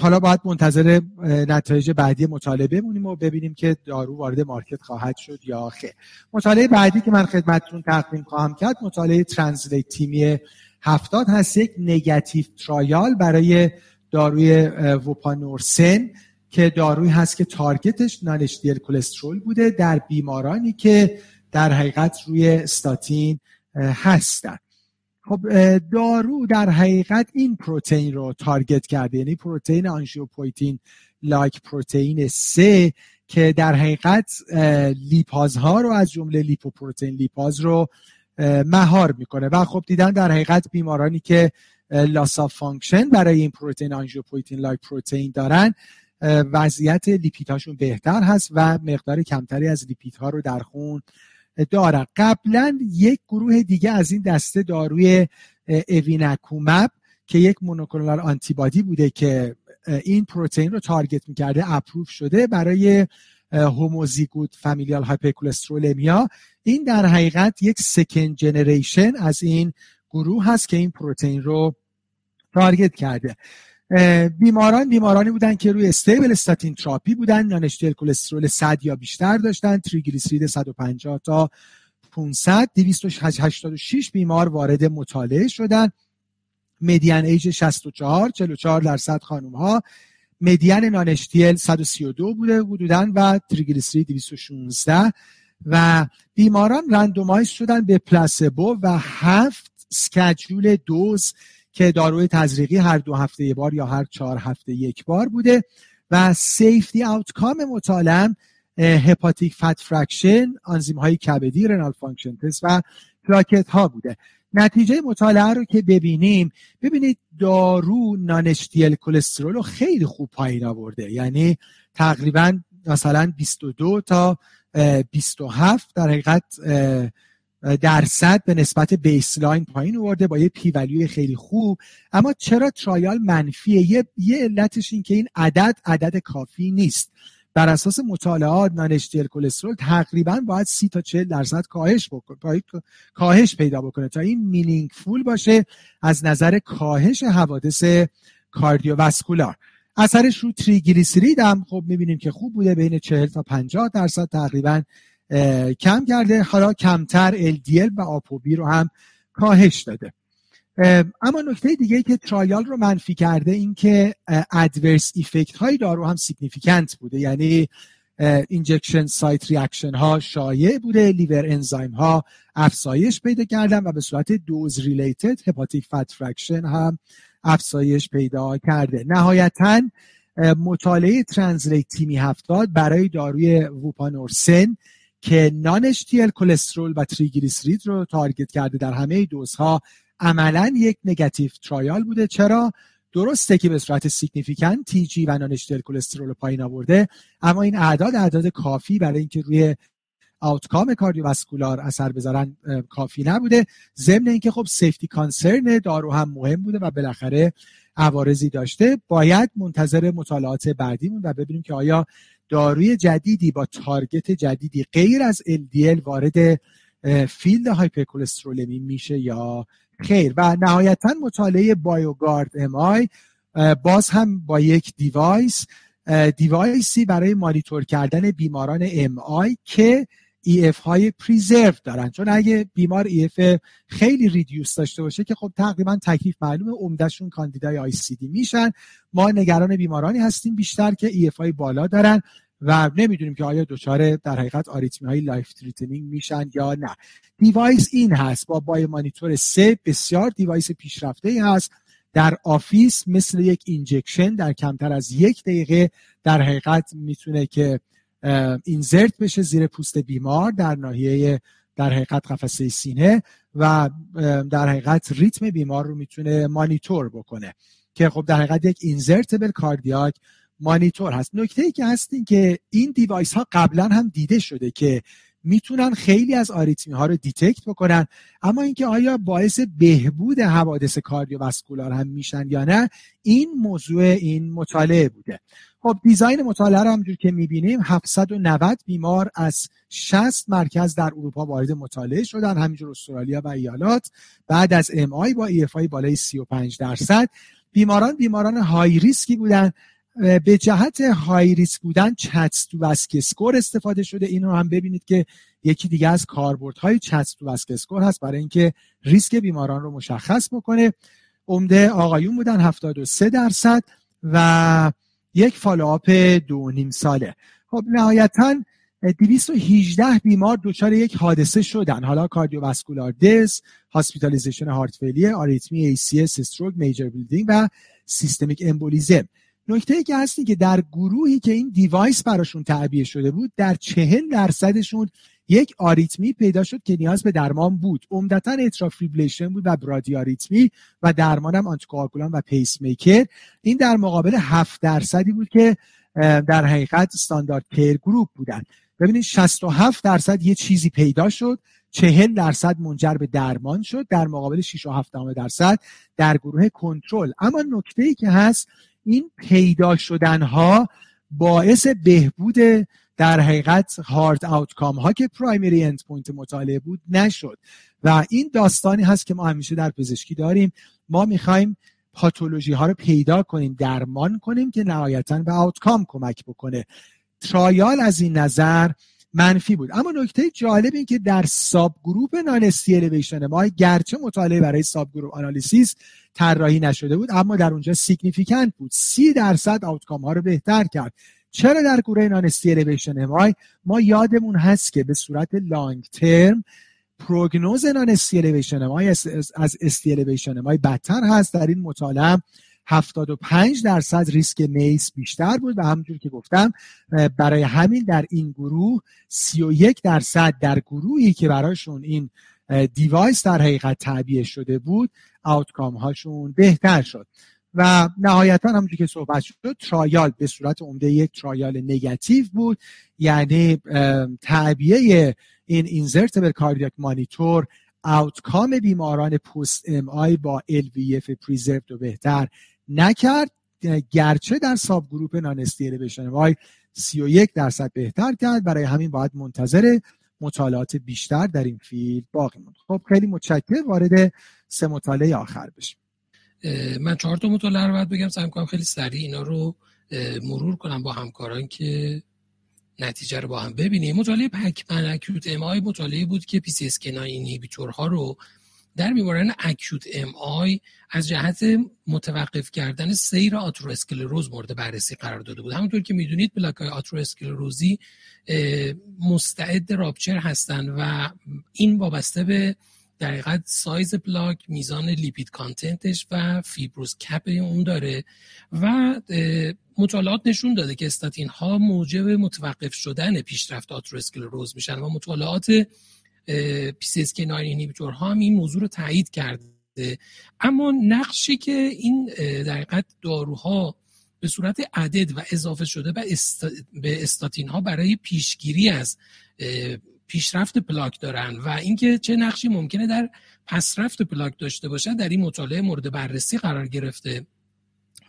حالا باید منتظر نتایج بعدی مطالعه بمونیم و ببینیم که دارو وارد market خواهد شد یا خیر مطالعه بعدی که من خدمتتون تقدیم خواهم کرد مطالعه TRANSLATE-TIMI هفتاد هست یک negative trial برای داروی vupanorsen که دارویی هست که target ش non-HDL کلسترول بوده در بیمارانی که در حقیقت روی استاتین هستن. خب دارو در حقیقت این پروتئین رو target کرده. یعنی پروتئین angiopoietin-like protein سه که در حقیقت لیپازها رو از جمله لیپوپروتئین لیپاز رو مهار می‌کنه. و خب دیدن در حقیقت بیمارانی که loss of function برای این پروتئین angiopoietin-like protein دارن وضعیت لیپیدهاشون بهتر هست و مقدار کمتری از لیپیدها رو در خون دارن قبلا یک گروه دیگه از این دسته داروی evinacumab که یک monoclonal antibody بوده که این پروتئین رو target می‌کرده approve شده برای homozygote familial hypercholesterolemia این در حقیقت یک second generation از این گروه هست که این پروتئین رو target کرده. بیماران بیمارانی بودن که روی stable statin therapy بودن non-HDL کلسترول 100 یا بیشتر داشتن تریگلیسیرید 150 تا 500 286 بیمار وارد مطالعه شدن. median age 64 44 درصد خانم ها median non-HDL 132 بوده حدودا و تریگلیسیرید 216 و بیماران randomize شدن به placebo و هفت schedule دوز که داروی تزریقی هر دو هفته یک بار یا هر چهار هفته یک بار بوده و safety outcome مطالعه hepatic fat fraction آنزیم های کبدی renal function test و پلاکت ها بوده. نتیجه مطالعه رو که ببینیم ببینید دارو non-HDL کلسترول رو خیلی خوب پایین آورده. یعنی تقریبا مثلا 22 تا 27 در حقیقت درصد به نسبت baseline پایین آورده با یه p value ی خیلی خوب. اما چرا trial منفیه؟ یه, یه علتش این که این عدد عدد کافی نیست. بر اساس مطالعات non-HDL کلسترول تقریبا باید سی تا 40 درصد کاهش بکنه کاهش پیدا بکنه تا این meaningful باشه از نظر کاهش حوادث cardiovascular. اثرش رو تریگلیسیرید هم خب می‌بینیم که خوب بوده بین 40 تا 50 درصد تقریبا کم کرده. حالا کمتر LDL و ApoB رو هم کاهش داده. اما نکته دیگه که trial رو منفی کرده این که adverse effect های دارو هم significant بوده. یعنی injection site reaction ها شایع بوده. liver enzyme ها افزایش پیدا کردن و به صورت dose related hepatic fat fraction هم افزایش پیدا کرده. نهایتا مطالعه TRANSLATE-TIMI هفتاد برای داروی vupanorsen که non کلسترول و تریگلیسیرید رو target کرده در همه دوزها عملا یک negative trial بوده. چرا؟ درسته که به صورت significant TG و non کلسترول رو پایین آورده اما این اعداد اعداد کافی برای اینکه روی outcome cardiovascular اثر بذارن کافی نبوده. ضمن اینکه خب safety concern دارو هم مهم بوده و بالاخره عوارضی داشته. باید منتظر مطالعات بعدی بمونیم و ببینیم که آیا داروی جدیدی با target جدیدی غیر از LDL وارد field هایپرکولسترولمی میشه یا خیر. و نهایتا مطالعه BIOGUARD-MI باز هم با یک device device ی برای مانیتور کردن بیماران MI که EF های preserve دارن. چون اگه بیمار EF خیلی reduce داشته باشه که خب تقریبا تکلیف معلومه عمدهشون کاندیدای ICD میشن. ما نگران بیمارانی هستیم بیشتر که EF های بالا دارن. و نمی‌دونیم که آیا دچار در حقیقت آریتمی های life threatening میشن یا نه. device این هست با BioMonitor سه بسیار device پیشرفته ای هست. در office مثل یک injection در کمتر از یک دقیقه در حقیقت می‌تونه که insert بشه زیر پوست بیمار در ناحیه در حقیقت قفسه سینه و در حقیقت ریتم بیمار رو می‌تونه مانیتور بکنه. که خب در حقیقت یک insertable cardiac monitor هست. نکته ای که هست این که این device ها قبلا هم دیده شده که می‌تونن خیلی از آریتمی ها رو detect بکنن اما اینکه آیا باعث بهبود حوادث cardiovascular هم میشن یا نه این موضوع این مطالعه بوده. خب design مطالعه رو همجور که می‌بینیم 790 بیمار از 60 مرکز در اروپا وارد مطالعه شدن همینجور استرالیا و ایالات. بعد از MI با EF ی بالای 35 درصد. بیماران بیماران high risk ی بودن. به جهت high risk بودن CHA2DS2-VASc score استفاده شده. این رو هم ببینید که یکی دیگه از کاربردهای CHA2DS2-VASc score هست برای اینکه ریسک بیماران رو مشخص بکنه. عمده آقایون بودن 73 درصد و یک follow-up دو نیم ساله. خب نهایتا 218 بیمار دچار یک حادثه شدن. حالا cardiovascular death hospitalization heart failure arrhythmias stroke major bleeding و systemic embolism. نکته ای که هستی که در گروهی که این device براشون تعبیه شده بود در چهل درصدشون یک آریتمی پیدا شد که نیاز به درمان بود. عمدتا atrial fibrillation بود و برادی آریتمی و درمان هم آنتیکواگولان و پیس میکر این در مقابل 7 درصدی بود که در حقیقت standard care group بودن. ببینید 67 درصد یه چیزی پیدا شد 40 درصد منجر به درمان شد. در مقابل 6 و 7 درصد در گروه کنترل. اما نکته ای که هست این پیدا شدن ها باعث بهبود در حقیقت hard outcome ها که primary endpoint مطالعه بود نشد. و این داستانی هست که ما همیشه در پزشکی داریم. ما می‌خوایم پاتولوژی ها رو پیدا کنیم درمان کنیم که نهایتا به outcome کمک بکنه. trial از این نظر منفی بود. اما نکته جالب این که در subgroup non-elevation MI گرچه مطالعه برای subgroup analysis طراحی نشده بود اما در اونجا significant بود. سی درصد outcome ها رو بهتر کرد. چرا در گروه non-elevation MI؟ ما یادمون هست که به صورت long term پروگنوز non-elevation MI از ST elevation MI بدتر هست. در این مطالعه 75 درصد ریسک MACE بیشتر بود و همونجور که گفتم برای همین در این گروه 31 درصد در گروهی که برایشون این device در حقیقت تعبیه شده بود outcome هاشون بهتر شد. و نهایتا همونجور که صحبت شد trial به صورت عمده یک trial negative بود. یعنی تعبیه این insertable cardiac monitor outcome بیماران post MI با LVEF preserved رو بهتر نکرد گرچه در subgroup non-ST elevation MI 31 درصد بهتر کرد برای همین باید منتظر مطالعات بیشتر در این field باقی موند. خب خیلی متشکرم. وارد سه مطالعه آخر بشیم. من چهار تا مطالعه رو باید بگم. سعی کنم خیلی سریع اینا رو مرور کنم با همکاران که نتیجه رو با هم ببینیم. مطالعه PACMAN acute MI مطالعه بود که PCSK9 ها رو در بیماران acute MI از جهت متوقف کردن سیر آتروسکلروز مورد بررسی قرار داده بود. همونطور که می‌دونید پلاک های آتروسکلروزی مستعد رابچر هستند و این وابسته به در سایز پلاک میزان لیپید کانتنتش و فیبروز کپ اون داره و مطالعات نشون داده که استاتین ها موجب متوقف شدن پیشرفت آتروسکلروز میشن و مطالعات PCSK9 اینهیبیتور ها هم این موضوع رو تایید کرده. اما نقشی که این در داروها به صورت add-on اضافه شده به استاتین ها برای پیشگیری از پیشرفت پلاک دارن و اینکه چه نقشی ممکنه در پسرفت پلاک داشته باشن در این مطالعه مورد بررسی قرار گرفته.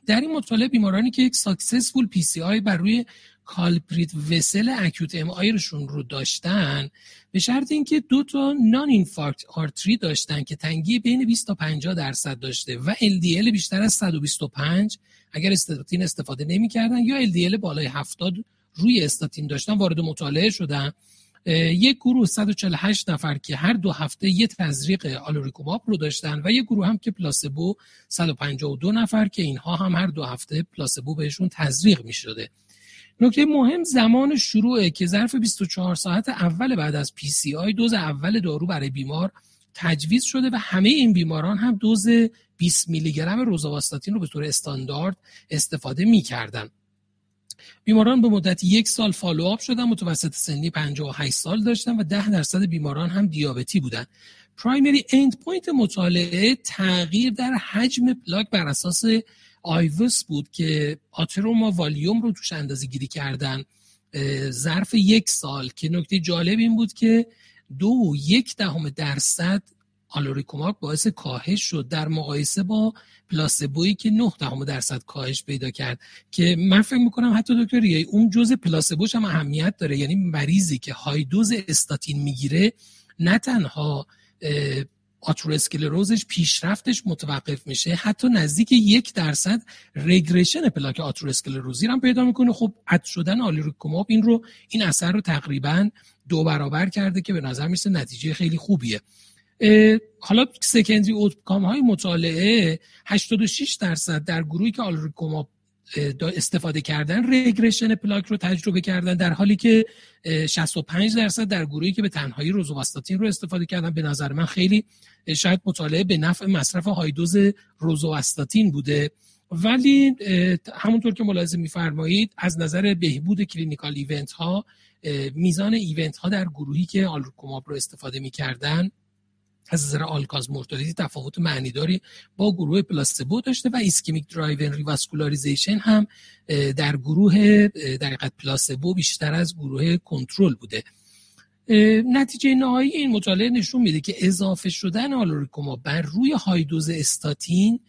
در این مطالعه بیمارانی که یک successful PCI بر روی culprit vessel acute MI شون رو داشتن به شرط اینکه دو تا non-infarct artery ی داشتن که تنگی بین 20 تا 50 درصد داشته و LDL بیشتر از 125 اگر استاتین استفاده نمی‌کردن یا LDL بالای 70 روی استاتین داشتن وارد مطالعه شدن. یک گروه 148 نفر که هر دو هفته یه تزریق alirocumab رو داشتن و یک گروه هم که پلاسبو 152 نفر که اینها هم هر دو هفته پلاسبو بهشون تزریق می شده نکته مهم زمان شروعه که ظرف 24 ساعت اول بعد از PCI دوز اول دارو برای بیمار تجویز شده و همه این بیماران هم دوز 20 میلی گرم روزاواستاتین رو به طور استاندارد استفاده می‌کردن. بیماران به مدت یک سال follow-up شدن متوسط سنی 58 سال داشتن و 10 درصد بیماران هم دیابتی بودن. primary endpoint مطالعه تغییر در حجم پلاک بر اساس IVUS بود که atheroma volume رو توش اندازه گیری کردن ظرف یک سال. که نکته جالب این بود که دو یک دهم درصد آلوریکوماب باعث کاهش شد در مقایسه با پلاسبویی که 9 دهم درصد کاهش پیدا کرد. که من فکر می‌کنم حتی دکتر اون جزء پلاسبوش هم اهمیت داره. یعنی مریضی که های دوز استاتین می‌گیره نه تنها آتروسکلروزش پیشرفتش متوقف میشه. حتی نزدیک یک درصد رگرشن پلاک آتروسکلروزی هم پیدا می‌کنه. خب عد شدن آلیروکوماب این رو این اثر رو تقریبا دو برابر کرده که به نظر میرسه نتیجه خیلی خوبیه. حالا secondary outcome های مطالعه 86 درصد در گروهی که alirocumab استفاده کردن regression پلاک رو تجربه کردن در حالی که 65 درصد در گروهی که به تنهایی روزوواستاتین رو استفاده کردن به نظر من خیلی شاید مطالعه به نفع مصرف high dose روزوواستاتین بوده. ولی همونطور که ملاحظه میفرمایید از نظر بهبود clinical event ها میزان event ها در گروهی که alirocumab رو استفاده می‌کردن از نظر all-cause mortality تفاوت معنیداری با گروه پلاسبو داشته و ischemic driven revascularization هم در گروه در پلاسبو بیشتر از گروه کنترل بوده. نتیجه نهایی این مطالعه نشون میده که اضافه شدن alirocumab بر روی high dose استاتین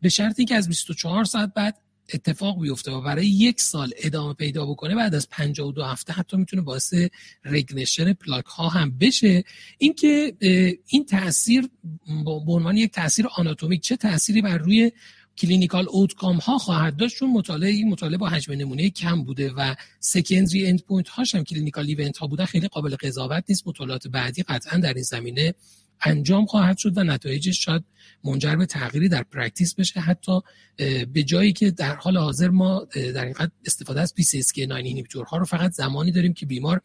به شرطی که از 24 ساعت بعد اتفاق بیفته و برای یک سال ادامه پیدا بکنه بعد از 52 هفته حتی می‌تونه باعث regression پلاک ها هم بشه. اینکه این تاثیر به عنوان یک تاثیر آناتومیک چه تأثیری بر روی clinical outcome ها خواهد داشت؟ چون مطالعه این مطالعه با حجم نمونه کم بوده و secondary end point هاش هم clinical event ها بودن خیلی قابل قضاوت نیست. مطالعات بعدی قطعا در این زمینه انجام خواهد شد و نتایجش شاید منجر به تغییری در practice بشه. حتی به جایی که در حال حاضر ما در حقیقت استفاده از PCSK9 ها رو فقط زمانی داریم که بیمار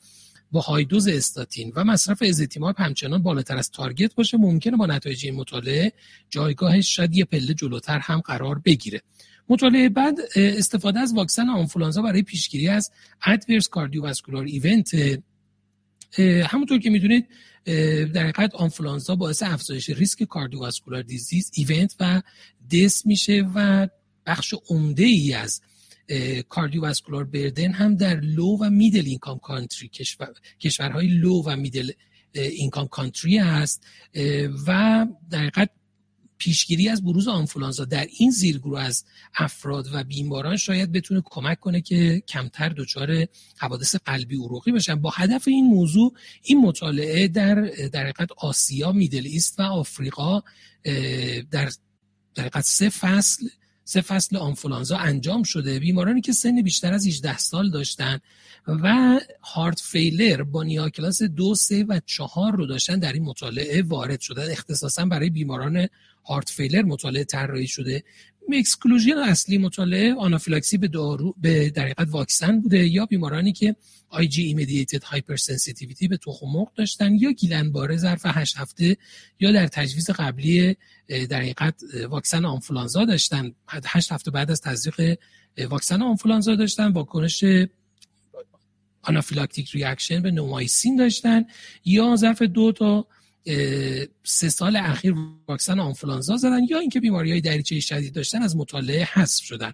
با high dose statin و مصرف ezetimibe همچنان بالاتر از target باشه ممکنه با نتایج این مطالعه جایگاهش شاید یه پله جلوتر هم قرار بگیره. مطالعه بعد استفاده از واکسن آنفولانزا برای پیشگیری از adverse cardiovascular event همونطور که می‌دونید در حقیقت آنفولانزا باعث افزایش ریسک cardiovascular disease event و death میشه و بخش عمده ای از cardiovascular burden هم در low و middle income country کشور، کشورهای low و middle income country هست و در حقیقت پیشگیری از بروز آنفولانزا در این زیرگروه از افراد و بیماران شاید بتونه کمک کنه که کمتر دچار حوادث قلبی عروقی بشن. با هدف این موضوع این مطالعه در در حقیقت آسیا Middle East و آفریقا در در حقیقت سه فصل سه فصل آنفولانزا انجام شده. بیمارانی که سن بیشتر از 18 سال داشتن و heart failure با NYHA class دو سه و چهار رو داشتن در این مطالعه وارد شدن. اختصاصا برای بیماران heart failure مطالعه طراحی شده. exclusion اصلی مطالعه آنافیلاکسی به دارو به در واکسن بوده یا بیمارانی که IgE mediated hypersensitivity به تخم مرغ داشتن یا Guillain-Barré ظرف 8 هفته یا در تجویز قبلی در حقیقت واکسن آنفولانزا داشتن. 8 هفته بعد از تزریق واکسن آنفولانزا داشتن واکنش anaphylactic reaction به neomycin داشتن یا ظرف دو تا سه سال اخیر واکسن آنفولانزا زدن یا اینکه بیماری های دریچه شدید داشتن از مطالعه حذف شدن.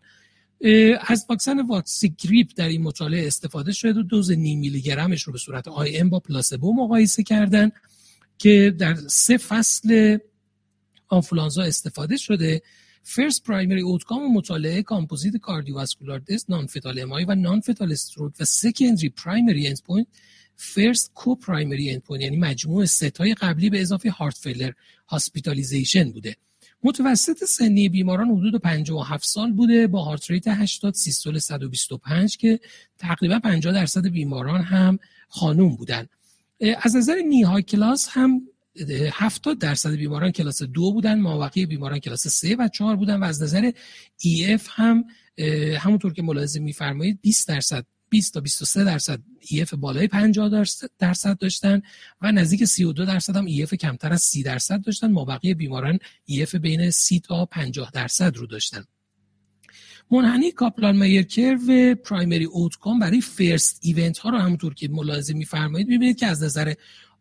از واکسن VaxiGrip در این مطالعه استفاده شده و دوز نیم میلی گرمش رو به صورت IM با پلاسبو مقایسه کردن که در سه فصل آنفولانزا استفاده شده. first primary outcome مطالعه composite cardiovascular death non-fatal MI و non-fatal stroke و secondary primary endpoint first co-primary endpoint یعنی مجموع سه تای قبلی به اضافه heart failure hospitalization بوده. متوسط سنی بیماران حدود 57 سال بوده با heart rate 80 سیستول 125 که تقریبا 50 درصد بیماران هم خانوم بودن. از نظر NYHA class هم 70 درصد بیماران کلاس دو بودن مابقی بیماران کلاس سه و چهار بودن و از نظر EF هم همونطور که ملاحظه میفرمایید 20 درصد 20 تا 23 درصد EF بالای 50 درصد داشتن و نزدیک 32 درصد هم EF کمتر از 30 درصد داشتن. مابقی بیماران EF بین 30 تا 50 درصد رو داشتن. منحنی Kaplan-Meier co-primary outcome برای first event ها رو همونطور که ملاحظه میفرمایید ببینید که از نظر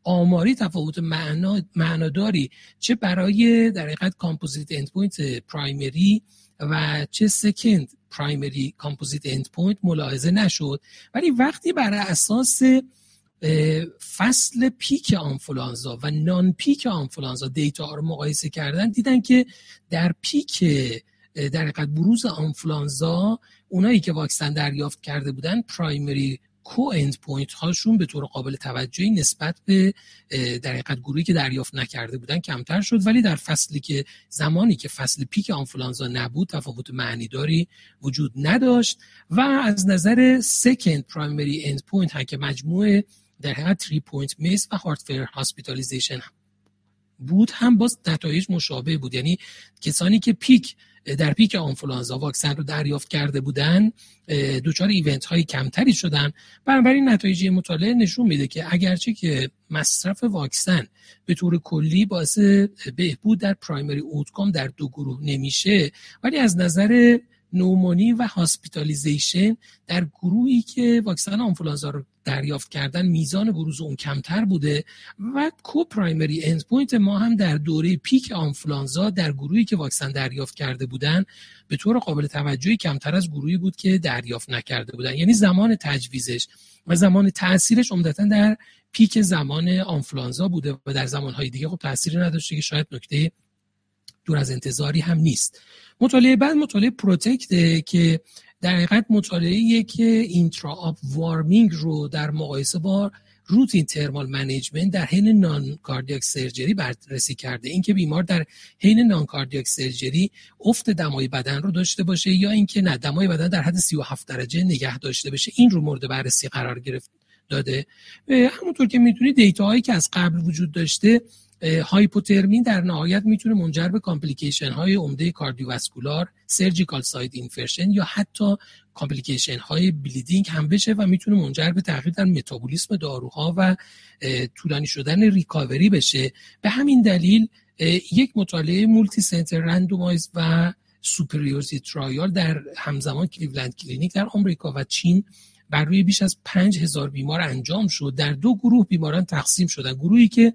آماری تفاوت معنا، معناداری چه برای در حقیقت composite endpoint primary و چه second primary composite endpoint ملاحظه نشد. ولی وقتی بر اساس فصل پیک آنفولانزا و non-peak آنفولانزا data رو مقایسه کردن دیدن که در پیک در بروز آنفولانزا اونایی که واکسن دریافت کرده بودن primary co end point هاشون به طور قابل توجهی نسبت به در حقیقت گروهی که دریافت نکرده بودن کمتر شد. ولی در فصلی که زمانی که فصل پیک آنفولانزا نبود تفاوت معنیداری وجود نداشت. و از نظر second primary end point هم که مجموعه در حقیقت 3 point MACE و heart failure hospitalization بود هم باز نتایج مشابه بود. یعنی کسانی که پیک در پیک آنفولانزا واکسن رو دریافت کرده بودن دچار event های کمتری شدن. بنابراین نتایج مطالعه نشون میده که اگرچه که مصرف واکسن به طور کلی باعث بهبود در primary outcome در دو گروه نمیشه ولی از نظر pneumonia و hospitalization در گروهی که واکسن آنفولانزا رو دریافت کردن میزان بروز اون کمتر بوده و co-primary endpoint ما هم در دوره پیک آنفولانزا در گروهی که واکسن دریافت کرده بودن به طور قابل توجهی کمتر از گروهی بود که دریافت نکرده بودن. یعنی زمان تجویزش و زمان تاثیرش عمدتا در پیک زمان آنفولانزا بوده و در زمانهای دیگه خب تاثیری نداشته که شاید نکته دور از انتظاری هم نیست. مطالعه بعد مطالعه PROTECT که در حقیقت مطالعه که intra-op warming رو در مقایسه با routine thermal management در حین non-cardiac surgery بررسی کرده. اینکه بیمار در حین non-cardiac surgery افت دمای بدن رو داشته باشه یا اینکه نه دمای بدن در حد 37 درجه نگه داشته باشه این رو مورد بررسی قرار گرفت داده. همونطور که می‌تونید data که از قبل وجود داشته هایپوترمی در نهایت می‌تونه منجر به complication های عمده cardiovascular surgical site infection یا حتی complication های bleeding هم بشه و می‌تونه منجر به تغییر در متابولیسم داروها و طولانی شدن recovery بشه. به همین دلیل یک مطالعه multi-center randomized و superiority trial در همزمان Cleveland Clinic در آمریکا و چین بر روی بیش از 5000 بیمار انجام شد. در دو گروه بیماران تقسیم شدن. گروهی که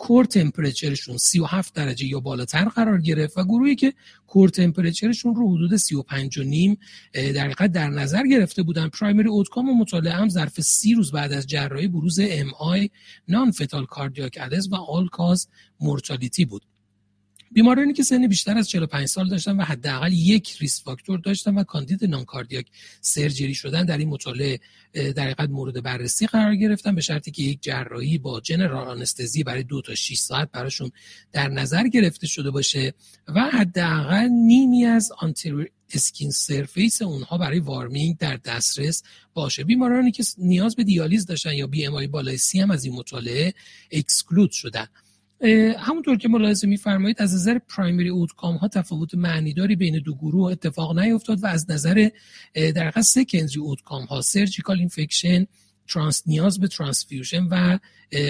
core temperature شون 37 درجه یا بالاتر قرار گرفت و گروهی که core temperature شون رو حدود 35 و نیم در حقیقت در نظر گرفته بودن. primary outcome و مطالعه هم ظرف سی روز بعد از جراحی بروز MI non-fatal cardiac و all-cause mortality بود. بیمارانی که سن بیشتر از 45 سال داشتن و حداقل یک risk factor داشتن و کاندید non-cardiac surgery شدن در این مطالعه در حقیقت مورد بررسی قرار گرفتن به شرطی که یک جراحی با general anesthesia برای دو تا 6 ساعت براشون در نظر گرفته شده باشه و حداقل نیمی از anterior skin surface اونها برای warming در دسترس باشه. بیمارانی که نیاز به دیالیز داشتن یا BMI بالای سی هم از این مطالعه exclude شدن. همونطور که ملاحظه میفرمایید از نظر primary outcome ها تفاوت معنیداری بین دو گروه اتفاق نیفتاد و از نظر در واقع secondary outcome ها surgical infection trans نیاز به transfusion و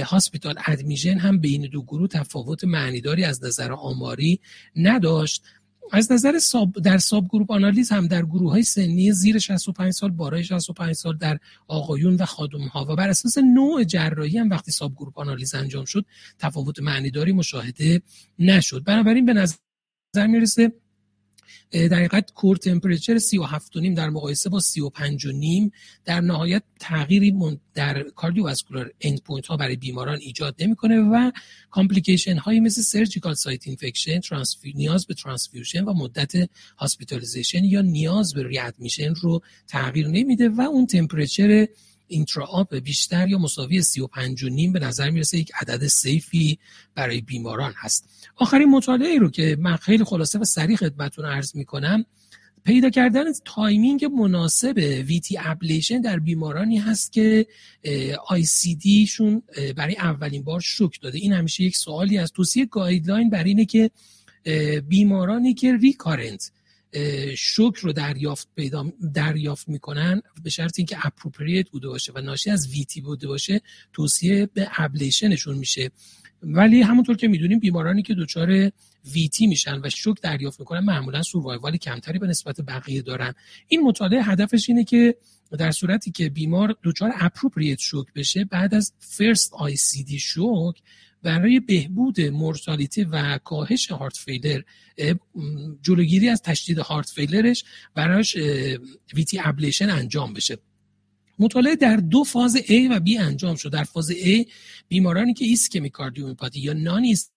hospital admission هم بین دو گروه تفاوت معنیداری از نظر آماری نداشت. از نظر sub در subgroup آنالیز هم در گروه های سنی زیر 65 سال بالای 65 سال در آقایون و خانم ها و بر اساس نوع جراحی هم وقتی subgroup آنالیز انجام شد تفاوت معنیداری مشاهده نشد. بنابراین به نظر می‌رسه در حقیقت core temperature 37 نیم در مقایسه با 35 و نیم در نهایت تغییری در cardiovascular end point ها برای بیماران ایجاد نمی‌کنه و complication هایی مثل surgical site infection نیاز به transfusion و مدت hospitalization یا نیاز به readmission رو تغییر نمیده و اون temperature intra بیشتر یا مساوی 35 و نیم به نظر می‌رسه یک عدد safe ی برای بیماران هست. آخرین مطالعه رو که من خیلی خلاصه و سریع خدمتتون عرض می‌کنم پیدا کردن timing مناسب VT ablation در بیمارانی هست که ICD شون برای اولین بار شوک داده. این همیشه یک سوالی از توصیه guideline بر اینه که بیمارانی که recurrent shock رو دریافت پیدا دریافت می‌کنن به شرط اینکه appropriate بوده باشه و ناشی از VT بوده باشه توصیه به ablation شون میشه. ولی همونطور که می‌دونیم بیمارانی که دچار VT میشن و شوک دریافت می‌کنن معمولا survival کمتری به نسبت بقیه دارن. این مطالعه هدفش اینه که در صورتی که بیمار دچار appropriate shock بشه بعد از first ICD shock برای بهبود mortality و کاهش heart failure جلوگیری از تشدید heart failure ش براش VT ablation انجام بشه. مطالعه در دو فاز A و B انجام شد. در فاز A بیمارانی که ischemic cardiomyopathy یا non-ischemic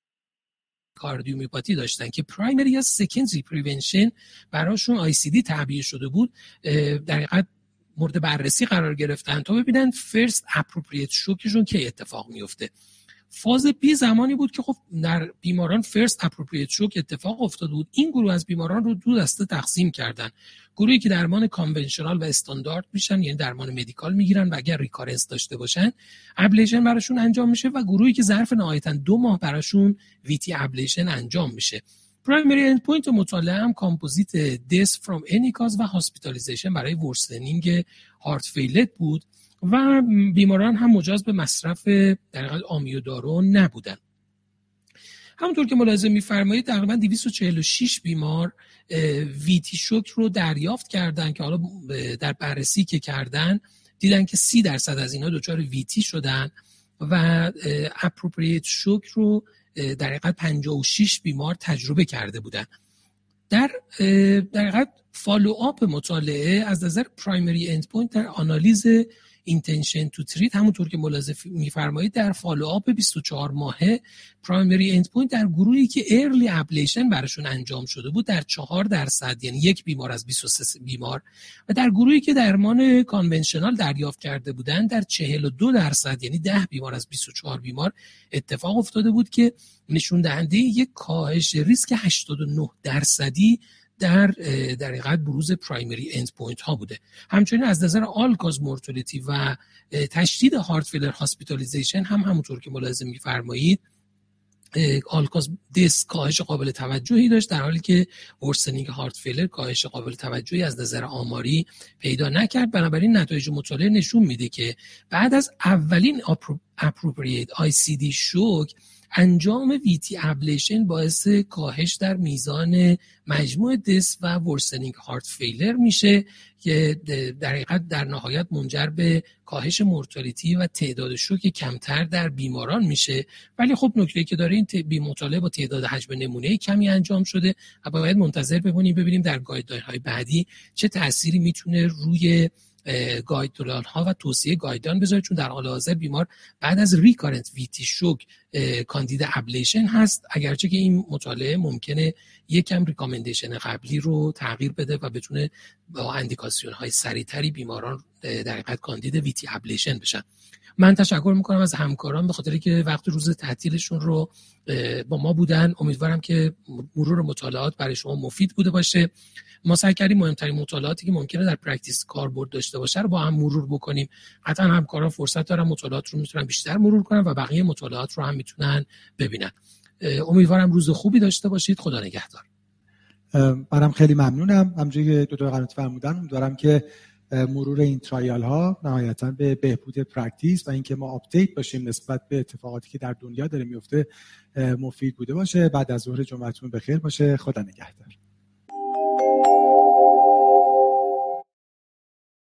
cardiomyopathy داشتن که primary یا secondary prevention براشون ICD تعبیه شده بود در حقیقت مورد بررسی قرار گرفتن تا ببینن first appropriate shock شون که اتفاق میفته فاز B زمانی بود که خب در بیماران first appropriate shock اتفاق افتاده بود. این گروه از بیماران رو دو دسته تقسیم کردن. گروهی که درمان conventional و استاندارد میشن یعنی درمان medical می‌گیرن و اگر recurrence داشته باشن ablation براشون انجام میشه و گروهی که ظرف نهایتا دو ماه براشون VT ablation انجام میشه. primary end point مطالعه هم composite death from any cause و hospitalization برای worsening heart failure بود. و بیماران هم مجاز به مصرف در آمیودارون نبودن. همونطور که ملاحظه میفرمایید تقریبا 246 بیمار VT shock رو دریافت کردن که حالا در بررسی که کردن دیدن که 30 درصد از اینا دچار VT شدن و appropriate shock رو در حقیقت 56 بیمار تجربه کرده بودن. در در حقیقت follow-up مطالعه از نظر primary end point در آنالیز intention to treat همونطور که ملاحظه میفرمایید در follow-up 24 ماهه primary end point در گروهی که early ablation براشون انجام شده بود در 4 درصد یعنی یک بیمار از 23 بیمار. و در گروهی که درمان conventional دریافت کرده بودند در 42 درصد یعنی 10 بیمار از 24 بیمار اتفاق افتاده بود که نشون دهنده یک کاهش ریسک 89 درصدی در در حقیقت بروز primary end point ها بوده. همچنین از نظر all-cause mortality و تشدید heart failure hospitalization هم همونطور که ملاحظه میفرمایید all-cause death کاهش قابل توجهی داشت در حالی که worsening heart failure کاهش قابل توجهی از نظر آماری پیدا نکرد. بنابراین نتایج مطالعه نشون میده که بعد از اولین appropriate ICD shock انجام VT ablation باعث کاهش در میزان مجموع death و worsening heart failure میشه که در حقیقت در نهایت منجر به کاهش mortality و تعداد شوک کمتر در بیماران میشه. ولی خب نکته که داره این این مطالعه با تعداد حجم نمونه کمی انجام شده و باید منتظر بمونیم ببینیم در guideline های بعدی چه تأثیری می‌تونه روی guideline ها و توصیه guideline بذاره. چون در حال حاضر بیمار بعد از recurrent VT shock کاندید ablation هست. اگرچه که این مطالعه ممکنه یکم recommendation قبلی رو تغییر بده و بتونه با اندیکاسیون های سریعتری بیماران در حقیقت کاندید VT ablation بشن. من تشکر می‌کنم از همکاران به خاطر که وقت روز تعطیلشون رو با ما بودن. امیدوارم که مرور مطالعات برای شما مفید بوده باشه. ما سعی کردیم مهمترین مطالعاتی که ممکنه در practice کاربرد داشته باشه رو با هم مرور بکنیم. قطعا همکاران فرصت دارن مطالعات رو می‌تونن بیشتر مرور کنن و بقیه مطالعات رو هم می‌تونن ببینن. امیدوارم روز خوبی داشته باشید. خدا نگهدار. منم خیلی ممنونم. همونجوری دکتر قنات فرمودن امیدوارم که مرور این trial ها نهایتا به بهبود practice و اینکه ما update باشیم نسبت به اتفاقاتی که در دنیا داره میفته مفید بوده باشه. بعد از ظهر جمعتون بخیر باشه. خدا نگهدار.